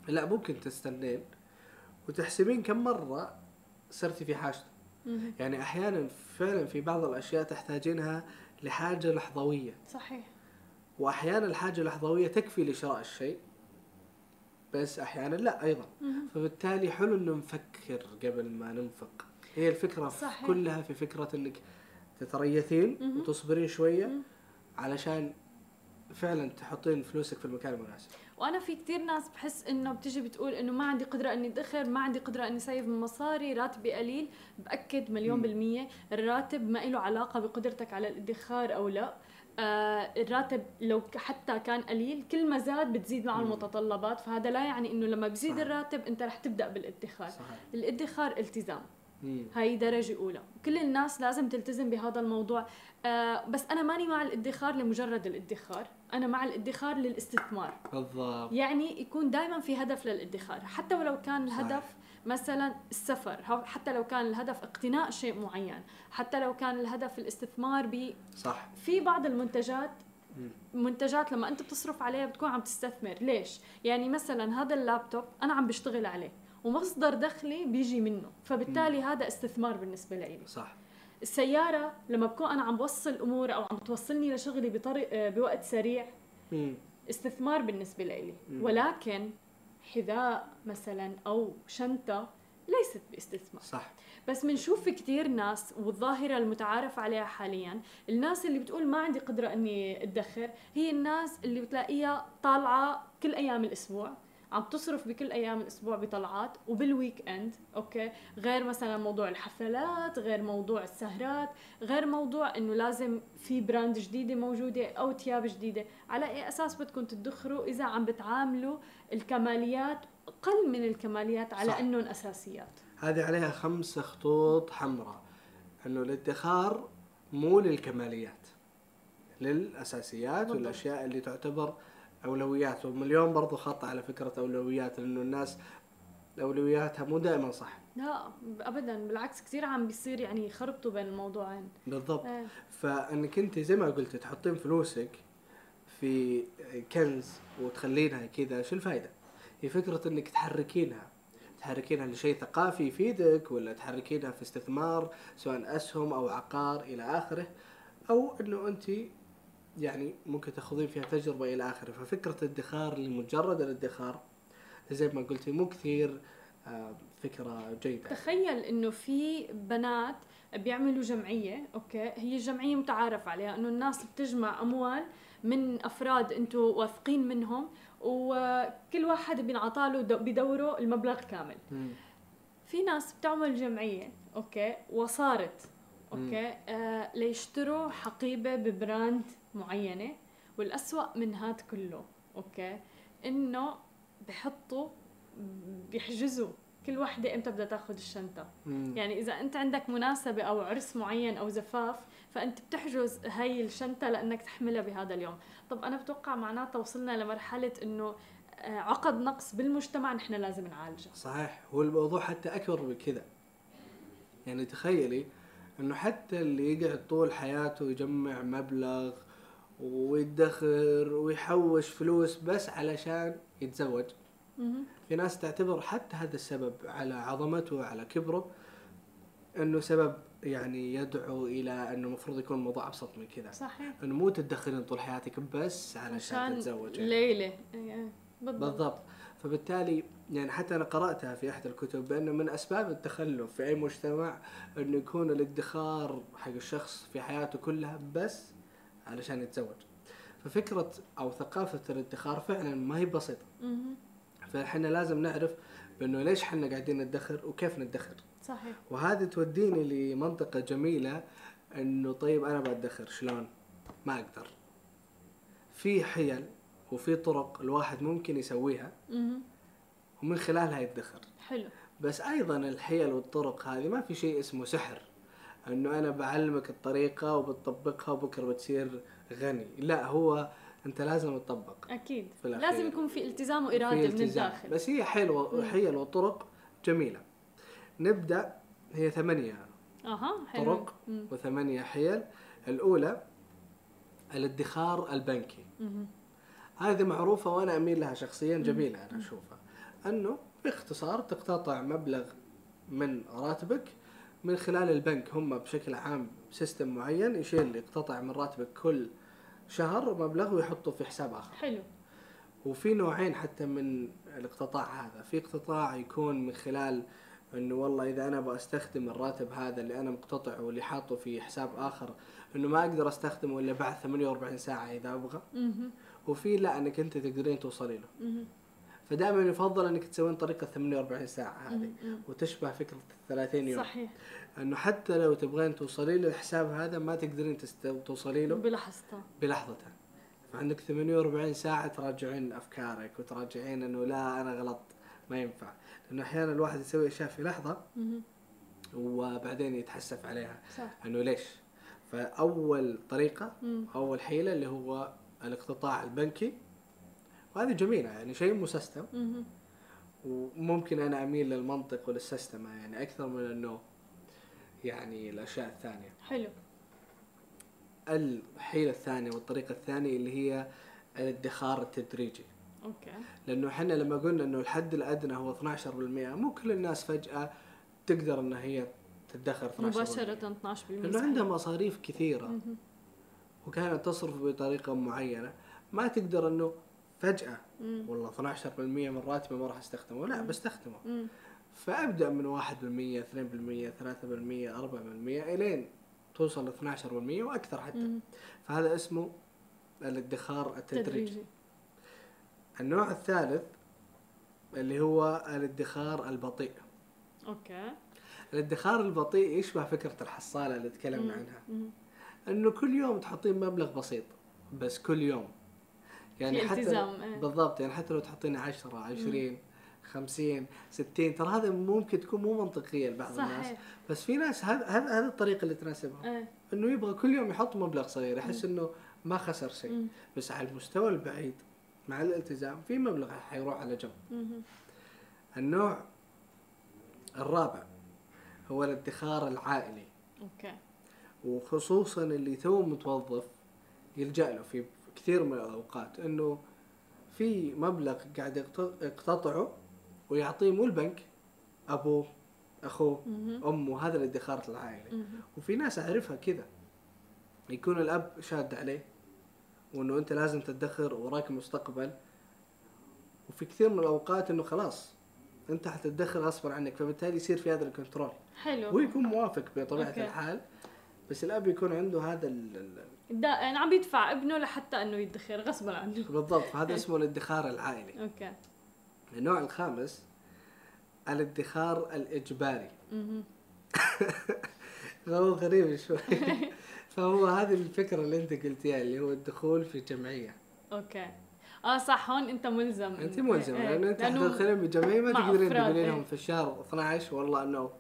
لا ممكن تستنين. وتحسبين كم مرة صرتي في حاجته. يعني أحيانا فعلا في بعض الأشياء تحتاجينها لحاجة لحظوية. صحيح. واحيانا الحاجة اللحظوية تكفي لشراء الشيء. بس أحيانا لا أيضا. فبالتالي حلو إنه نفكر قبل ما ننفق هي الفكرة في صحيح. كلها في فكرة إنك تتريثين. وتصبرين شوية. علشان فعلا تحطين فلوسك في المكان المناسب وأنا في كتير ناس بحس إنه بتيجي بتقول إنه ما عندي قدرة إني أدخر ما عندي قدرة إني سيف من مصاري راتبي قليل بأكد مليون مم. بالمية الراتب ما له علاقة بقدرتك على الادخار أو لا آه الراتب لو حتى كان قليل كل ما زاد بتزيد معه. المتطلبات. فهذا لا يعني إنه لما بزيد صح. الراتب أنت رح تبدأ بالادخار. صحيح. الادخار التزام. مم. هاي درجة أولى. كل الناس لازم تلتزم بهذا الموضوع. آه بس أنا ماني مع الادخار لمجرد الادخار. أنا مع الادخار للاستثمار. بالضبط. يعني يكون دائما في هدف للادخار. حتى ولو كان صحيح. مثلا السفر حتى لو كان الهدف اقتناء شيء معين حتى لو كان الهدف الاستثمار ب صح. في بعض المنتجات. منتجات لما أنت بتصرف عليها بتكون عم تستثمر. ليش؟ يعني مثلا هذا اللابتوب أنا عم بشتغل عليه ومصدر دخلي بيجي منه فبالتالي هذا استثمار بالنسبة لي. صح. السيارة لما بكون أنا عم بوصل أمور أو عم توصلني لشغلي بطريق بوقت سريع. استثمار بالنسبة لي. ولكن حذاء مثلا أو شنطة ليست باستثمار. صح. بس بنشوف في كتير ناس والظاهرة المتعارف عليها حاليا الناس اللي بتقول ما عندي قدرة أني أدخر هي الناس اللي بتلاقيها طالعة كل أيام الأسبوع. عم تصرف بكل أيام الأسبوع بطلعات وبال weekend أوكي؟ غير مثلا موضوع الحفلات غير موضوع السهرات غير موضوع إنه لازم في brand جديدة موجودة أو ثياب جديدة. على أي أساس بدكم تدخروا؟ إذا عم بتعاملوا الكماليات أقل من الكماليات على صح. إنهم أساسيات. هذه عليها خمسة خطوط حمراء. إنه الادخار مو للكماليات للأساسيات بالضبط. والأشياء اللي تعتبر أولويات. ومليون برضو خط على فكرة أولويات لأنه الناس أولوياتها مو دائما صح. لا ابدا. بالعكس كثير عم بيصير يعني يخربطوا بين الموضوعين. بالضبط. إيه. فأنك أنت زي ما قلت تحطين فلوسك في كنز وتخلينها كذا شو الفائده؟ هي فكرة إنك تحركينها. تحركينها لشيء ثقافي يفيدك ولا تحركينها في استثمار سواء أسهم أو عقار إلى آخره أو إنه أنت يعني ممكن تاخذين فيها تجربة إلى آخره. ففكرة الادخار لمجرد الادخار زي ما قلتي مو كثير آه، فكرة جيدة. تخيل إنه في بنات بيعملوا جمعية أوكي هي الجمعيه متعارف عليها إنه الناس بتجمع أموال من أفراد أنتم واثقين منهم وكل واحد بينعطى له دو- بدوره المبلغ كامل. في ناس بتعمل جمعية أوكي وصارت أوكي آه ليشتروا حقيبة ب brand معينة والأسوأ من هاد كله أوكي؟ إنه بحطوا بيحجزوا كل وحدة إمتى بدها تاخذ الشنطة. مم. يعني إذا أنت عندك مناسبة أو عرس معين أو زفاف فأنت بتحجز هاي الشنطة لأنك تحملها بهذا اليوم. طب أنا بتوقع معناتها وصلنا لمرحلة إنه آه، عقد نقص بالمجتمع نحن لازم نعالجه. صحيح. هو الموضوع حتى أكبر من كذا. يعني تخيلي إنه حتى اللي يقعد طول حياته يجمع مبلغ ويدخر ويحوش فلوس بس علشان يتزوج. في ناس تعتبر حتى هذا السبب على عظمته على كبره إنه سبب يعني يدعو إلى إنه المفروض يكون الموضوع أبسط من كذا. صحيح. إنه مو تدخرين طول حياتك بس علشان عشان تتزوج يعني. ليلة. إيه، بالضبط. بالضبط. فبالتالي يعني حتى أنا قرأتها في احد الكتب بأنه من أسباب التخلف في أي مجتمع إنه يكون الادخار حق الشخص في حياته كلها بس علشان يتزوج. ففكرة أو ثقافة الادخار فعلا ما هي بسيطة. مهم. فإحنا لازم نعرف بأنه ليش إحنا قاعدين ندخر وكيف ندخر. صحيح. وهذه توديني لمنطقة جميلة إنه طيب أنا بدخر شلون؟ ما أقدر. في حيل وفي طرق الواحد ممكن يسويها. ومن خلالها يدخر. حلو. بس أيضا الحيل والطرق هذه ما في شيء اسمه سحر. انه أنا بعلمك الطريقة وبتطبقها وبكرة بتصير غني. لا هو انت لازم تطبق. أكيد. في. لازم يكون في التزام في وإرادة من التزام. الداخل. بس هي حيل و- حيل وطرق جميلة. نبدأ. هي ثمانية أها حلو. طرق مم. وثمانية حيل. الأولى الادخار البنكي. مهم. هذه معروفة وأنا أميل لها شخصيا جميلة أنا أشوفها. أنه باختصار تقتطع مبلغ من راتبك من خلال البنك هم بشكل عام سيستم معين يشيل يقتطع من راتبك كل شهر مبلغ ويحطه في حساب آخر. حلو. وفي نوعين حتى من الاقتطاع هذا. في اقتطاع يكون من خلال إنه والله إذا أنا بستخدم الراتب هذا اللي أنا مقتطعه واللي حاطه في حساب آخر إنه ما أقدر أستخدمه إلا بعد 48 ساعة إذا أبغى. وفي لا إنك أنت تقدرين توصلي له. فدائما يفضل إنك تسوين طريقة 48 ساعة هذه. وتشبه فكرة ال 30 يوم صحيح إنه حتى لو تبغين توصلي له الحساب هذا ما تقدرين. توصلي له بلحظته بلحظته فعندك 48 ساعة تراجعين أفكارك وتراجعين إنه لا أنا غلط ما ينفع لأنه أحيانا الواحد يسوي أشياء في لحظة. وبعدين يتحسف عليها صح إنه ليش فأول طريقة. أول حيلة اللي هو الاقتطاع البنكي وهذه جميلة يعني شيء مسيستم. وممكن أنا أميل للمنطق وللسيستم يعني أكثر من إنه يعني الأشياء الثانية. حلو. الحيلة الثانية والطريقة الثانية اللي هي الادخار التدريجي. أوكي. لأنه إحنا لما قلنا إنه الحد الأدنى هو 12% مو كل الناس فجأة تقدر انها هي تدخر 12% مباشرة 12% لأنه عندها مصاريف كثيرة. وكانت تصرف بطريقة معينة. ما تقدر إنه مم. والله 12% من راتبي ما راح أستخدمه. لا بستخدمه. مم. فأبدأ من 1% 2% 3% 4% إلين توصل ل 12% وأكثر حتى. مم. فهذا اسمه الادخار التدريجي. تدريجي النوع الثالث اللي هو الادخار البطيء. أوكي. الادخار البطيء يشبه فكرة الحصالة اللي تكلمنا عنها. مم. إنه كل يوم تحطين مبلغ بسيط بس كل يوم. يعني في حتى التزام، إيه. بالضبط يعني حتى لو تحطين 10 20 50 60 ترى هذا ممكن تكون مو منطقيه لبعض الناس. صحيح. بس في ناس هذا هذا الطريقة اللي تناسبهم. إيه. إنه يبغى كل يوم يحط مبلغ صغير يحس إنه ما خسر شيء. بس على المستوى البعيد مع الالتزام في مبلغ حيروح على جنب. النوع الرابع هو الادخار العائلي. أوكي. وخصوصا اللي تو متوظف يلجأ له في كثير من الأوقات إنه في مبلغ قاعد يقت- يقتطعه ويعطيه مو البنك أبوه أخوه مهم. أمه هذا الادخار العائلي مهم. وفي ناس أعرفها كذا يكون الأب شاد عليه وإنه أنت لازم تدخر وراك مستقبل وفي كثير من الأوقات إنه خلاص أنت حتدخر غصبا عنك فبالتالي يصير في هذا ال control حلو هو يكون موافق بطبيعة أوكي. الحال بس الأب يكون عنده هذا يعني عم يدفع ابنه لحتى إنه يدخر غصبا عنه. بالضبط فهذا اسمه الادخار العائلي. okay. النوع الخامس الادخار الإجباري. مهم. هو غريب شوي. فهو هذه الفكرة اللي أنت قلتيها اللي هو الدخول في جمعية. okay. آه صح هون أنت ملزم. أنت ملزمة إيه، لأنه أنت لأنه حتدخلين بجمعية ما تقدرين أفراد، تقولين لهم إيه. في الشهر 12 والله أنه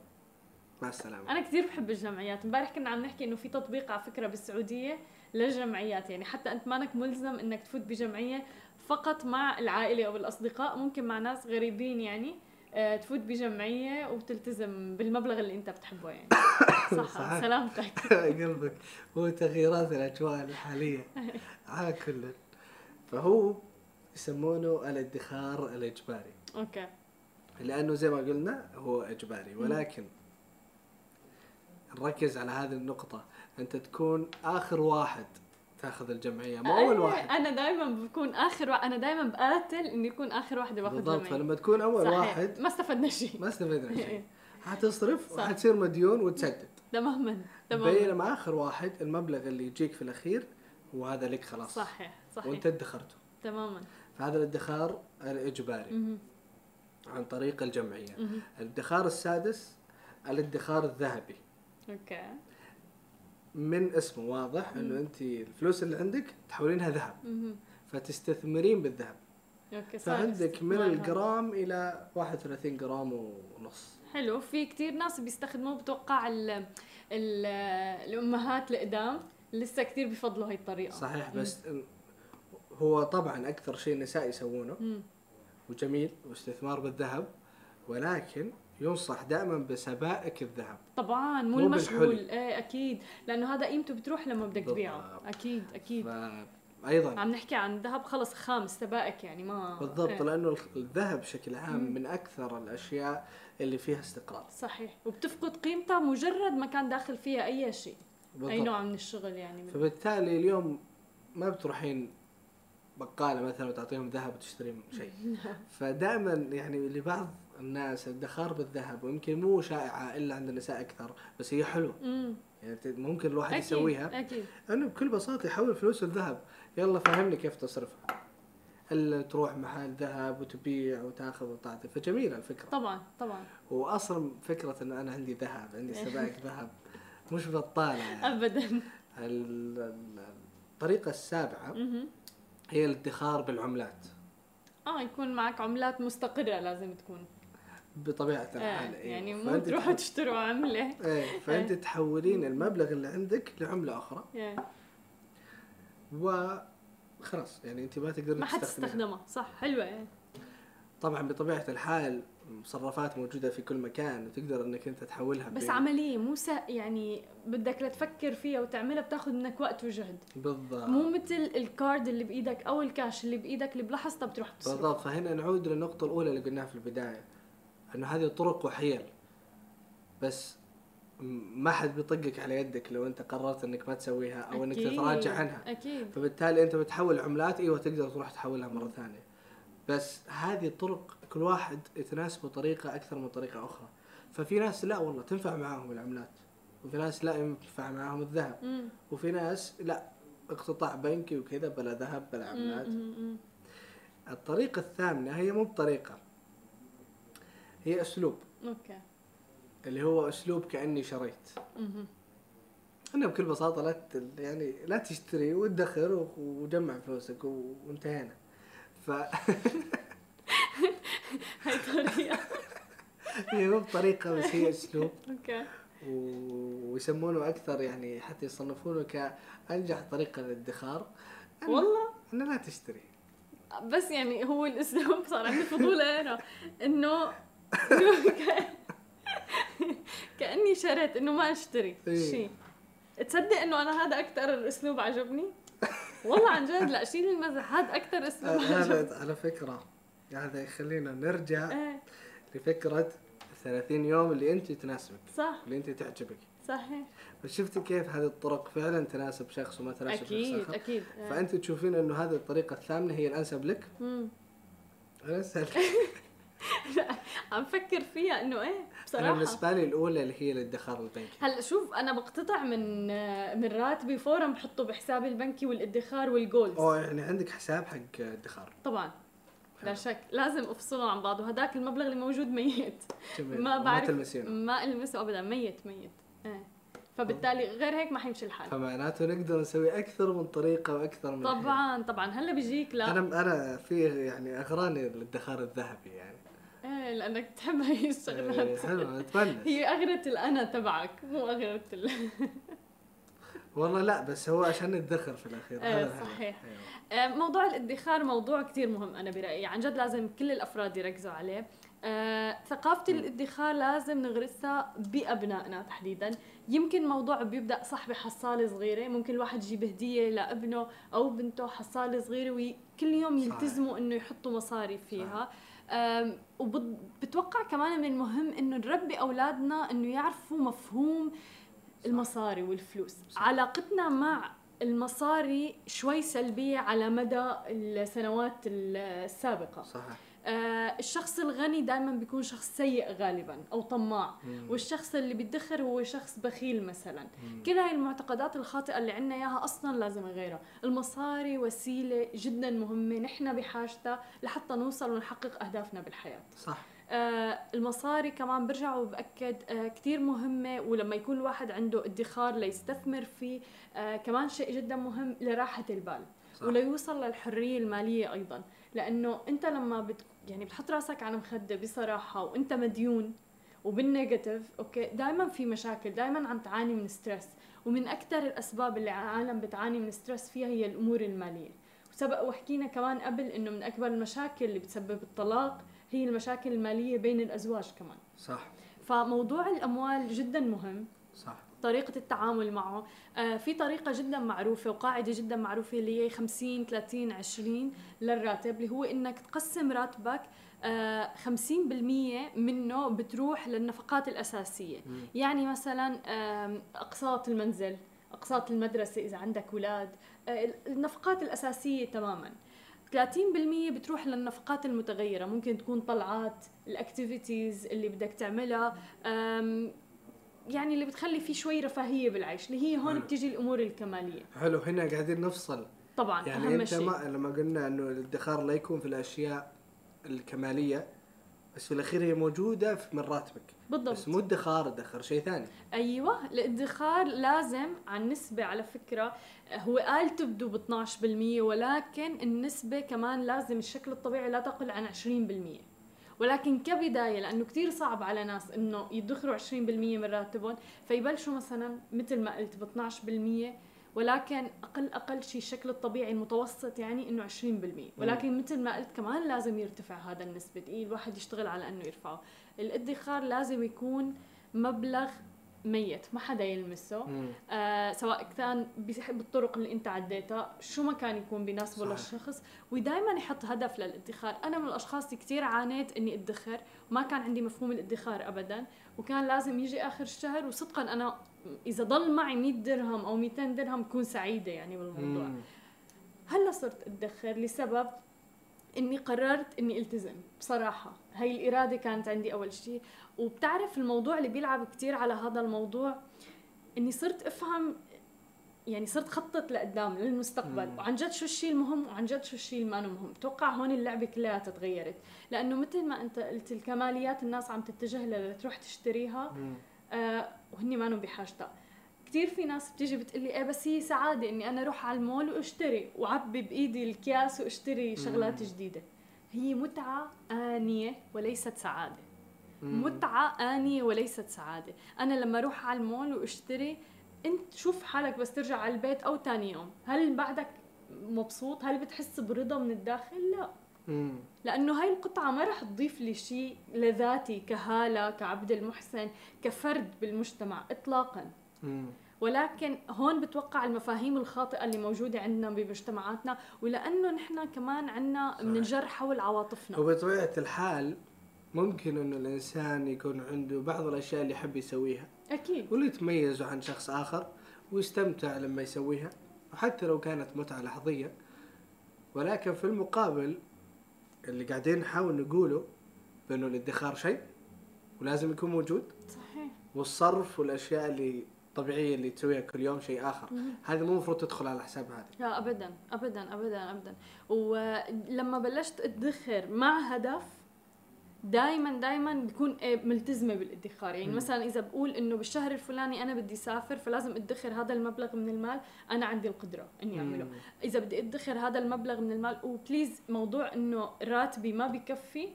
مع السلامة. أنا كثير بحب الجمعيات. امبارح كنا عم نحكي إنه في تطبيق على فكرة بالسعودية للجمعيات. يعني حتى أنت مانك ملزم إنك تفوت بجمعية فقط مع العائلة أو الأصدقاء. ممكن مع ناس غريبين يعني آه، تفوت بجمعية وتلتزم بالمبلغ اللي أنت بتحبه يعني. صح صحيح. سلامتك. قلبك هو تغييرات الأجواء الحالية. على كل فهو يسمونه الادخار الإجباري. أوكي. لأنه زي ما قلنا هو إجباري. ولكن نركز على هذه النقطة. أنت تكون آخر واحد تأخذ الجمعية مو أول إيه، واحد. أنا دائما بكون آخر وا... أنا دائما بقاتل إني أكون آخر واحدة باخذ بالضبط فلما تكون أول صحيح. واحد ما استفدنا شيء. ما استفدنا. شيء. حتصرف. وحتصير مديون وتسدد. تماما تماما. بينما آخر واحد المبلغ اللي يجيك في الأخير هو هذا لك خلاص. صحيح صحيح. وأنت ادخرته. تماما. فهذا الادخار الإجباري مهم. عن طريق الجمعية. مهم. الادخار السادس الادخار الذهبي. okay. من اسمه واضح إنه انت الفلوس اللي عندك تحولينها ذهب. فتستثمرين بالذهب. okay فعندك من. الجرام إلى 31 جرام ونص. حلو. في كتير ناس بيستخدموه بتوقع ال ال الأمهات القدام لسه كتير بفضلوا هاي الطريقة. صحيح بس هو طبعا أكثر شيء النساء يسوونه. مم. وجميل واستثمار بالذهب. ولكن ينصح دائما بسبائك الذهب. طبعا مو مو المشغول. إيه أكيد. لأنه هذا قيمته بتروح لما بدك تبيعه. أكيد أكيد. أيضا. عم نحكي عن ذهب خلص خام سبائك يعني ما بالضبط إيه. لأنه الذهب بشكل عام مم. من أكثر الأشياء اللي فيها استقرار. صحيح. وبتفقد قيمتها مجرد ما كان داخل فيها أي شيء. أي بالضبط. نوع من الشغل يعني من فبالتالي اليوم ما بتروحين بقالة مثلا وتعطيهم ذهب وتشترين شيء. فدائما يعني لبعض الناس الادخار بالذهب ويمكن مو شائعة إلا عند النساء أكثر بس هي حلوة يعني ممكن الواحد أكيد يسويها. أكيد. انه بكل بساطة يحول فلوس الذهب. يلا فهمني كيف تصرفها. إلا تروح محل ذهب وتبيع وتاخذ وتعطي. فجميلة الفكرة. طبعا طبعا. واصلا فكرة انه أنا عندي ذهب عندي سبائك ذهب. مش بطالة يعني. ابدا. ال- ال- الطريقة السابعة. هي الادخار بالعملات. آه يكون معك عملات مستقرة لازم تكون. بطبيعة آه الحال أيوة. يعني مو تروحوا تشتروا عملة. إيه فأنت تحولين المبلغ اللي عندك لعملة أخرى. يعني وخلاص يعني أنت ما تقدرين ما. حتستخدمها صح حلوة يعني طبعا بطبيعة الحال مصرفات موجودة في كل مكان وتقدر إنك أنت تحولها بس عملية مو يعني بدك لتفكر فيها وتعملها بتاخذ منك وقت وجهد. بالضبط. مو مثل الكارد اللي بإيدك أو الكاش اللي بإيدك اللي بلحظتها بتروح تصرف. بالضبط. فهنا نعود للنقطة الأولى اللي قلناها في البداية. انه هذه طرق وحيل بس ما حد بيطقك على يدك لو أنت قررت إنك ما تسويها أو إنك أكيد. تتراجع عنها أكيد فبالتالي أنت بتحول عملات إيوه تقدر تروح تحولها مرة ثانية بس هذه الطرق كل واحد يتناسبه طريقة أكثر من طريقة أخرى ففي ناس لا والله تنفع معاهم العملات وفي ناس لا ينفع معاهم الذهب مم. وفي ناس لا اقتطاع بنكي وكذا بلا ذهب بلا عملات مم. مم. الطريقة الثامنة هي مو بطريقة هي أسلوب. أوكي. اللي هو أسلوب كأني شريت. مم. أنا بكل بساطة لا يعني لا تشتري وتدخر و- وجمع فلوسك وانتهينا. ف هاي طريقة. هي مو بطريقة بس هي أسلوب. أوكي. ويسمونه أكثر يعني حتى يصنفونه كأنجح طريقة للادخار. والله؟ ان لا تشتري. بس يعني هو الأسلوب صار عندي فضول أنا إنه كاني شريت إنه ما أشتري إيه. شيء تصدق إنه أنا هذا أكثر أسلوب عجبني؟ والله عن جد لا شيل المزح. هذا أكثر أسلوب عجبني هذا على فكرة. هذا يخلينا نرجع إيه. لفكرة 30 يوم اللي أنت تناسبك صح. اللي أنت تعجبك. صحيح. بس شفتي كيف هذه الطرق فعلا تناسب شخص وما تناسب شخص أكيد آخر؟ أكيد. إيه. فانت تشوفين إنه هذه الطريقة الثامنة هي الأنسب لك؟ مم. أنا عم فكر فيها إنه إيه أنا بصراحة. بالنسبة لي الأولى اللي هي الادخار البنكي. هلأ شوف أنا بقتطع من من راتبي فورا بحطه بحسابي البنكي والادخار وال goals أو يعني عندك حساب حق ادخار. طبعا. لا. شك لازم افصلهم عن بعض وهداك المبلغ اللي موجود ميت. جميل. ما بعرف ما ألمسه ابدا ميت ميت. إيه. فبالتالي غير هيك ما حيمشي الحال. فمعناته نقدر نسوي أكثر من طريقة وأكثر من. طبعا طبعا. هلأ بيجيك لا. أنا أنا في يعني أغراني الادخار الذهبي يعني. إيه لأنك تحب هي إيه، الشغلات حلو اتمنى هي اغرة الأنا تبعك مو اغرة ال... والله لا بس هو عشان نتدخر في الأخير. إيه، الهدف. صحيح. أيوه. آه، موضوع الادخار موضوع كتير مهم أنا برأيي. عن جد لازم كل الأفراد يركزوا عليه. آه، ثقافة الادخار لازم نغرسها بأبنائنا تحديدا. يمكن موضوع بيبدأ صح بحصالة صغيرة ممكن الواحد يجيب هدية لابنه أو بنته حصالة صغيرة وكل يوم صحيح. يلتزموا إنه يحطوا مصاري فيها. آم، وبتوقع كمان من المهم إنه نربي أولادنا إنه يعرفوا مفهوم المصاري والفلوس. صح. علاقتنا مع المصاري شوي سلبية على مدى السنوات السابقة. صحيح. الشخص الغني دائما بيكون شخص سيء غالبا أو طماع. مم. والشخص اللي بيدخر هو شخص بخيل مثلا. مم. كل هاي المعتقدات الخاطئة اللي عنا إياها أصلا لازم نغيرها. المصاري وسيلة جدا مهمة. نحن بحاجتها لحتى نوصل ونحقق أهدافنا بالحياة. صح. آه المصاري كمان برجع وبأكد آه كتير مهمة. ولما يكون الواحد عنده ادخار ليستثمر فيه آه كمان شيء جدا مهم لراحة البال. صح. وليوصل للحرية المالية أيضا. لأنه أنت لما بت يعني بتحط راسك على مخدة بصراحة وأنت مديون وبال negative okay دائما في مشاكل دائما عم تعاني من stress. ومن أكثر الأسباب اللي العالم بتعاني من stress فيها هي الأمور المالية. وسبق وحكينا كمان قبل إنه من أكبر المشاكل اللي بتسبب الطلاق هي المشاكل المالية بين الأزواج كمان. صح. فموضوع الأموال جدا مهم. صح. طريقة التعامل معه. آه في طريقة جدا معروفة وقاعدة جدا معروفة اللي هي 50 30 20 للراتب اللي هو إنك تقسم راتبك آه 50% منه بتروح للنفقات الأساسية. مم. يعني مثلا آم، أقساط المنزل أقساط المدرسة إذا عندك أولاد آه، النفقات الأساسية تماما. 30% بتروح للنفقات المتغيرة. ممكن تكون طلعات الاكتيفيتيز اللي بدك تعملها يعني اللي بتخلي في شوي رفاهية بالعيش اللي هي هون. بتيجي الأمور الكمالية. حلو هنا قاعدين نفصل. طبعا يعني أهم أنت شيء. ما لما قلنا إنه الادخار لا يكون في الأشياء الكمالية بس في الأخير هي موجودة في من راتبك. بالضبط. بس مو ادخار ادخر شيء ثاني. أيوه الادخار لازم عن نسبة على فكرة هو قال تبدو ب 12% ولكن النسبة كمان لازم الشكل الطبيعي لا تقل عن 20% ولكن كبداية لأنه كتير صعب على ناس إنه يدخروا 20% من راتبهم فيبلشوا مثلا مثل ما قلت ب 12% ولكن أقل أقل شيء الشكل الطبيعي المتوسط يعني إنه 20% ولكن مثل ما قلت كمان لازم يرتفع هذا النسبة دقيق الواحد يشتغل على إنه يرفعه. الادخار لازم يكون مبلغ ميت ما حدا يلمسه. مم. آه سواء كان بالطرق اللي انت عديتها شو ما كان يكون بيناسبه. للشخص. ودائما يحط هدف للادخار. أنا من الأشخاص اللي كثير عانيت إني أدخر. وما كان عندي مفهوم الادخار ابدا. وكان لازم يجي آخر الشهر. وصدقا أنا إذا ضل معي 100 درهم أو 200 درهم بكون سعيدة يعني بالموضوع. مم. هلأ صرت أدخر لسبب إني قررت إني ألتزم بصراحة. هاي الإرادة كانت عندي أول شيء وبتعرف الموضوع اللي بيلعب كتير على هذا الموضوع إني صرت أفهم يعني صرت خطط لقدام للمستقبل. مم. وعن جد شو الشيء المهم وعن جد شو الشيء المانو مهم. أتوقع هون اللعبة كلها تغيرت لأنه مثل ما أنت قلت الكماليات الناس عم تتجه لها لتروح تشتريها مم. آه وهن ما بحاجتها. كثير في ناس بتيجي بتقلي إيه بس هي سعادة إني أنا أروح على المول وأشتري وعبي بإيدي الكياس وأشتري شغلات مم. جديدة هي متعة آنية وليست سعادة مم. متعة آنية وليست سعادة أنا لما أروح على المول وأشتري إنت شوف حالك بس ترجع على البيت أو تاني يوم هل بعدك مبسوط هل بتحس برضا من الداخل لا مم. لأنه هاي القطعة ما رح تضيف لي شيء لذاتي كهالة كعبد المحسن كفرد بالمجتمع اطلاقا. ولكن هون بتوقع المفاهيم الخاطئة اللي موجودة عندنا بمجتمعاتنا ولأنه نحن كمان عندنا. بننجر حول عواطفنا. وبطبيعة الحال ممكن إنه الإنسان يكون عنده بعض الأشياء اللي يحب يسويها. أكيد. واللي تميزه عن شخص آخر ويستمتع لما يسويها وحتى لو كانت متعة لحظية. ولكن في المقابل اللي قاعدين نحاول نقوله بإنه الادخار شيء ولازم يكون موجود. صحيح. والصرف والأشياء اللي طبيعية اللي تسويها كل يوم شيء آخر. هذا مو المفروض تدخل على حساب هذا لا ابدا ابدا ابدا ابدا ولما بلشت أدخر مع هدف دائما دائما بكون ملتزمة بالادخار يعني مم. مثلا إذا بقول إنه بالشهر الفلاني أنا بدي أسافر فلازم أدخر هذا المبلغ من المال أنا عندي القدرة إني أعمله. إذا بدي أدخر هذا المبلغ من المال و please موضوع إنه راتبي ما بكفي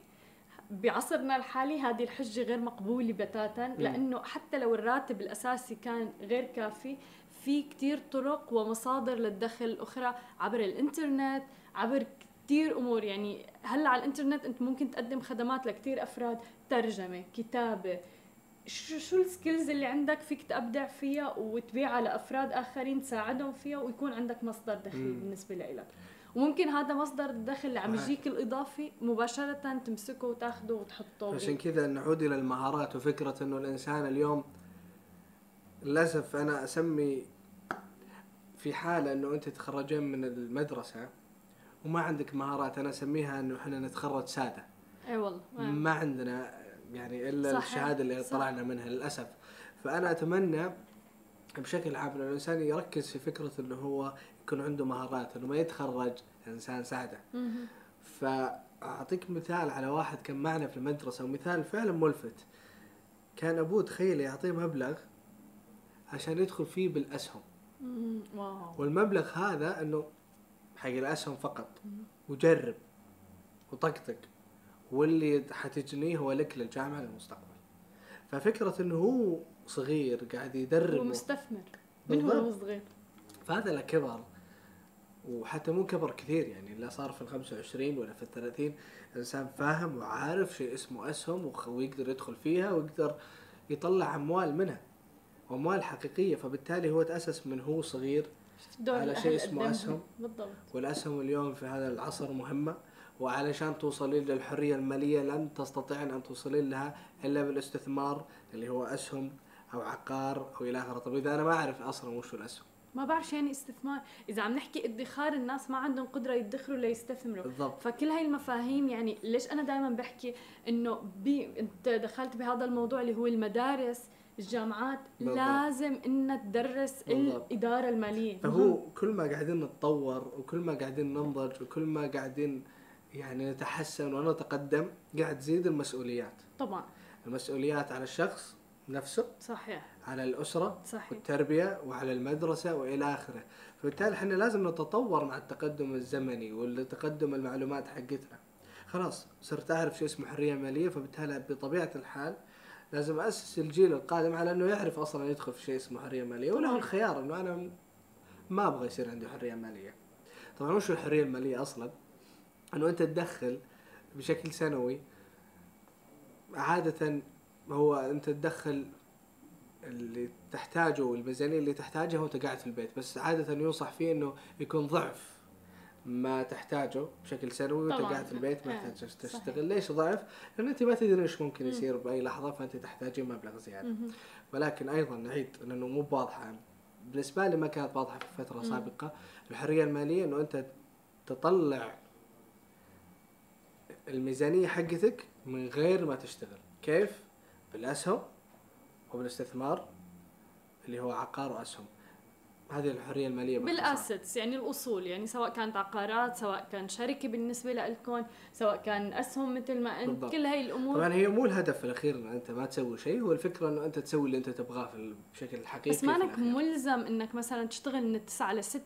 بعصرنا الحالي هذه الحجة غير مقبولة بتاتا لأنه حتى لو الراتب الأساسي كان غير كافي في كتير طرق ومصادر للدخل الأخرى عبر الإنترنت عبر كتير أمور. يعني هلأ على الإنترنت أنت ممكن تقدم خدمات لكتير أفراد ترجمة كتابة. شو شو السكيلز اللي عندك فيك تبدع فيها وتبيعها لافراد آخرين تساعدهم فيها ويكون عندك مصدر دخل. بالنسبة لإلك؟ وممكن هذا مصدر الدخل اللي عم. يجيك الإضافي مباشرة تمسكه وتاخده وتحطه عشان كذا نعود إلى المهارات وفكرة إنه الإنسان اليوم للأسف أنا أسمي في حالة إنه أنت تخرجين من المدرسة وما عندك مهارات أنا أسميها إنه إحنا نتخرج سادة إي والله ما عندنا يعني إلا صحيح. الشهادة اللي صح. طلعنا منها للأسف فأنا أتمنى بشكل عام الإنسان يركز في فكرة إنه هو يكون عنده مهارات إنه ما يتخرج إنسان مهم. فأعطيك مثال على واحد كان معنا في المدرسة ومثال فعلا ملفت. كان أبوه تخيل يعطيه مبلغ عشان يدخل فيه بالأسهم. واو. والمبلغ هذا إنه حق الأسهم فقط. وجرب وطقطق. واللي حتجنيه هو لك للجامعة للمستقبل. ففكرة إنه هو صغير قاعد يدرب هو مستثمر. من هو. صغير؟ فهذا له كبر. وحتى مو كبر كثير يعني لا صار في ال 25 ولا في ال 30 انسان فاهم وعارف شيء اسمه أسهم ويقدر يدخل فيها ويقدر يطلع أموال منها وأموال حقيقية. فبالتالي هو تأسس من هو صغير على شيء اسمه. أسهم. بالضبط. والأسهم اليوم في هذا العصر مهمة وعلشان توصلين للحرية المالية لن تستطيعين أن توصلين لها إلا بالاستثمار اللي هو أسهم أو عقار أو إلى آخره. طب إذا أنا ما أعرف أصلا وش الأسهم؟ ما بعرف شو يعني استثمار. إذا عم نحكي ادخار الناس ما عندهم قدرة يدخروا ليستثمروا. بالضبط. فكل هاي المفاهيم يعني ليش أنا دائما بحكي إنه بي أنت دخلت بهذا الموضوع اللي هو المدارس الجامعات بالضبط. لازم إنها تدرس بالضبط. الإدارة المالية. فهو كل ما قاعدين نتطور وكل ما قاعدين ننضج وكل ما قاعدين يعني نتحسن ونتقدم قاعد تزيد المسؤوليات. طبعا. المسؤوليات على الشخص نفسه صحيح. على الأسرة صحيح. والتربية وعلى المدرسة وإلى آخره. فبالتالي إحنا لازم نتطور مع التقدم الزمني والتقدم المعلومات حقتنا. خلاص صرت أعرف شو اسمه حرية مالية فبالتالي بطبيعة الحال لازم أسس الجيل القادم على أنه يعرف أصلا يدخل في شيء اسمه حرية مالية وله الخيار أنه أنا ما أبغى يصير عندي حرية مالية. طبعا وش الحرية المالية أصلا أنه أنت تدخل بشكل سنوي عادة هو أنت تدخل اللي تحتاجه والميزانية اللي تحتاجها وانت قاعد في البيت بس عادة ينصح فيه إنه يكون ضعف ما تحتاجه بشكل سنوي وانت. قاعد في البيت ما آه، تحتاج صحيح. تشتغل ليش ضعف؟ لأن أنت ما تدري إيش ممكن يصير بأي لحظة فأنت تحتاجين مبلغ زيادة مهم. ولكن أيضا نعيد لأنه مو واضحة بالنسبة لي ما كانت واضحة في فترة مم. سابقة الحرية المالية إنه أنت تطلع الميزانية حقتك من غير ما تشتغل كيف؟ بالأسهم وبالاستثمار اللي هو عقار وأسهم هذه الحرية المالية باختصار. بالأسيتس يعني الأصول يعني سواء كانت عقارات سواء كان شركة بالنسبة لكم سواء كان أسهم مثل ما أنت بالضبط. كل هاي الأمور طبعا هي مو الهدف الأخير إن أنت ما تسوي شيء هو الفكرة إنه أنت تسوي اللي أنت تبغاه في بشكل حقيقي بس في مانك الأخير. ملزم إنك مثلا تشتغل من 9 ل 6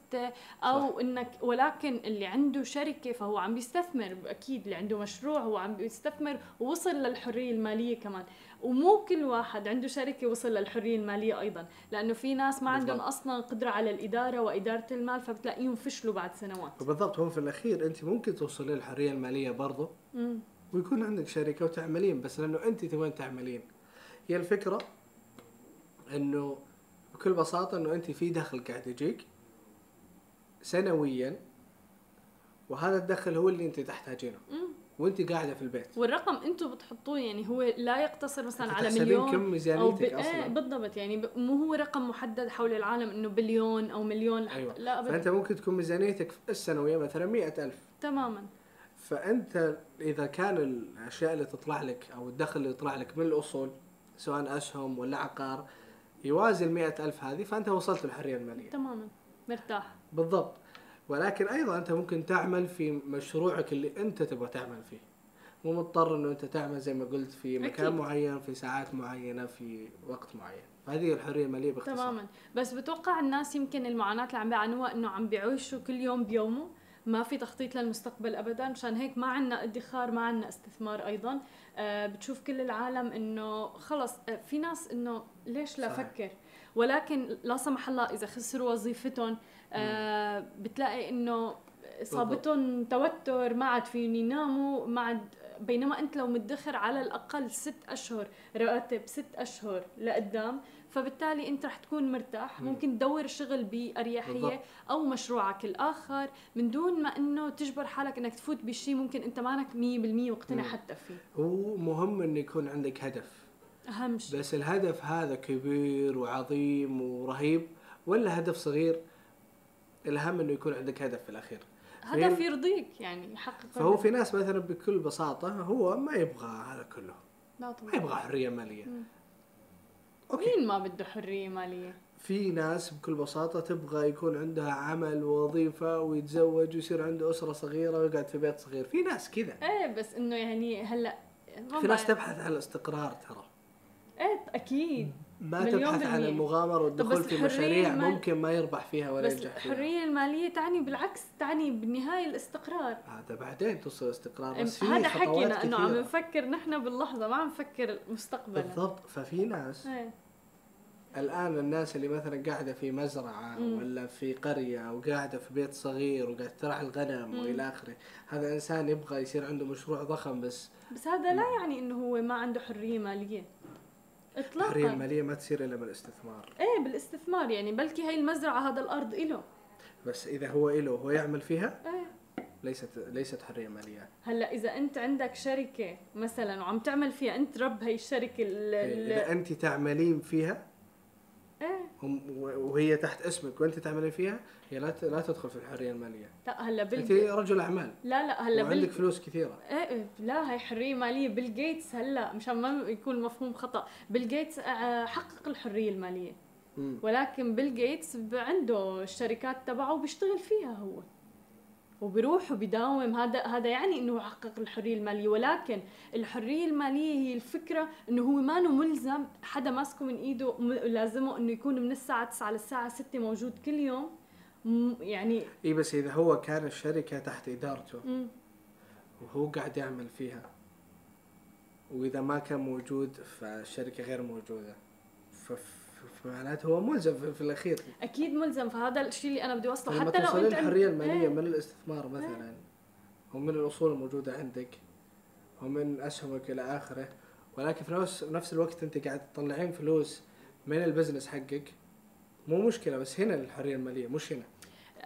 أو صح. إنك ولكن اللي عنده شركة فهو عم بيستثمر أكيد اللي عنده مشروع هو عم بيستثمر ووصل للحرية المالية كمان ومو كل واحد عنده شركة وصل للحرية المالية أيضا لأنه في ناس ما عندهم بالضبط. أصلا قدرة على الإدارة وإدارة المال فبتلاقيهم فشلوا بعد سنوات وبالضبط هو في الأخير أنت ممكن توصل للحرية المالية برضو مم. ويكون عندك شركة وتعملين بس لأنه أنت تبغين تعملين هي الفكرة إنه بكل بساطة إنه أنت في دخل قاعد يجيك سنويا وهذا الدخل هو اللي أنت تحتاجينه. وانت قاعدة في البيت. والرقم أنتم بتحطوه يعني هو لا يقتصر مثلا على مليون كم ب... ميزانيتك إيه أصلا. بالضبط يعني ب... مو هو رقم محدد حول العالم إنه بليون أو مليون أيوة. لا ابدا. فأنت ممكن تكون ميزانيتك السنوية مثلا مئة ألف. تماما. فأنت إذا كان الأشياء اللي تطلع لك أو الدخل اللي يطلع لك من الأصول سواء أسهم ولا عقار يوازي المئة ألف هذه فأنت وصلت للحريه الماليه تماما. مرتاح. بالضبط. ولكن أيضا أنت ممكن تعمل في مشروعك اللي أنت تبغى تعمل فيه. مو مضطر إنه أنت تعمل زي ما قلت في مكان أكيد. معين في ساعات معينة في وقت معين. فهذه الحرية الماليه باختصار. تماما. بس بتوقع الناس يمكن المعاناة اللي عم بيعانوها إنه عم بيعيشوا كل يوم بيومه؟ ما في تخطيط للمستقبل ابدا؟ مشان هيك ما عندنا ادخار ما عندنا استثمار أيضا. آه بتشوف كل العالم إنه خلص آه في ناس إنه ليش لا صحيح. أفكر؟ ولكن لا سمح الله إذا خسروا وظيفتهم آه بتلاقي إنه اصابتهم توتر ما عاد فيهم يناموا ما عاد بينما أنت لو مدخر على الأقل ست أشهر راتب ست أشهر لقدام فبالتالي أنت رح تكون مرتاح. مم. ممكن تدور شغل بأريحية. أو مشروعك الآخر. من دون ما إنه تجبر حالك إنك تفوت بشيء ممكن أنت مانك 100% مقتنع. حتى فيه. هو مهم إنه يكون عندك هدف. أهم شيء بس الهدف هذا كبير وعظيم ورهيب ولا هدف صغير؟ الأهم إنه يكون عندك هدف في الأخير. هدف يرضيك يعني يحقق فهو. في ناس مثلا بكل بساطة هو ما يبغى هذا كله. لا ما طبعا يبغى حرية مالية. مم. أوكي. مين ما بده حرية مالية؟ في ناس بكل بساطة تبغى يكون عندها عمل ووظيفة ويتزوج ويصير عنده أسرة صغيرة ويقعد في بيت صغير. في ناس كذا. إيه بس إنه يعني هلأ ما في ناس. تبحث عن الاستقرار ترى. إيه أكيد. ما تبحث عن. المغامرة والدخول في مشاريع المال- ممكن ما يربح فيها ولا بس ينجح فيها الحريه المالية تعني بالعكس تعني بالنهاية الاستقرار هذا بعدين توصل استقرار بس في هذا حكينا إنه عم. نفكر نحن باللحظة ما عم نفكر مستقبلا بالضبط ففي ناس إيه. الآن الناس اللي مثلا قاعدة في مزرعة مم. ولا في قرية أو قاعدة في بيت صغير وقاعد ترعى الغنم مم. وإلى آخره هذا إنسان يبغى يصير عنده مشروع ضخم بس بس هذا لا يعني إنه هو ما عنده حرية مالية الحريه اطلاقا المالية ما تصير إلا بالاستثمار. إيه بالاستثمار يعني بلكي هي المزرعة هذا الأرض إله. بس إذا هو إله هو يعمل فيها؟ إيه. ليست ليست حرية مالية. هلأ إذا أنت عندك شركة مثلا وعم تعمل فيها أنت رب هي الشركة ال- ال- إذا أنت تعملين فيها هم- وهي تحت اسمك وانت تعملين فيها هي لا لا تدخل في الحرية المالية. لا هلا أنت بيل رجل أعمال. لا لا هلا وعندك بيل فلوس كثيرة. إيه إيه، لا هي حرية مالية. بيل جيتس هلا مشان ما يكون مفهوم خطأ. بيل جيتس آه، حقق الحرية المالية. ولكن بيل جيتس عنده الشركات تبعه وبيشتغل فيها هو. وبيروح وبيداوم. هذا هذا يعني إنه حقق الحرية المالية. ولكن الحرية المالية هي الفكرة إنه هو ما ملزم حدا ماسكه من إيده م- لازمه إنه يكون من الساعة 9 للساعة 6 موجود كل يوم. م- يعني إي بس إذا هو كان الشركة تحت إدارته مم. وهو قاعد يعمل فيها وإذا ما كان موجود فالشركة غير موجودة. فمعناته هو ملزم في, في الأخير. أكيد ملزم فهذا الشيء اللي أنا بدي أوصله. لما حتى لو أنت الحرية المالية إيه. من الاستثمار مثلا ومن الأصول الموجودة عندك ومن أسهمك إلى آخره ولكن في نفس نفس الوقت أنت قاعد تطلعين فلوس من ال business حقك. مو مشكلة بس هنا الحرية المالية مش هنا.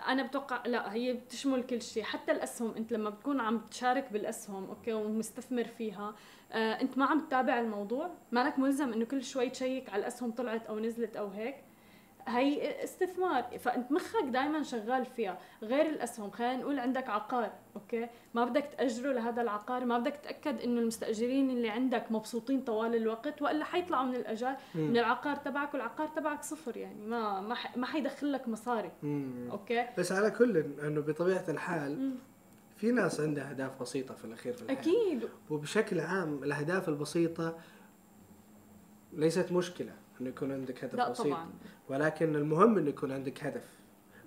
أنا بتوقع لا هي بتشمل كل شيء حتى الأسهم. أنت لما بتكون عم تشارك بالأسهم okay ومستثمر فيها آه أنت ما عم تتابع الموضوع. مالك ملزم إنه كل شوي تشيّك على الأسهم طلعت أو نزلت أو هيك. هي استثمار. فأنت مخك دائما شغال فيها. غير الأسهم. خلينا نقول عندك عقار. okay؟ ما بدك تأجره لهذا العقار. ما بدك تأكد إنه المستأجرين اللي عندك مبسوطين طوال الوقت وإلا حيطلعوا من الأجار. من العقار تبعك والعقار تبعك صفر يعني. ما ما ما حيدخل لك مصاري. أوكي؟ بس على كل انه بطبيعة الحال مم. في ناس عندها أهداف بسيطة في الأخير في الحياة. أكيد. وبشكل عام الأهداف البسيطة ليست مشكلة. انه يكون عندك هدف لا بسيط. طبعا. ولكن المهم انه يكون عندك هدف.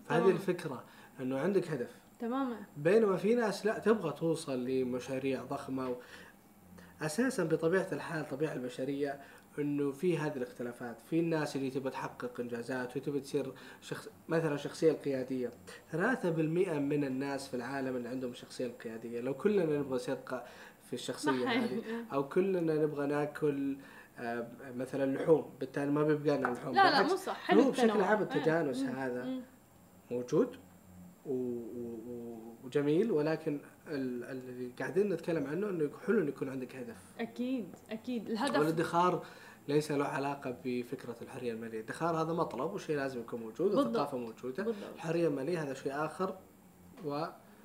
فهذه طبعاً. الفكرة أنه عندك هدف. تماما. بينما في ناس لا تبغى توصل لمشاريع ضخمة. و... أساسا بطبيعة الحال الطبيعه البشرية أنه في هذه الاختلافات. في الناس اللي تبغى تحقق إنجازات وتبغى تصير شخص مثلا الشخصيه القياديه 3% من الناس في العالم اللي عندهم الشخصيه القياديه لو كلنا نبغى نصير في الشخصية هذه أو كلنا نبغى ناكل مثلا لحوم بالتالي ما بيبقى لنا لحوم لا لا مو صح حلو هو بشكل. عام إيه. التجانس مم. هذا مم. موجود و... و... و- وجميل ولكن ال- اللي قاعدين نتكلم عنه إنه حلو إنه يكون عندك هدف أكيد أكيد الهدف والادخار ليس له علاقة بفكرة الحرية المالية، الادخار هذا مطلب وشيء لازم يكون موجود بالضبط. والثقافه موجودة، بالضبط الحرية المالية هذا شيء آخر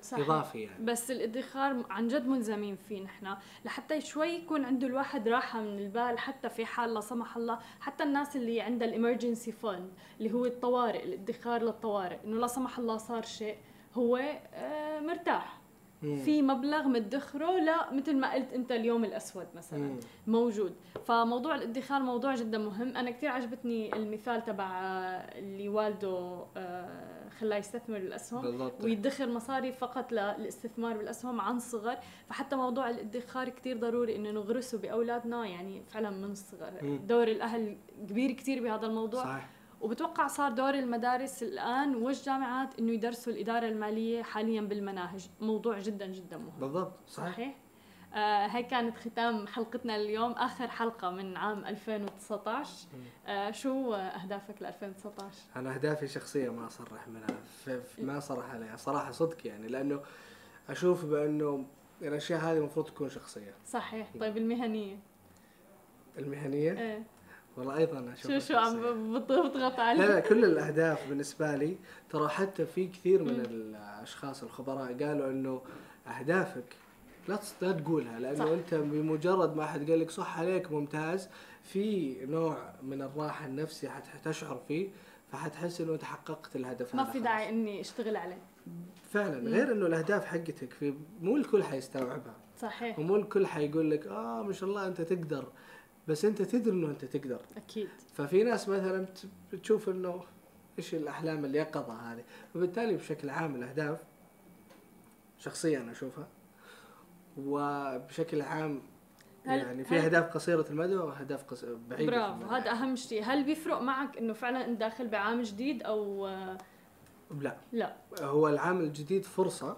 صحيح. واضافي يعني. بس الادخار عن جد ملزمين فيه نحن. لحتى شوي يكون عنده الواحد راحة من البال حتى في حال لا سمح الله حتى الناس اللي عندها الإمرجنسي فند اللي هو الطوارئ الادخار للطوارئ إنه لا سمح الله صار شيء هو آه، مرتاح. مم. في مبلغ مدخره لا مثل ما قلت أنت اليوم الأسود مثلا. مم. موجود. فموضوع الادخار موضوع جدا مهم. أنا كثير عجبتني المثال تبع آه، اللي والده آه، خلاه يستثمر الاسهم بالضبط. ويدخر مصاري فقط للاستثمار بالأسهم عن صغر. فحتى موضوع الادخار كتير ضروري إنه نغرسه بأولادنا يعني فعلا من الصغر. دور الأهل كبير كتير بهذا الموضوع. صح وبتوقع صار دور المدارس الآن والجامعات إنه يدرسوا الإدارة المالية حاليا بالمناهج؟ موضوع جدا جدا مهم. بالضبط صح صحيح؟ آه هي كانت ختام حلقتنا اليوم آخر حلقة من عام 2019 آه شو أهدافك ل 2019 أنا أهدافي شخصيه ما أصرح منها ما صرح عليها صراحة صدق يعني لأنه أشوف بأنه الأشياء هذه المفروض تكون شخصية. صحيح. طيب المهنية؟ المهنية؟ إيه. والله أيضا أشوف شو شو عم بت- بتضغط لا علي لا كل الأهداف بالنسبة لي ترى حتى في كثير من الأشخاص الخبراء قالوا إنه أهدافك لا لا تقولها لأنه صح. أنت بمجرد ما أحد قال لك صح عليك ممتاز في نوع من الراحة النفسية حتشعر فيه فحتحس إنه أنت حققت الهدف ما في. داعي إني أشتغل عليه. فعلا غير إنه الأهداف حقتك في مو الكل حيستوعبها. صحيح. ومو الكل حيقول لك آه ما شاء الله أنت تقدر بس انت تدري انه انت تقدر. أكيد. ففي ناس مثلا بتشوف إنه إيش الأحلام اليقظه هذه. فبالتالي بشكل عام الأهداف شخصيا أنا أشوفها. وبشكل عام هل- يعني في أهداف قصيرة المدى وأهداف قص... بعيدة برافو. هذا أهم شيء. هل بيفرق معك إنه فعلا أنت داخل بعام جديد أو لا. لا؟ هو العام الجديد فرصة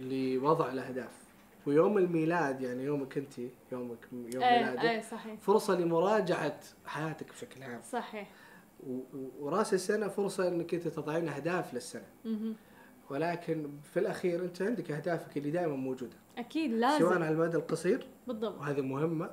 لوضع الأهداف. ويوم الميلاد يعني يومك أنت يومك يوم إيه ميلادك إيه صحيح. فرصة لمراجعة حياتك بشكل عام. صحيح. ورأس السنة فرصة إنك أنت تضعين أهداف للسنة. ولكن في الأخير أنت عندك أهدافك اللي دائما موجودة. أكيد سواء لازم على المدى القصير بالضبط. وهذه مهمة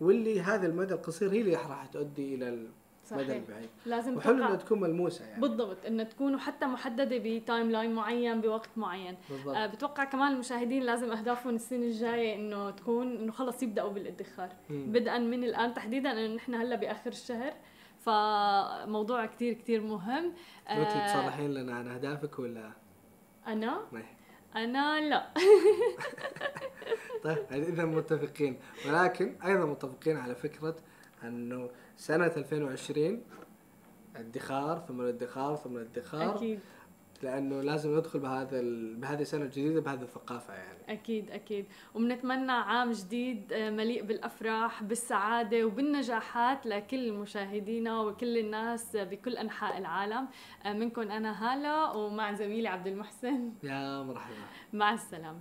واللي هذا المدى القصير هي اللي راح تؤدي إلى صحيح. البعيد لازم وحلو انها تكون ملموسة يعني. بالضبط إنه تكونوا حتى محددة ب timeline معين بوقت معين. آه بالضبط بتوقع كمان المشاهدين لازم أهدافهم السنة الجاية إنه تكون إنه خلص يبدأوا بالادخار. مم. بدءا من الآن تحديدا إنه نحن هلأ بآخر الشهر. فموضوع كتير كتير مهم. وانت آه تصرحين لنا عن أهدافك ولا؟ أنا؟ ما هي؟ أنا لا. طيب اذا متفقين. ولكن أيضا متفقين على فكرة إنه سنة 2020 ادخار ثم الادخار ثم الادخار. أكيد. لأنه لازم ندخل بهذا ال... بهذه السنة الجديده بهذه الثقافة يعني. أكيد أكيد. وبنتمنى عام جديد آه، مليء بالأفراح بالسعادة وبالنجاحات لكل مشاهدينا وكل الناس بكل أنحاء العالم. آه، منكم أنا هالة ومع زميلي عبد المحسن. يا مرحبا. مع السلامة.